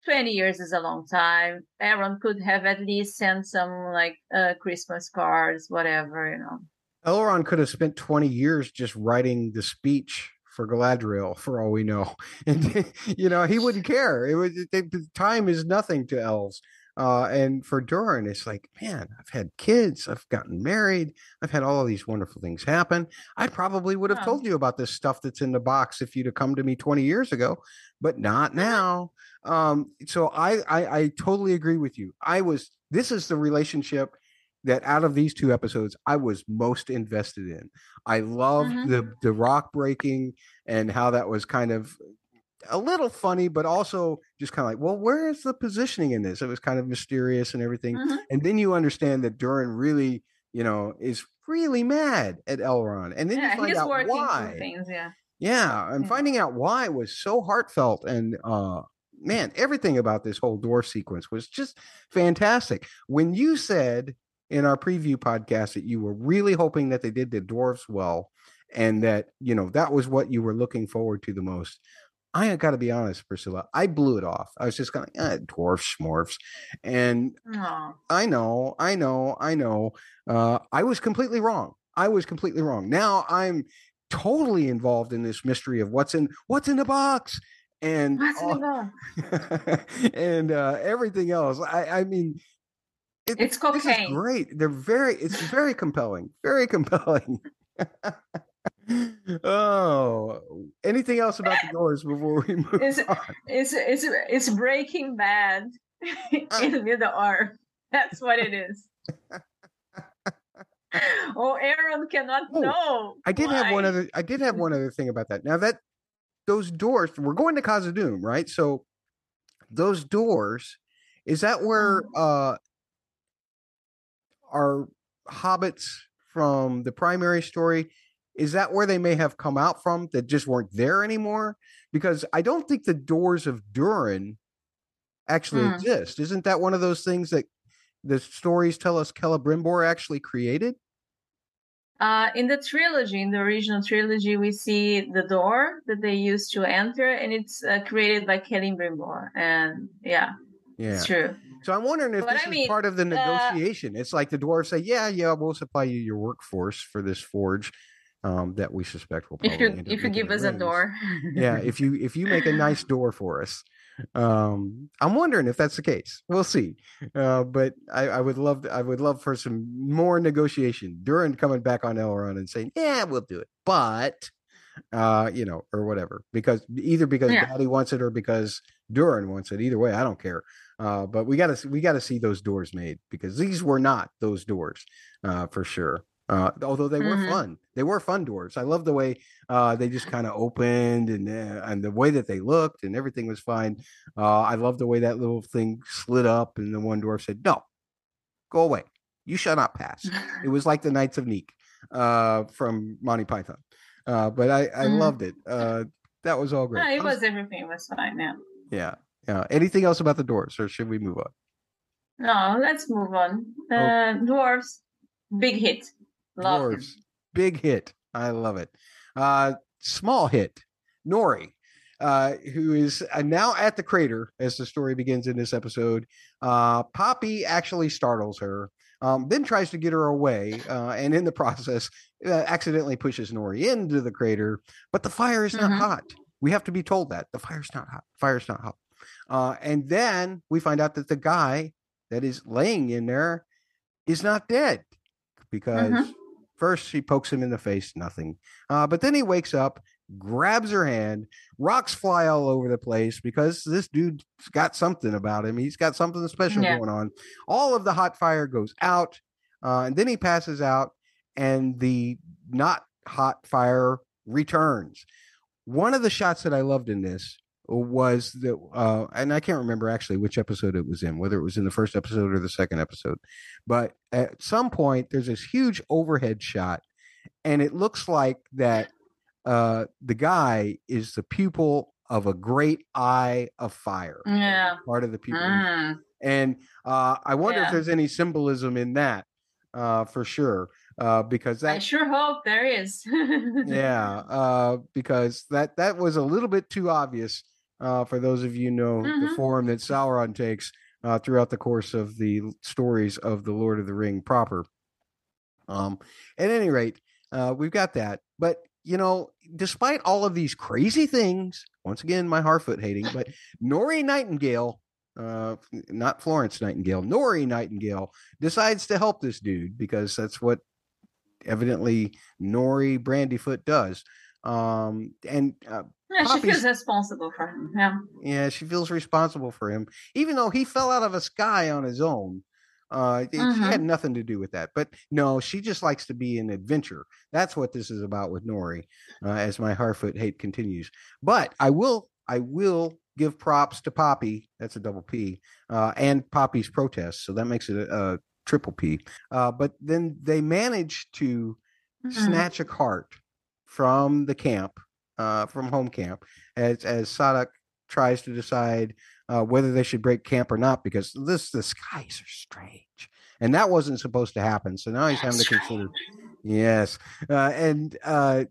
20 years is a long time. Aaron could have at least sent some like uh, christmas cards whatever you know Elrond could have spent 20 years just writing the speech for Galadriel, for all we know. [laughs] And, you know, he wouldn't care. It was they, the time is nothing to elves. Uh, and for Durin, it's like, man, I've had kids, I've gotten married, I've had all of these wonderful things happen. I probably would have Yeah. told you about this stuff that's in the box if you'd have come to me 20 years ago, but not now. Um, so I, I I totally agree with you. I was this is the relationship that out of these two episodes I was most invested in. I loved Mhm. the the rock breaking and how that was kind of a little funny, but also just kind of like, well, where is the positioning in this? It was kind of mysterious and everything. Mhm. And then you understand that Durin really, you know, is really mad at Elrond. And then yeah you find out why. things yeah Yeah, and Yeah. finding out why was so heartfelt and uh man, everything about this whole door sequence was just fantastic. When you said in our preview podcast that you were really hoping that they did the dwarves well and that, you know, that was what you were looking forward to the most. I got to be honest, Priscilla, I blew it off. I was just kind of eh, dwarfs, smorfs. And Aw. I know, I know, I know. Uh, I was completely wrong. I was completely wrong. Now I'm totally involved in this mystery of what's in what's in the box and What's in the all- [laughs] and uh, everything else. I, I mean, it- It's cocaine. great. They're very. It's very compelling. Very compelling. [laughs] oh, anything else about the doors before we move Is- on? It's it's it's Breaking Bad [laughs] in the Earth. That's what it is. [laughs] oh, Aaron cannot Oh, know. I did have one other. I did have one other thing about that. Now that those doors, we're going to Khazad-dûm, right? So those doors is that where uh our hobbits from the primary story is that where they may have come out from that just weren't there anymore because i don't think the doors of durin actually Hmm. exist isn't that one of those things that the stories tell us Celebrimbor actually created Uh, in the trilogy, in the original trilogy, we see the door that they used to enter, and it's uh, created by Celebrimbor. And yeah, yeah it's true. So i'm wondering if But this I is mean, part of the uh, negotiation. It's like the dwarves say yeah yeah we'll supply you your workforce for this forge um that we suspect will [laughs] If you if you give us a door, yeah if you if you make a nice [laughs] door for us. Um i'm wondering if that's the case. We'll see. Uh but i i would love i would love for some more negotiation Durin coming back on elrond and saying yeah we'll do it. But uh you know or whatever because either because Yeah. daddy wants it or because durin wants it. Either way i don't care uh but we gotta we gotta see those doors made because these were not those doors uh for sure. Uh although they were Mhm. fun. They were fun doors. I love the way uh they just kind of opened and uh, and the way that they looked and everything was fine. Uh i love the way that little thing slid up and the one dwarf said no go away. You shall not pass. It was like the [laughs] knights of neek uh from monty python. Uh but i i Mhm. loved it. Uh that was all great. No, it was- was everything was fine. Yeah. yeah yeah anything else about the doors or should we move on? No, let's move on. Oh. Uh, dwarves, big hit. Love dwarves big hit. I love it. Uh small hit nori uh who is uh, now at the crater as the story begins in this episode. Uh poppy actually startles her um then tries to get her away uh and in the [laughs] process uh, accidentally pushes nori into the crater but the fire is not Mhm. hot. We have to be told that. The fire's not hot. Fire's not hot uh and then we find out that the guy that is laying in there is not dead because Mhm. first she pokes him in the face, nothing. Uh, but then he wakes up, grabs her hand, rocks fly all over the place because this dude's got something about him. He's got something special Yeah. going on. All of the hot fire goes out, uh, and then he passes out, and the not hot fire returns. One of the shots that I loved in this was that, uh, and I can't remember actually which episode it was in, whether it was in the first episode or the second episode, but at some point there's this huge overhead shot, and it looks like that uh, the guy is the pupil of a great eye of fire. Yeah. part of the pupil, Mm. and uh, I wonder if there's any symbolism in that uh, for sure, uh, because I that sure hope there is. [laughs] yeah uh because that that was a little bit too obvious uh for those of you know the Mhm. form that sauron takes uh throughout the course of the stories of the lord of the ring proper um at any rate uh we've got that but you know despite all of these crazy things once again my harfoot hating but nori nightingale uh not florence nightingale nori nightingale decides to help this dude because that's what evidently Nori Brandyfoot does. Um, and uh, yeah, she feels responsible for him. Yeah. yeah, she feels responsible for him, even though he fell out of a sky on his own. Uh, it- she Mhm. had nothing to do with that. But no, she just likes to be an adventure. That's what this is about with Nori. Uh, as my Harfoot hate continues, but I will, I will give props to Poppy. That's a double P, uh, and Poppy's protest. So that makes it a, a triple P. Uh, but then they manage to Mhm. snatch a cart from the camp, uh, from home camp, as as Sadoc tries to decide uh, whether they should break camp or not because this the skies are strange, and that wasn't supposed to happen. So now he's having to consider. Yes, uh, and uh,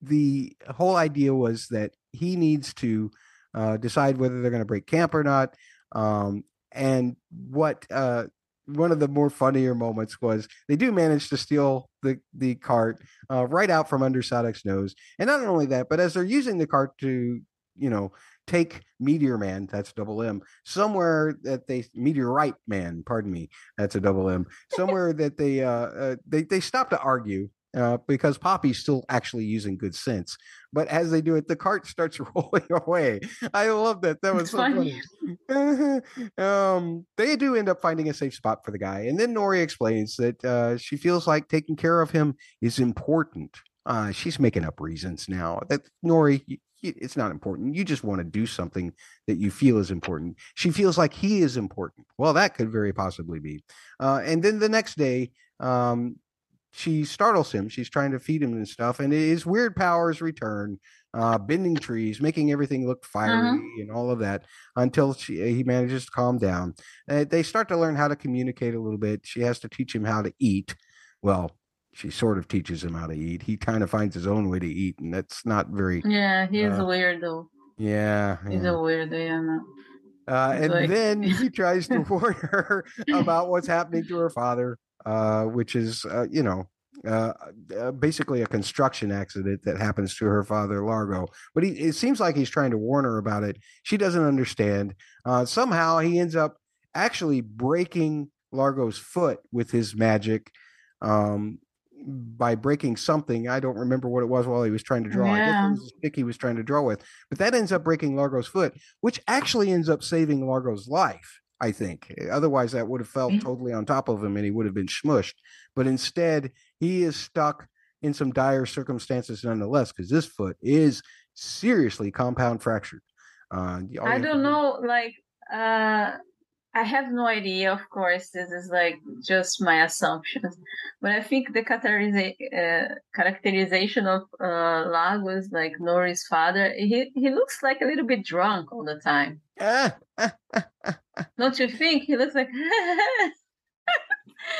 the whole idea was that he needs to uh, decide whether they're going to break camp or not. Um, and what uh, one of the more funnier moments was they do manage to steal the the cart uh, right out from under Sadoc's nose, and not only that, but as they're using the cart to you know take Meteor Man, that's double M, somewhere that they Meteorite Man, pardon me, that's a double M, somewhere that they uh, uh they they stop to argue. Uh, because Poppy's still actually using good sense, but as they do it, the cart starts [laughs] rolling away. I love that. That was so funny. funny. [laughs] um, they do end up finding a safe spot for the guy, and then Nori explains that uh, she feels like taking care of him is important. Uh, she's making up reasons now. That Nori, it's not important. You just want to do something that you feel is important. She feels like he is important. Well, that could very possibly be. Uh, and then the next day, um, she startles him. She's trying to feed him and stuff, and his weird powers return, uh, bending trees, making everything look fiery and all of that until she, he manages to calm down. Uh, they start to learn how to communicate a little bit. She has to teach him how to eat. Well, she sort of teaches him how to eat. He kind of finds his own way to eat, and that's not very. Yeah, he's Uh, a weirdo. Yeah, He's yeah. a weirdo. Yeah. Uh, and like- then he [laughs] tries to warn her [laughs] about what's happening to her father, uh, which is, uh, you know, uh, uh, basically a construction accident that happens to her father, Largo. But he, it seems like he's trying to warn her about it. She doesn't understand. Uh, somehow he ends up actually breaking Largo's foot with his magic. Um, by breaking something, I don't remember what it was while he was trying to draw. I guess Yeah. it was a stick he was trying to draw with, but that ends up breaking Largo's foot, which actually ends up saving Largo's life. I think. Otherwise, that would have felt Mhm. totally on top of him and he would have been smushed. But instead, he is stuck in some dire circumstances nonetheless because this foot is seriously compound fractured. Uh, I you have to don't know. Like, uh, I have no idea. Of course, this is like just my assumptions, but I think the uh, characterization of uh, Largo, like Nori's father, he he looks like a little bit drunk all the time. Ah, Don't you think? He looks like. [laughs]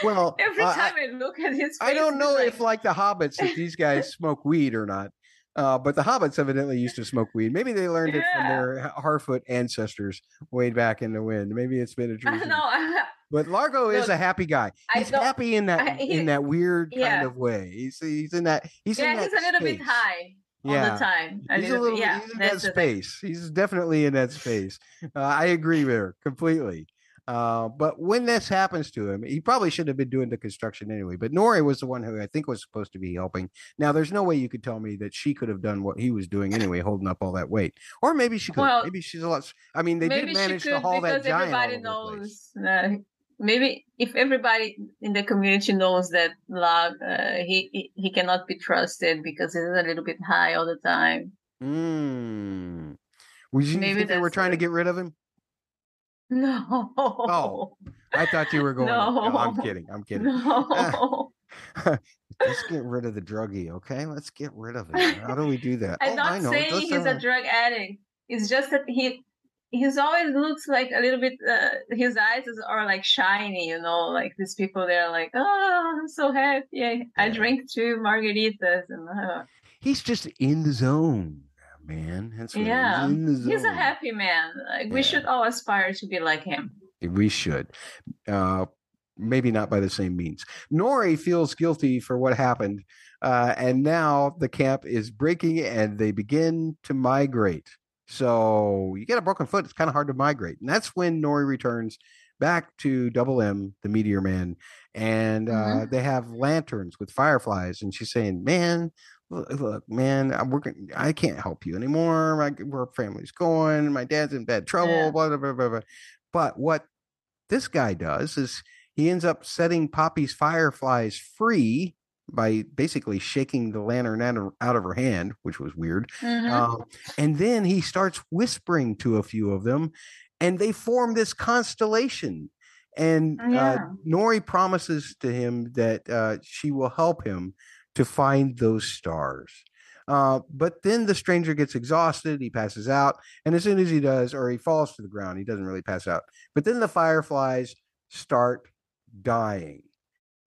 well, Every uh, I- time I, look at his face, I don't know like, if, like the hobbits, if these guys smoke weed or not. Uh, but the hobbits evidently used to smoke weed. Maybe they learned it from their Harfoot ancestors way back in the wind. Maybe it's been a [laughs] I tradition. don't know. But Largo is a happy guy. He's happy in that I- he- in that weird kind of way. He's he's in that he's in yeah, that he's a little bit high all Yeah. the time. A He's a little, yeah, he's in that thing. space. He's definitely in that [laughs] space. Uh, I agree there completely. Uh, but when this happens to him, he probably should have been doing the construction anyway. But Nori was the one who I think was supposed to be helping. Now, there's no way you could tell me that she could have done what he was doing anyway, holding up all that weight. Or maybe she could. Well, maybe she's a lot. I mean, they did manage to haul that giant everybody over the place. knows. Uh, maybe if everybody in the community knows that Lag, uh, he, he cannot be trusted because he's a little bit high all the time. Mm. Was you Maybe think they were trying to get rid of him? No. Oh, I thought you were [laughs] going. No, I'm kidding. I'm kidding. No. [laughs] Let's get rid of the druggie, okay? Let's get rid of it. How do we do that? [laughs] I'm oh, not I know. saying he's uh, a drug addict. It's just that he he's always looks like a little bit. Uh, his eyes is- are like shiny, you know, like these people. They're like, oh, I'm so happy. I, I drink two margaritas, and uh, He's just in the zone, man. That's Yeah. he's in the zone. he's a happy man. Like Yeah. we should all aspire to be like him. We should. Uh, maybe not by the same means. Nori feels guilty for what happened. Uh, and now the camp is breaking and they begin to migrate. So you get a broken foot, it's kind of hard to migrate. And that's when Nori returns back to Double M, the Meteor Man. And uh, Mhm. they have lanterns with fireflies. And she's saying, Man, look, look, man, I'm working. I can't help you anymore. My our family's going. My dad's in bad trouble. Yeah. Blah, blah, blah, blah, blah. But what this guy does is he ends up setting Poppy's fireflies free by basically shaking the lantern out of, out of her hand, which was weird. Mhm. Um, and then he starts whispering to a few of them, and they form this constellation. And uh, Yeah. Nori promises to him that uh, she will help him to find those stars. Uh, but then the stranger gets exhausted. He passes out. And as soon as he does, or he falls to the ground, he doesn't really pass out. But then the fireflies start dying.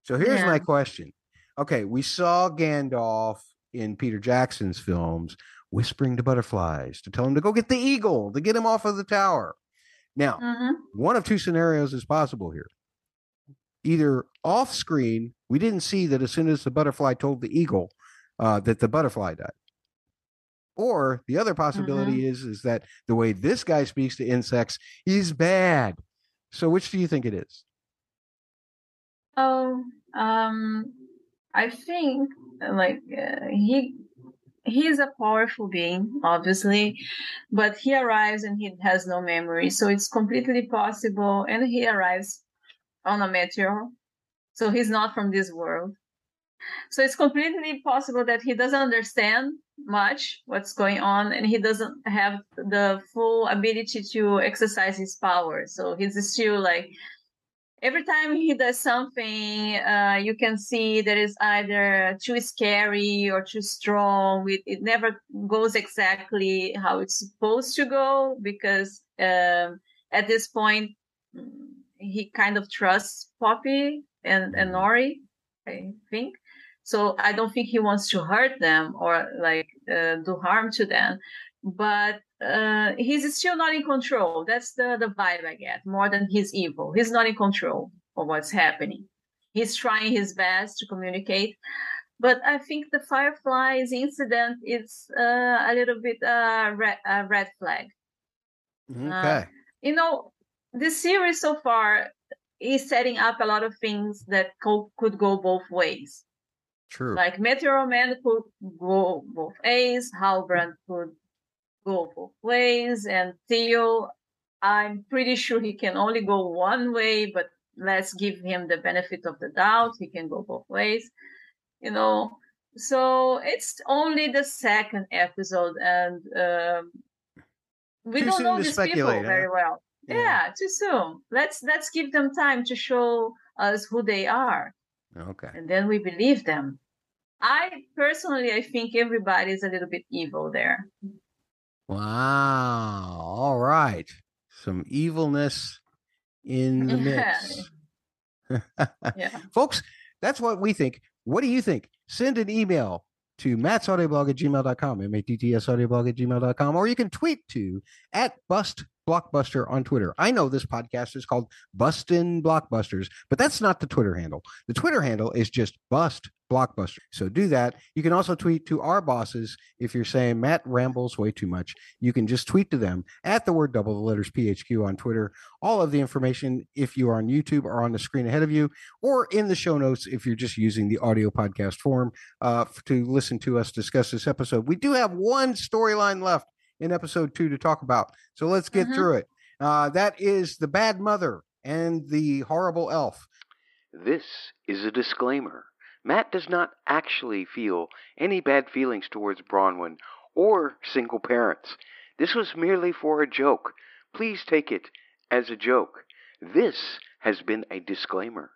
So here's my question. Okay, we saw Gandalf in Peter Jackson's films whispering to butterflies to tell him to go get the eagle, to get him off of the tower. Now, Mhm. one of two scenarios is possible here. Either off screen, we didn't see that as soon as the butterfly told the eagle uh, that the butterfly died. Or the other possibility is is that the way this guy speaks to insects is bad. So which do you think it is? Oh, um, I think uh, like uh, he he's a powerful being, obviously, but he arrives and he has no memory, so it's completely possible. And he arrives on a meteor, so he's not from this world. So it's completely possible that he doesn't understand much what's going on and he doesn't have the full ability to exercise his power. So he's still like every time he does something, uh, you can see that is either too scary or too strong. It, it never goes exactly how it's supposed to go because um, at this point he kind of trusts Poppy and, and Nori, I think. So I don't think he wants to hurt them or like uh, do harm to them, but uh, he's still not in control. That's the the vibe I get more than he's evil. He's not in control of what's happening. He's trying his best to communicate, but I think the Fireflies incident is uh, a little bit uh, red, a red flag. Okay. you know, this series so far is setting up a lot of things that co- could go both ways. True. Like Meteor Man could go both ways, Halbrand could go both ways, and Theo, I'm pretty sure he can only go one way, but let's give him the benefit of the doubt. He can go both ways, you know. So it's only the second episode, and um, we Too don't know these people very well. Yeah. Yeah. too soon. Let's let's give them time to show us who they are, Okay. and then we believe them. I personally, I think everybody is a little bit evil there. Wow. All right. Some evilness in the [laughs] mix. [laughs] Yeah. Folks, that's what we think. What do you think? Send an email to mattsaudioblog at gmail.com, M-A-T-T-S audioblog at gmail.com, or you can tweet to at bust blockbuster on Twitter. I know this podcast is called Bustin' Blockbusters, but that's not the Twitter handle. The Twitter handle is just Bust Blockbuster. So do that. You can also tweet to our bosses if you're saying Matt rambles way too much. You can just tweet to them at the word double the letters PHQ on Twitter. All of the information, if you are on YouTube, are on the screen ahead of you, or in the show notes if you're just using the audio podcast form uh, to listen to us discuss this episode. We do have one storyline left in episode two to talk about. So let's get Mhm. through it. Uh, that is the bad mother and the horrible elf. This is a disclaimer. Matt does not actually feel any bad feelings towards Bronwyn or single parents. This was merely for a joke. Please take it as a joke. This has been a disclaimer.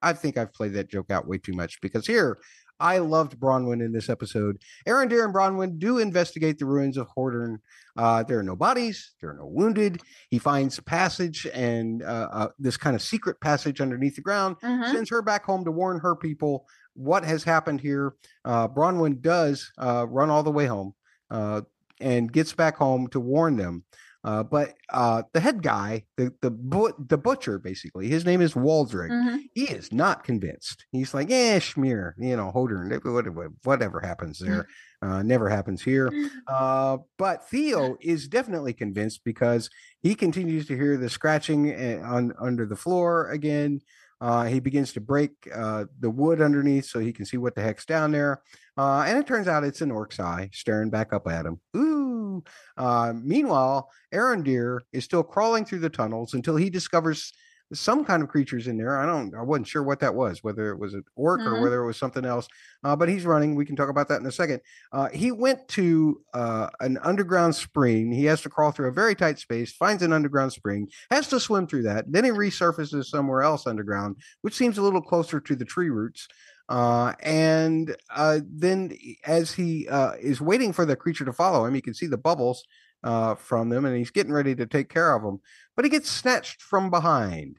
I think I've played that joke out way too much because here I loved Bronwyn in this episode. Arondir and Bronwyn do investigate the ruins of Hordern. Uh, there are no bodies, there are no wounded. He finds passage and uh, uh, this kind of secret passage underneath the ground, Mhm. sends her back home to warn her people what has happened here. Uh, Bronwyn does uh, run all the way home uh, and gets back home to warn them. Uh, but uh, the head guy, the the bu- the butcher, basically, his name is Waldreg Mhm. he is not convinced. He's like, yeah, schmear, you know, Hordern, whatever, whatever happens there, uh, never happens here. Uh, but Theo is definitely convinced because he continues to hear the scratching on under the floor again. Uh, he begins to break uh, the wood underneath so he can see what the heck's down there. Uh, and it turns out it's an orc's eye staring back up at him. Ooh. Uh, meanwhile, Arondir is still crawling through the tunnels until he discovers some kind of creatures in there. I don't, I wasn't sure what that was, whether it was an orc or Mhm. whether it was something else. Uh, but he's running. We can talk about that in a second. Uh, he went to uh, an underground spring. He has to crawl through a very tight space, finds an underground spring, has to swim through that. Then he resurfaces somewhere else underground, which seems a little closer to the tree roots. Uh, and uh, then as he uh, is waiting for the creature to follow him, you can see the bubbles uh, from them, and he's getting ready to take care of them. But he gets snatched from behind.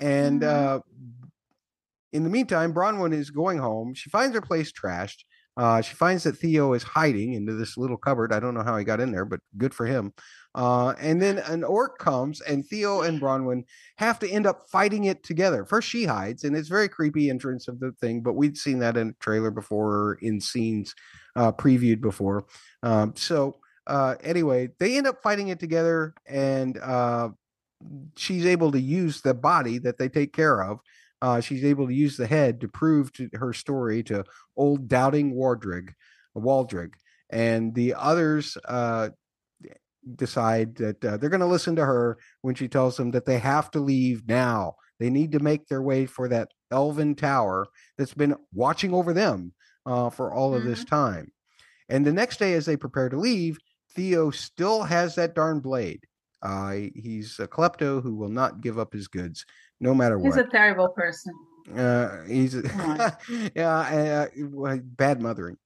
And Mhm. uh, in the meantime, Bronwyn is going home. She finds her place trashed. Uh, she finds that Theo is hiding into this little cupboard. I don't know how he got in there, but good for him. Uh, and then an orc comes, and Theo and Bronwyn have to end up fighting it together. First, she hides, and it's very creepy entrance of the thing, but we'd seen that in a trailer before, or in scenes uh, previewed before. Um, so uh, anyway, they end up fighting it together, and uh, she's able to use the body that they take care of. Uh, she's able to use the head to prove to her story to old doubting Wardrig, Waldreg, and the others uh, decide that uh, they're going to listen to her when she tells them that they have to leave now. They need to make their way for that elven tower that's been watching over them uh, for all of this time. And the next day, as they prepare to leave, Theo still has that darn blade. Uh, he's a klepto who will not give up his goods, no matter what. He's a terrible person. Uh, he's [laughs] yeah, uh, bad mothering.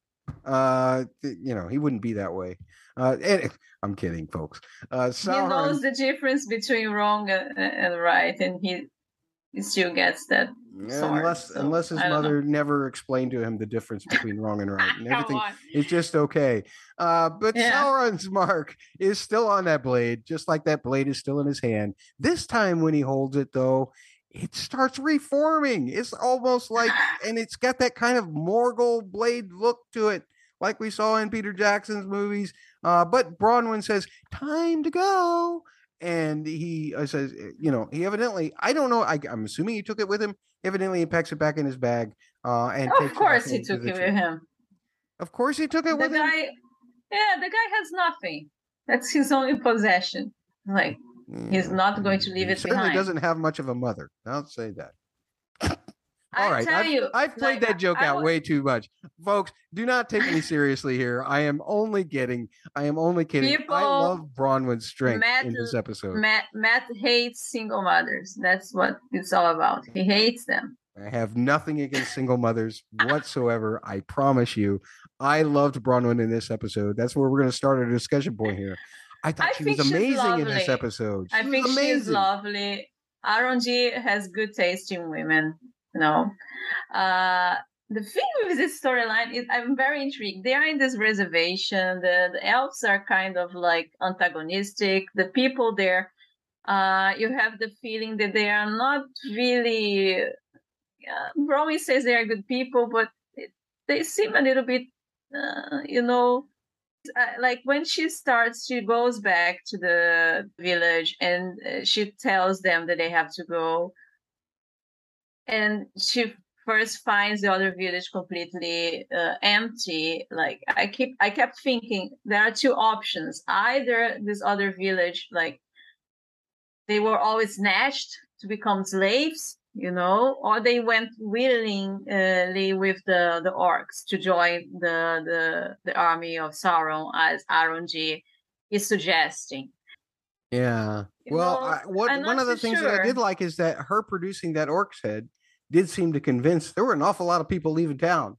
Uh, you know, he wouldn't be that way. Uh, and, [laughs] I'm kidding, folks. Uh, He knows the difference between wrong and, and right, and he, he still gets that. sword, unless so unless his don't know. mother never explained to him the difference between wrong and right, and [laughs] everything is just okay. Uh, but Yeah. Sauron's mark is still on that blade, just like that blade is still in his hand. This time, when he holds it, though, it starts reforming. It's almost like, [sighs] and it's got that kind of Morgul blade look to it, like we saw in Peter Jackson's movies. Uh, but Bronwyn says, "Time to go." And he uh, says, uh, you know, he evidently, I don't know, I, I'm assuming he took it with him. Evidently, he packs it back in his bag. Uh, and Of course, he took the it tree. with him. Of course, he took it The with him. guy, yeah, the guy has nothing. That's his only possession. Like he's not going to leave He it certainly behind. doesn't have much of a mother. I'll say that. All I right, I've, you, I've played like, that joke I out wa- way too much, folks. Do not take me [laughs] seriously here. I am only kidding. I am only kidding. I love Bronwyn's strength Matt- in this episode. Matt, Matt hates single mothers. That's what it's all about. He hates them. I have nothing against single mothers whatsoever. I promise you. I loved Bronwyn in this episode. That's where we're going to start our discussion point here. I thought I she was amazing in this episode. She I think she's amazing. lovely. Arondir has good taste in women. You know, uh, the thing with this storyline is I'm very intrigued. They are in this reservation. The, the elves are kind of like antagonistic. The people there, uh, you have the feeling that they are not really. Uh, Romy says they are good people, but it, they seem a little bit, uh, you know, uh, like when she starts, she goes back to the village and uh, she tells them that they have to go. And she first finds the other village completely uh, empty. Like I keep, I kept thinking there are two options: either this other village, like they were always snatched to become slaves, you know, or they went willingly with the the orcs to join the the the army of Sauron, as G is suggesting. Yeah. You Well, I, what I'm one of the so things that I did like is that her producing that orc's head did seem to convince. There were an awful lot of people leaving town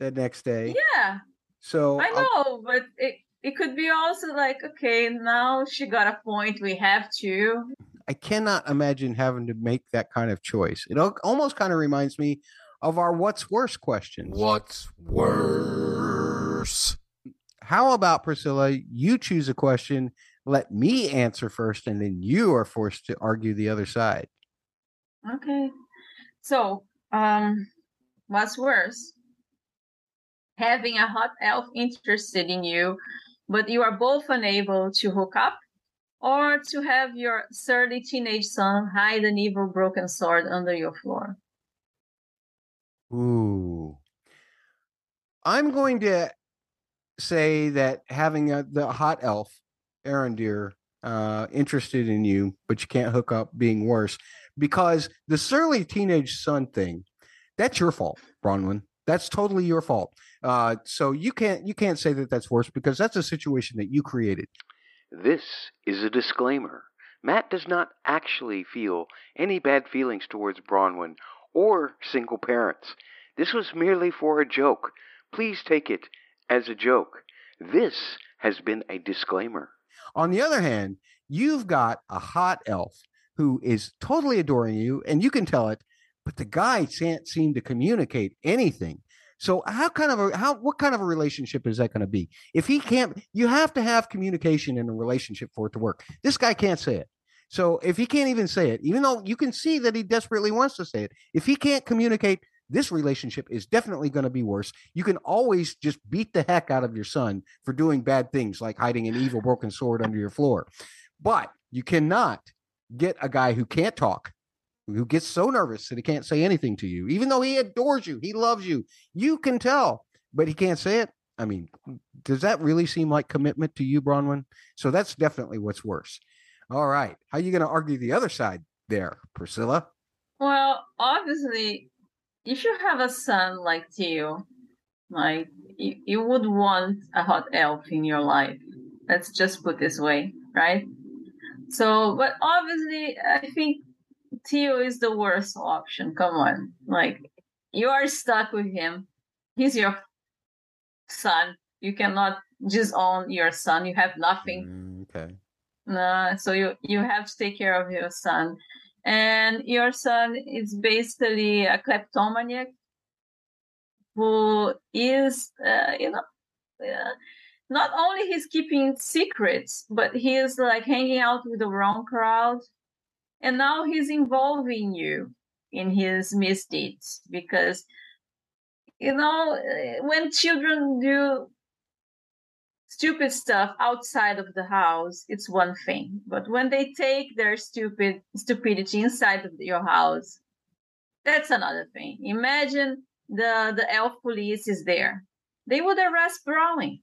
that next day. Yeah, So I know, but it it could be also like, okay, now she got a point. We have to. I cannot imagine having to make that kind of choice. It almost kind of reminds me of our "What's worse" question. What's worse? How about Priscilla? You choose a question. Let me answer first, and then you are forced to argue the other side. Okay. So, um, what's worse? Having a hot elf interested in you, but you are both unable to hook up, or to have your surly teenage son hide an evil broken sword under your floor. Ooh. I'm going to say that having a, the hot elf, Arondir, uh, interested in you, but you can't hook up being worse because the surly teenage son thing, that's your fault, Bronwyn. That's totally your fault. Uh, so you can't you can't say that that's worse because that's a situation that you created. This is a disclaimer. Matt does not actually feel any bad feelings towards Bronwyn or single parents. This was merely for a joke. Please take it as a joke. This has been a disclaimer. On the other hand, you've got a hot elf who is totally adoring you, and you can tell it, but the guy can't seem to communicate anything. So how kind of a how what kind of a relationship is that going to be? If he can't, you have to have communication in a relationship for it to work. This guy can't say it. So if he can't even say it, even though you can see that he desperately wants to say it, if he can't communicate, this relationship is definitely going to be worse. You can always just beat the heck out of your son for doing bad things like hiding an evil broken sword under your floor. But you cannot get a guy who can't talk, who gets so nervous that he can't say anything to you, even though he adores you, he loves you. You can tell, but he can't say it. I mean, does that really seem like commitment to you, Bronwyn? So that's definitely what's worse. All right. How are you going to argue the other side there, Priscilla? Well, obviously, if you have a son like Theo, like you, you would want a hot elf in your life. Let's just put this way, right? So, but obviously, I think Theo is the worst option. Come on, like you are stuck with him. He's your son. You cannot just own your son. You have nothing. Mm, okay. Uh, so you you have to take care of your son, and your son is basically a kleptomaniac who is, uh, you know, uh, not only he's keeping secrets, but he is like hanging out with the wrong crowd, and now he's involving you in his misdeeds because you know when children do stupid stuff outside of the house it's one thing. But when they take their stupid stupidity inside of your house that's another thing. Imagine the the elf police is there. They would arrest Bronwyn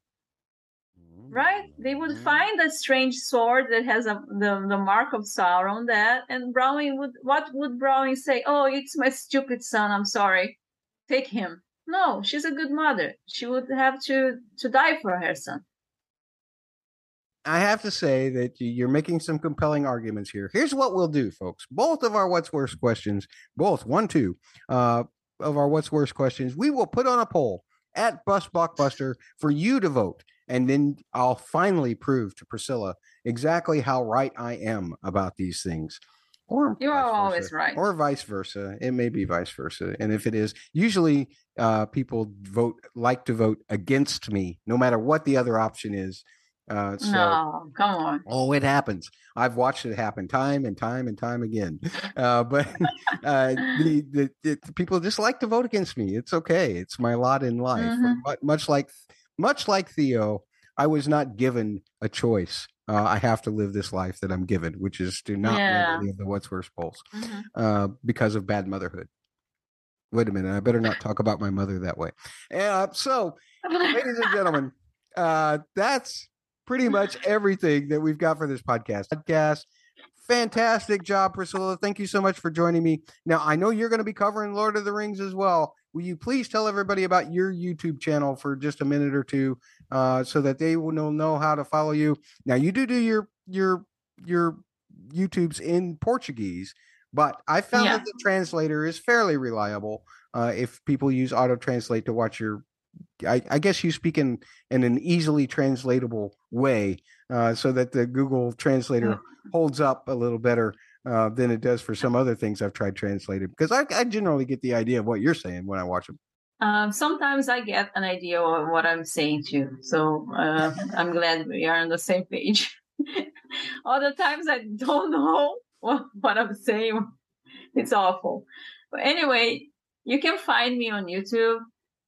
right? They would Mm-hmm. find a strange sword that has a the, the mark of sauron on that and Bronwyn would what would Bronwyn say? Oh it's my stupid son i'm sorry. Take him. No she's a good mother. She would have to to die for her son I have to say that you- you're making some compelling arguments here. Here's what we'll do, folks. Both of our what's worse questions, both one, two, uh, of our what's worse questions, we will put on a poll at Bust Blockbuster for you to vote. And then I'll finally prove to Priscilla exactly how right I am about these things. Or You are always versa. right. Or vice versa. It may be vice versa. And if it is, usually uh, people vote like to vote against me, no matter what the other option is. Uh, so no come on Oh, it happens. I've watched it happen time and time and time again. [laughs] Uh, but [laughs] uh, the, the, the people just like to vote against me. It's okay. It's my lot in life. Mhm. But much like much like Theo, I was not given a choice. Uh, I have to live this life that I'm given, which is to not Yeah. any of the what's worse polls Mhm. uh, because of bad motherhood. Wait a minute. I better not talk about my mother that way. Uh, so, ladies and [laughs] gentlemen, uh, that's pretty much everything that we've got for this podcast. Podcast. Fantastic job, Priscilla. Thank you so much for joining me. Now, I know you're going to be covering Lord of the Rings as well. Will you please tell everybody about your YouTube channel for just a minute or two, uh, so that they will know- how to follow you? Now, you do do your your your YouTubes in Portuguese, but I found Yeah. that the translator is fairly reliable. Uh, if people use auto translate to watch your I, I guess you speak in in an easily translatable way, uh, so that the Google Translator holds up a little better uh, than it does for some other things I've tried translated. Because I, I generally get the idea of what you're saying when I watch them. Um, sometimes I get an idea of what I'm saying too. So uh, I'm glad we are on the same page. [laughs] Other times I don't know what, what I'm saying. It's awful. But anyway, you can find me on YouTube.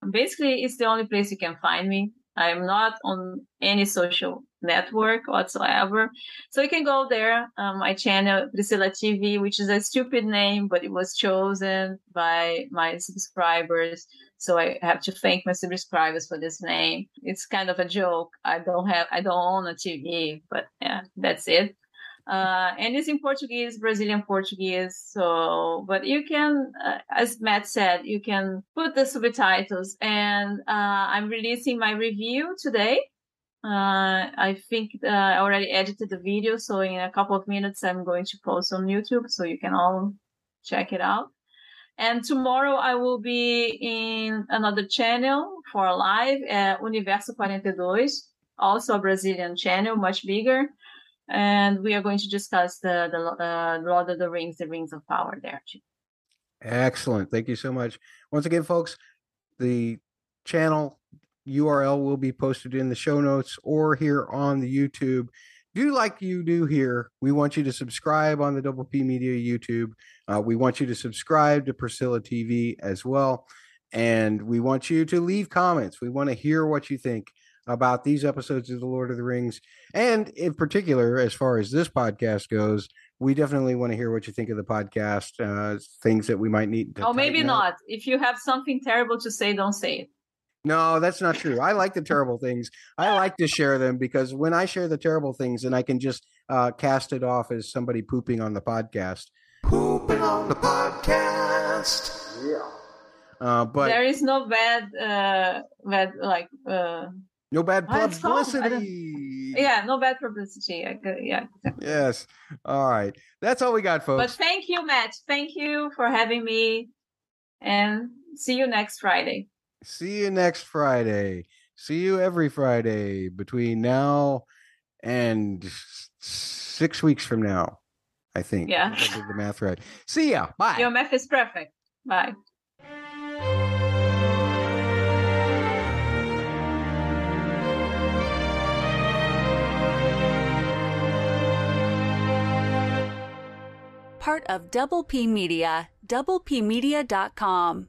Basically, it's the only place you can find me. I'm not on any social network whatsoever. So you can go there. Um, my channel, Priscilla TV, which is a stupid name, but it was chosen by my subscribers. So I have to thank my subscribers for this name. It's kind of a joke. I don't have, I don't own a TV, but yeah, that's it. Uh, and it's in Portuguese, Brazilian Portuguese. So, but you can, uh, as Matt said, you can put the subtitles. And uh, I'm releasing my review today. Uh, I think uh, I already edited the video, so in a couple of minutes I'm going to post on YouTube, so you can all check it out. And tomorrow I will be in another channel for live at Universo 42, also a Brazilian channel, much bigger. And we are going to discuss the, the uh, Lord of the Rings, the Rings of Power there too. Excellent. Thank you so much. Once again, folks, the channel URL will be posted in the show notes or here on the YouTube. Do like you do here. We want you to subscribe on the Double P Media YouTube. Uh, we want you to subscribe to Priscilla TV as well. And we want you to leave comments. We want to hear what you think about these episodes of The Lord of the Rings. And in particular, as far as this podcast goes, we definitely want to hear what you think of the podcast, uh, things that we might need to. Oh, maybe tighten up. not. If you have something terrible to say, don't say it. No, that's not true. I like the terrible things. I like to share them because when I share the terrible things, and I can just uh, cast it off as somebody pooping on the podcast. Pooping on the podcast. Uh, but there is no bad, uh, bad like, uh, no bad it's called- I don't- publicity. yeah, no bad publicity. Yeah. Yes. All right. That's all we got, folks. But thank you, Matt. Thank you for having me, and see you next Friday. See you next Friday. See you every Friday between now and six weeks from now. I think. Yeah. I did the math right. See ya. Bye. Your math is perfect. Bye. Part of Double P Media, doublepmedia.com.